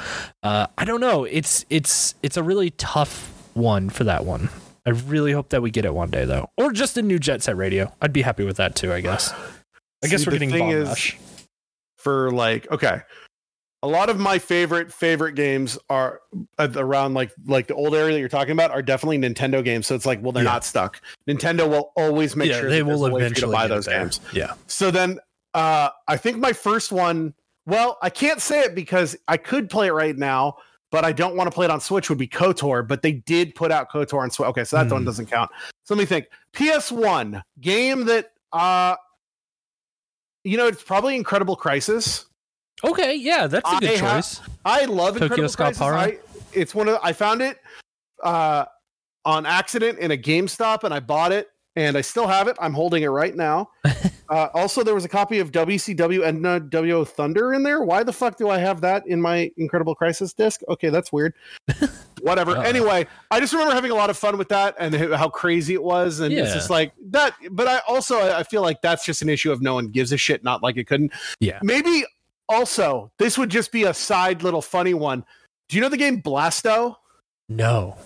uh, I don't know. It's it's it's a really tough one for that one. I really hope that we get it one day though, or just a new Jet Set Radio. I'd be happy with that too. I guess. I guess
See,
we're getting Bomb
is-
Rush.
for like okay a lot of my favorite favorite games are around like like the old area that you're talking about are definitely Nintendo games. So it's like, well, they're
Yeah.
not stuck. Nintendo will always make
yeah,
sure
they will
a way for you to
eventually
buy those
there.
games.
Yeah.
So then, uh, I think my first one. Well, I can't say it because I could play it right now, but I don't want to play it on Switch. Would be Kotor, but they did put out Kotor on Switch. Okay, so that
Hmm.
one doesn't count. So let me think. PS One game that, uh, you know, it's probably Incredible Crisis.
Okay. Yeah, that's a good
I ha-
choice.
I love
Tokyo
Incredible
Scott
Crisis. I, it's one of I found it uh, on accident in a GameStop, and I bought it, and I still have it. I'm holding it right now. Uh, also, there was a copy of WCW and WO Thunder in there. Why the fuck do I have that in my Incredible Crisis disc? Okay, that's weird. Whatever.
Uh.
Anyway, I just remember having a lot of fun with that and how crazy it was, and it's just like that. But I also I feel like that's just an issue of no one gives a shit. Not like it couldn't.
Yeah.
Maybe also this would just be a side little funny one. Do you know the game Blasto?
No,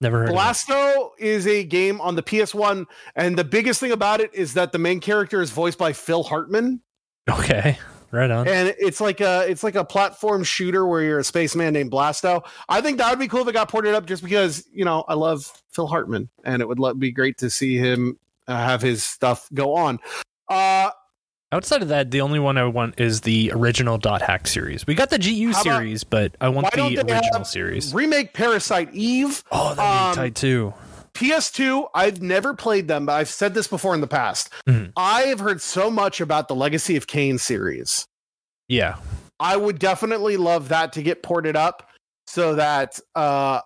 never heard. of
Blasto is a game on the PS1, and the biggest thing about it is that the main character is voiced by Phil Hartman.
Okay, right on.
and it's like a it's like a platform shooter where you're a spaceman named Blasto. I think that would be cool if it got ported up, just because you know I love Phil Hartman, and it would be great to see him uh, have his stuff go on. Uh,
Outside of that, the only one I want is the original Dot Hack series. We got the GU
about-
series, but I want the original series.
remake Parasite Eve.
Oh, that'd be
um,
tight too.
PS2, I've never played them, but I've said this before in the past.
Mhm.
I have heard so much about the Legacy of Kain series.
Yeah,
I would definitely love that to get ported up so that uh,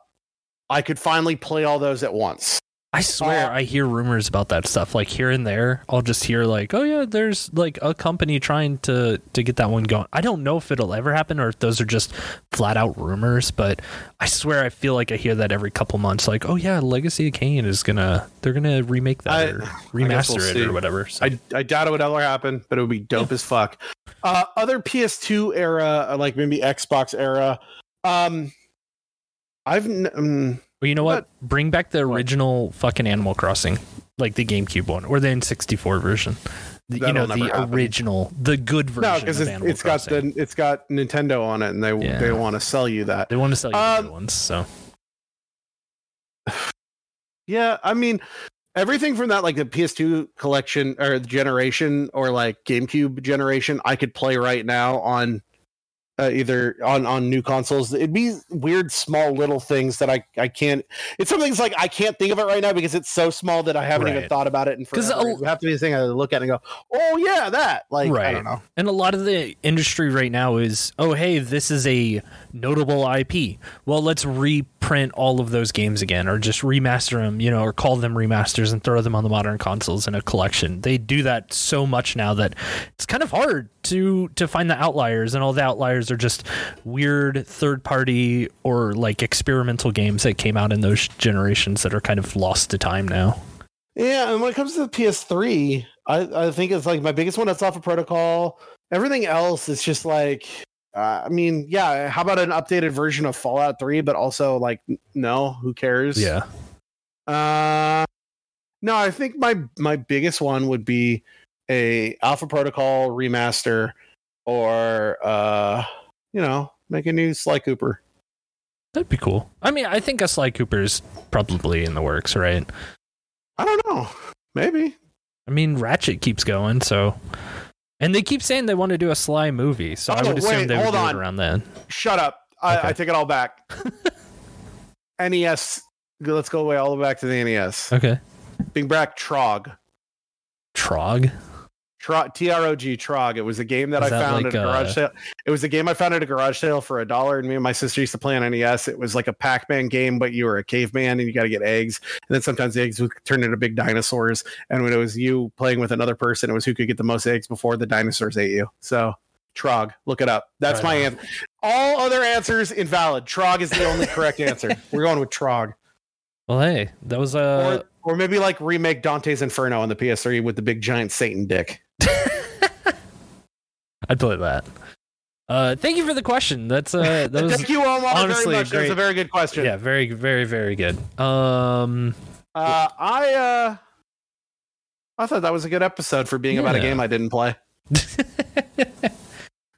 I could finally play all those at once.
I swear
Uh,
I hear rumors about that stuff. Like here and there, I'll just hear like, "Oh yeah, there's like a company trying to to get that one going." I don't know if it'll ever happen or if those are just flat out rumors, but I swear I feel like I hear that every couple months. Like, "Oh yeah, Legacy of Kain is gonna they're gonna remake that
I-
or remaster
we'll
it
see.
or whatever." So,
I, I doubt it would ever happen, but it would be dope as fuck. Uh, other PS2 era, uh, like maybe Xbox era. Um, I've um,
well, you know what? Bring back the
What?
original fucking Animal Crossing, like the GameCube one or the N64 version. The- you know the
happen.
original, the good version.
no because
of
it's, it's got the it's got Nintendo on it, and they
Yeah.
they want to sell you that.
They want to sell you the
Um,
new ones, so
Yeah, I mean everything from that like the PS2 collection or the generation or like GameCube generation I could play right now on uh, either on on new consoles. It'd be weird small little things that I I can't it's something like I can't think of it right now because it's so small that I haven't even thought about it and
'Cause
forever.
a-
it would have to be the thing I look at and go, "Oh yeah, that." Like
right.
I don't know.
And a lot of the industry right now is, oh, hey, this is a notable IP. Well, let's reprint all of those games again, or just remaster them, you know, or call them remasters and throw them on the modern consoles in a collection. They do that so much now that it's kind of hard to to find the outliers, and all the outliers are just weird third party or like experimental games that came out in those generations that are kind of lost to time now.
Yeah, and when it comes to the PS3, I, I think it's like my biggest one that's Alpha Protocol. Everything else is just like, uh, I mean, yeah. How about an updated version of Fallout 3? But also, like, no, who cares?
Yeah.
Uh, no, I think my my biggest one would be a Alpha Protocol remaster, or uh, you know, make a new Sly Cooper.
That'd be cool. I mean, I think a Sly Cooper is probably in the works, right?
I don't know, maybe.
I mean, Ratchet keeps going, so. And they keep saying they want to do a Sly movie, so I
Oh,
would assume
wait,
they would do
on.
it around then.
Shut up. I,
Okay.
I take it all back. NES. Let's go away all the way back to the NES.
Okay.
Bring back Trog.
Trog.
Trog, T R O G, Trog. It was a game that
Is
I
that
found
like,
at a garage
uh,
sale. It was a game I found at a garage sale for a dollar, and me and my sister used to play on NES. It was like a Pac Man game, but you were a caveman and you got to get eggs. And then sometimes the eggs would turn into big dinosaurs. And when it was you playing with another person, it was who could get the most eggs before the dinosaurs ate you. So, Trog, look it up. That's
Right
my
on.
answer. All other answers invalid. Trog is the only correct answer. We're going with Trog.
Well, hey, that was uh,
or, or maybe like remake Dante's Inferno on the PS3 with the big giant Satan dick.
I'd play that. Uh, thank you for the question. That's uh, that was
Thank you, Omar,
honestly
very much. That was a very good question.
yeah, very, very, very good. Um,
Uh, I uh, I thought that was a good episode for being about a game I didn't play.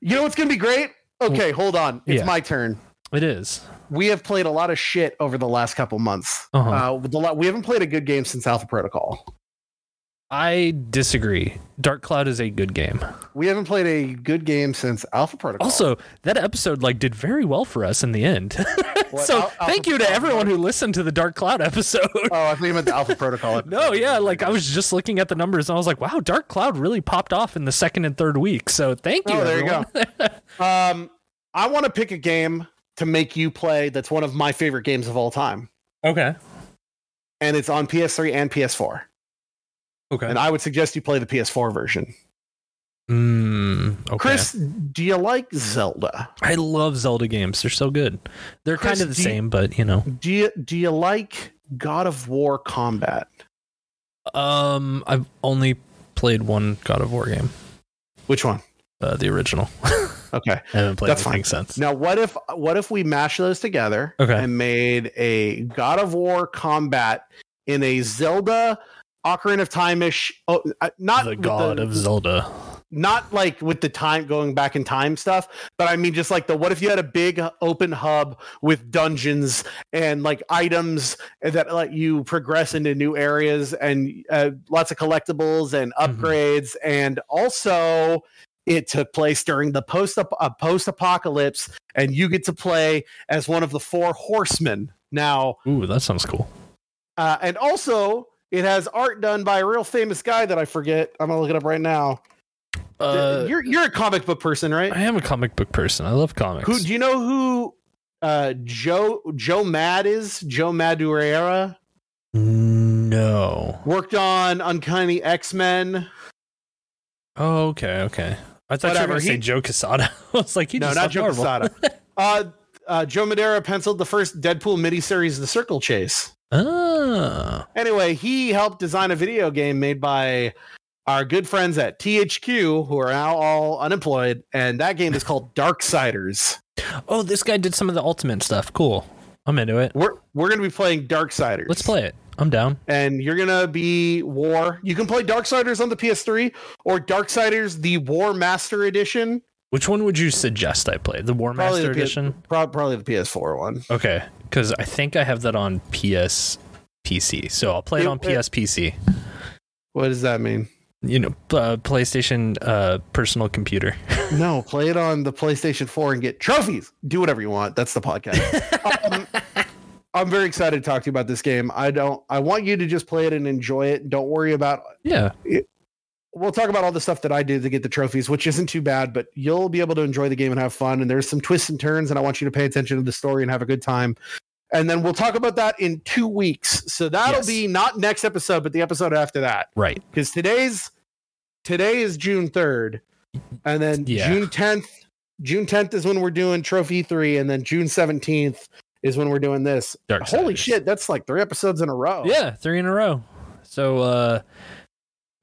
You know what's gonna be great? Okay, hold on. It's
Yeah.
my turn.
it is.
We have played a lot of shit over the last couple months.
Uh-huh.
Uh, we haven't played a good game since Alpha Protocol.
I disagree. Dark Cloud is a good game.
We haven't played a good game since Alpha Protocol.
Also, that episode like did very well for us in the end.
What,
so
Al- Alpha
thank you to
Protocol?
everyone who listened to the Dark Cloud episode.
oh, I think you meant the Alpha Protocol. episode.
No, yeah, like I was just looking at the numbers and I was like, wow, Dark Cloud really popped off in the second and third week. So thank you.
Oh, there you
go.
Um, I want to pick a game to make you play. That's one of my favorite games of all time,
okay.
and it's on PS3 and PS4.
Okay.
And I would suggest you play the PS4 version.
Mm, okay.
Chris, do you like Zelda?
I love Zelda games. They're so good. They're
Chris,
kind of the
do you-
same, but you know.
Do you do you like God of War combat?
Um, I've only played one God of War game,
Which one?
uh, the original.
Okay.
I haven't played
That's fine.
since.
Now, what if what if we mash those together
Okay.
and made a God of War combat in a Zelda Ocarina of Time ish? Oh, uh, not
the God of Zelda.
not like with the time going back in time stuff, but I mean just like the what if you had a big open hub with dungeons and like items that let you progress into new areas and uh, lots of collectibles and
Mhm.
upgrades and also it took place during the post uh, post apocalypse and you get to play as one of the four horsemen now
Ooh, that sounds cool.
uh, and also it has art done by a real famous guy that I forget I'm gonna look it up right now
Uh,
you're you're a comic book person, right?
I am a comic book person. I love comics.
Who do you know who uh Joe Joe Mad is? Joe Madureira
no.
worked on Uncanny X-Men.
Oh, okay, okay. I thought you
Whatever,
were going to say Joe Quesada. I was like, you
no,
just
not Joe
Marvel.
Quesada. uh uh, Joe Madera penciled the first Deadpool miniseries, The Circle Chase.
Ah,
Anyway, he helped design a video game made by our good friends at THQ, who are now all unemployed, and that game is called Darksiders.
oh, this guy did some of the ultimate stuff. Cool. I'm into it.
We're we're gonna be playing Darksiders.
Let's play it. I'm down.
and you're gonna be War. You can play Darksiders on the PS3 or Darksiders the Warmastered Edition.
Which one would you suggest I play? The War
Probably
Master
the P-
Edition?
Prob- probably the PS4 one.
Okay, because I think I have that on PS PC. So I'll play it
It-
on PS PC.
What does that mean?
You know, uh, PlayStation uh, personal computer.
no, play it on the PlayStation 4 and get trophies. Do whatever you want. That's the podcast. um, I'm very excited to talk to you about this game. I don't. I want you to just play it and enjoy it. Don't worry about
yeah.
We'll talk about all the stuff that I do to get the trophies, which isn't too bad, but you'll be able to enjoy the game and have fun. And there's some twists and turns, and I want you to pay attention to the story and have a good time. And then we'll talk about that in two weeks. So that'll
Yes.
be not next episode, but the episode after that.
Right.
Because today's today is June 3rd. And then
Yeah.
June 10th. June 10th is when we're doing trophy three, and then June 17th is when we're doing this.
Dark
Holy shit, that's like three episodes in a row.
Yeah, three in a row. So uh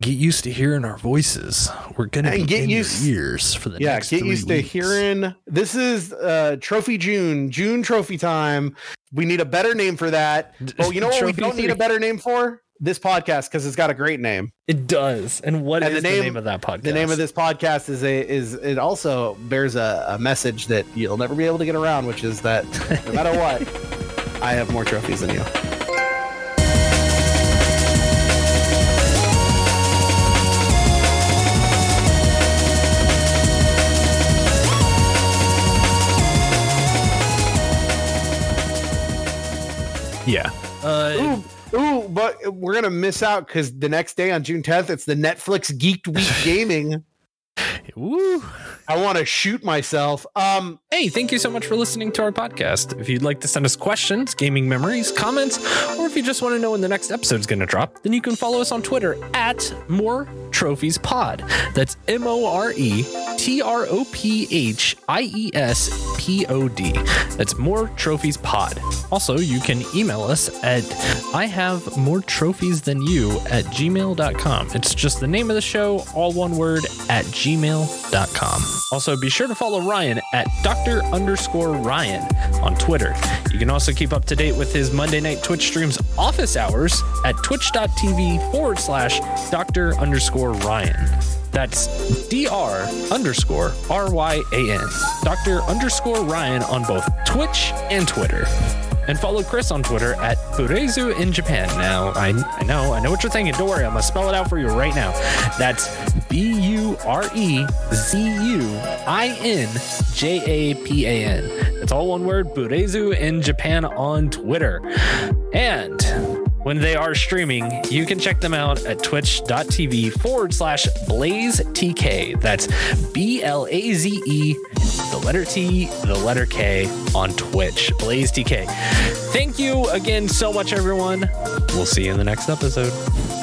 get used to hearing our voices. We're gonna
And
be
get
in
used-
ears for the
yeah get
three
used to hearing this is uh trophy june june trophy time. We need a better name for that. Oh you know what we don't need a better name for? This podcast because it's got a great name.
It does. And what is
And the
the
name-
name, of that podcast?
the name of this podcast is a is it also bears a, a message that you'll never be able to get around which is that no matter what i have more trophies than you
Yeah. Uh
Ooh, ooh, but we're gonna miss out because the next day on June 10th, it's the Netflix Geeked Week Gaming.
Woo.
I want to shoot myself. Um,
Hey, thank you so much for listening to our podcast. If you'd like to send us questions, gaming memories, comments, or if you just want to know when the next episode's going to drop, then you can follow us on Twitter at More Trophies Pod. That's M O R E T R O P H I E S P O D. That's More Trophies Pod. Also, you can email us at I have more trophies than you at gmail.com. It's just the name of the show, all one word, at gmail.com. Also, be sure to follow Ryan at Dr. underscore Ryan on Twitter. You can also keep up to date with his Monday night Twitch streams office hours at twitch.tv forward slash Dr. underscore Ryan. That's dr underscore R Y A N. Dr. underscore Ryan on both Twitch and Twitter. And follow Chris on Twitter at Burezu in Japan. Now, I, I know, I know what you're thinking. Don't worry, I'm to spell it out for you right now. That's B R E Z U I N J A P A N. It's all one word, Burezu in Japan on Twitter. And when they are streaming, you can check them out at twitch.tv forward slash blaze TK. That's B L A Z E, the letter T, the letter K on Twitch. Blaze TK. Thank you again so much, everyone. We'll see you in the next episode.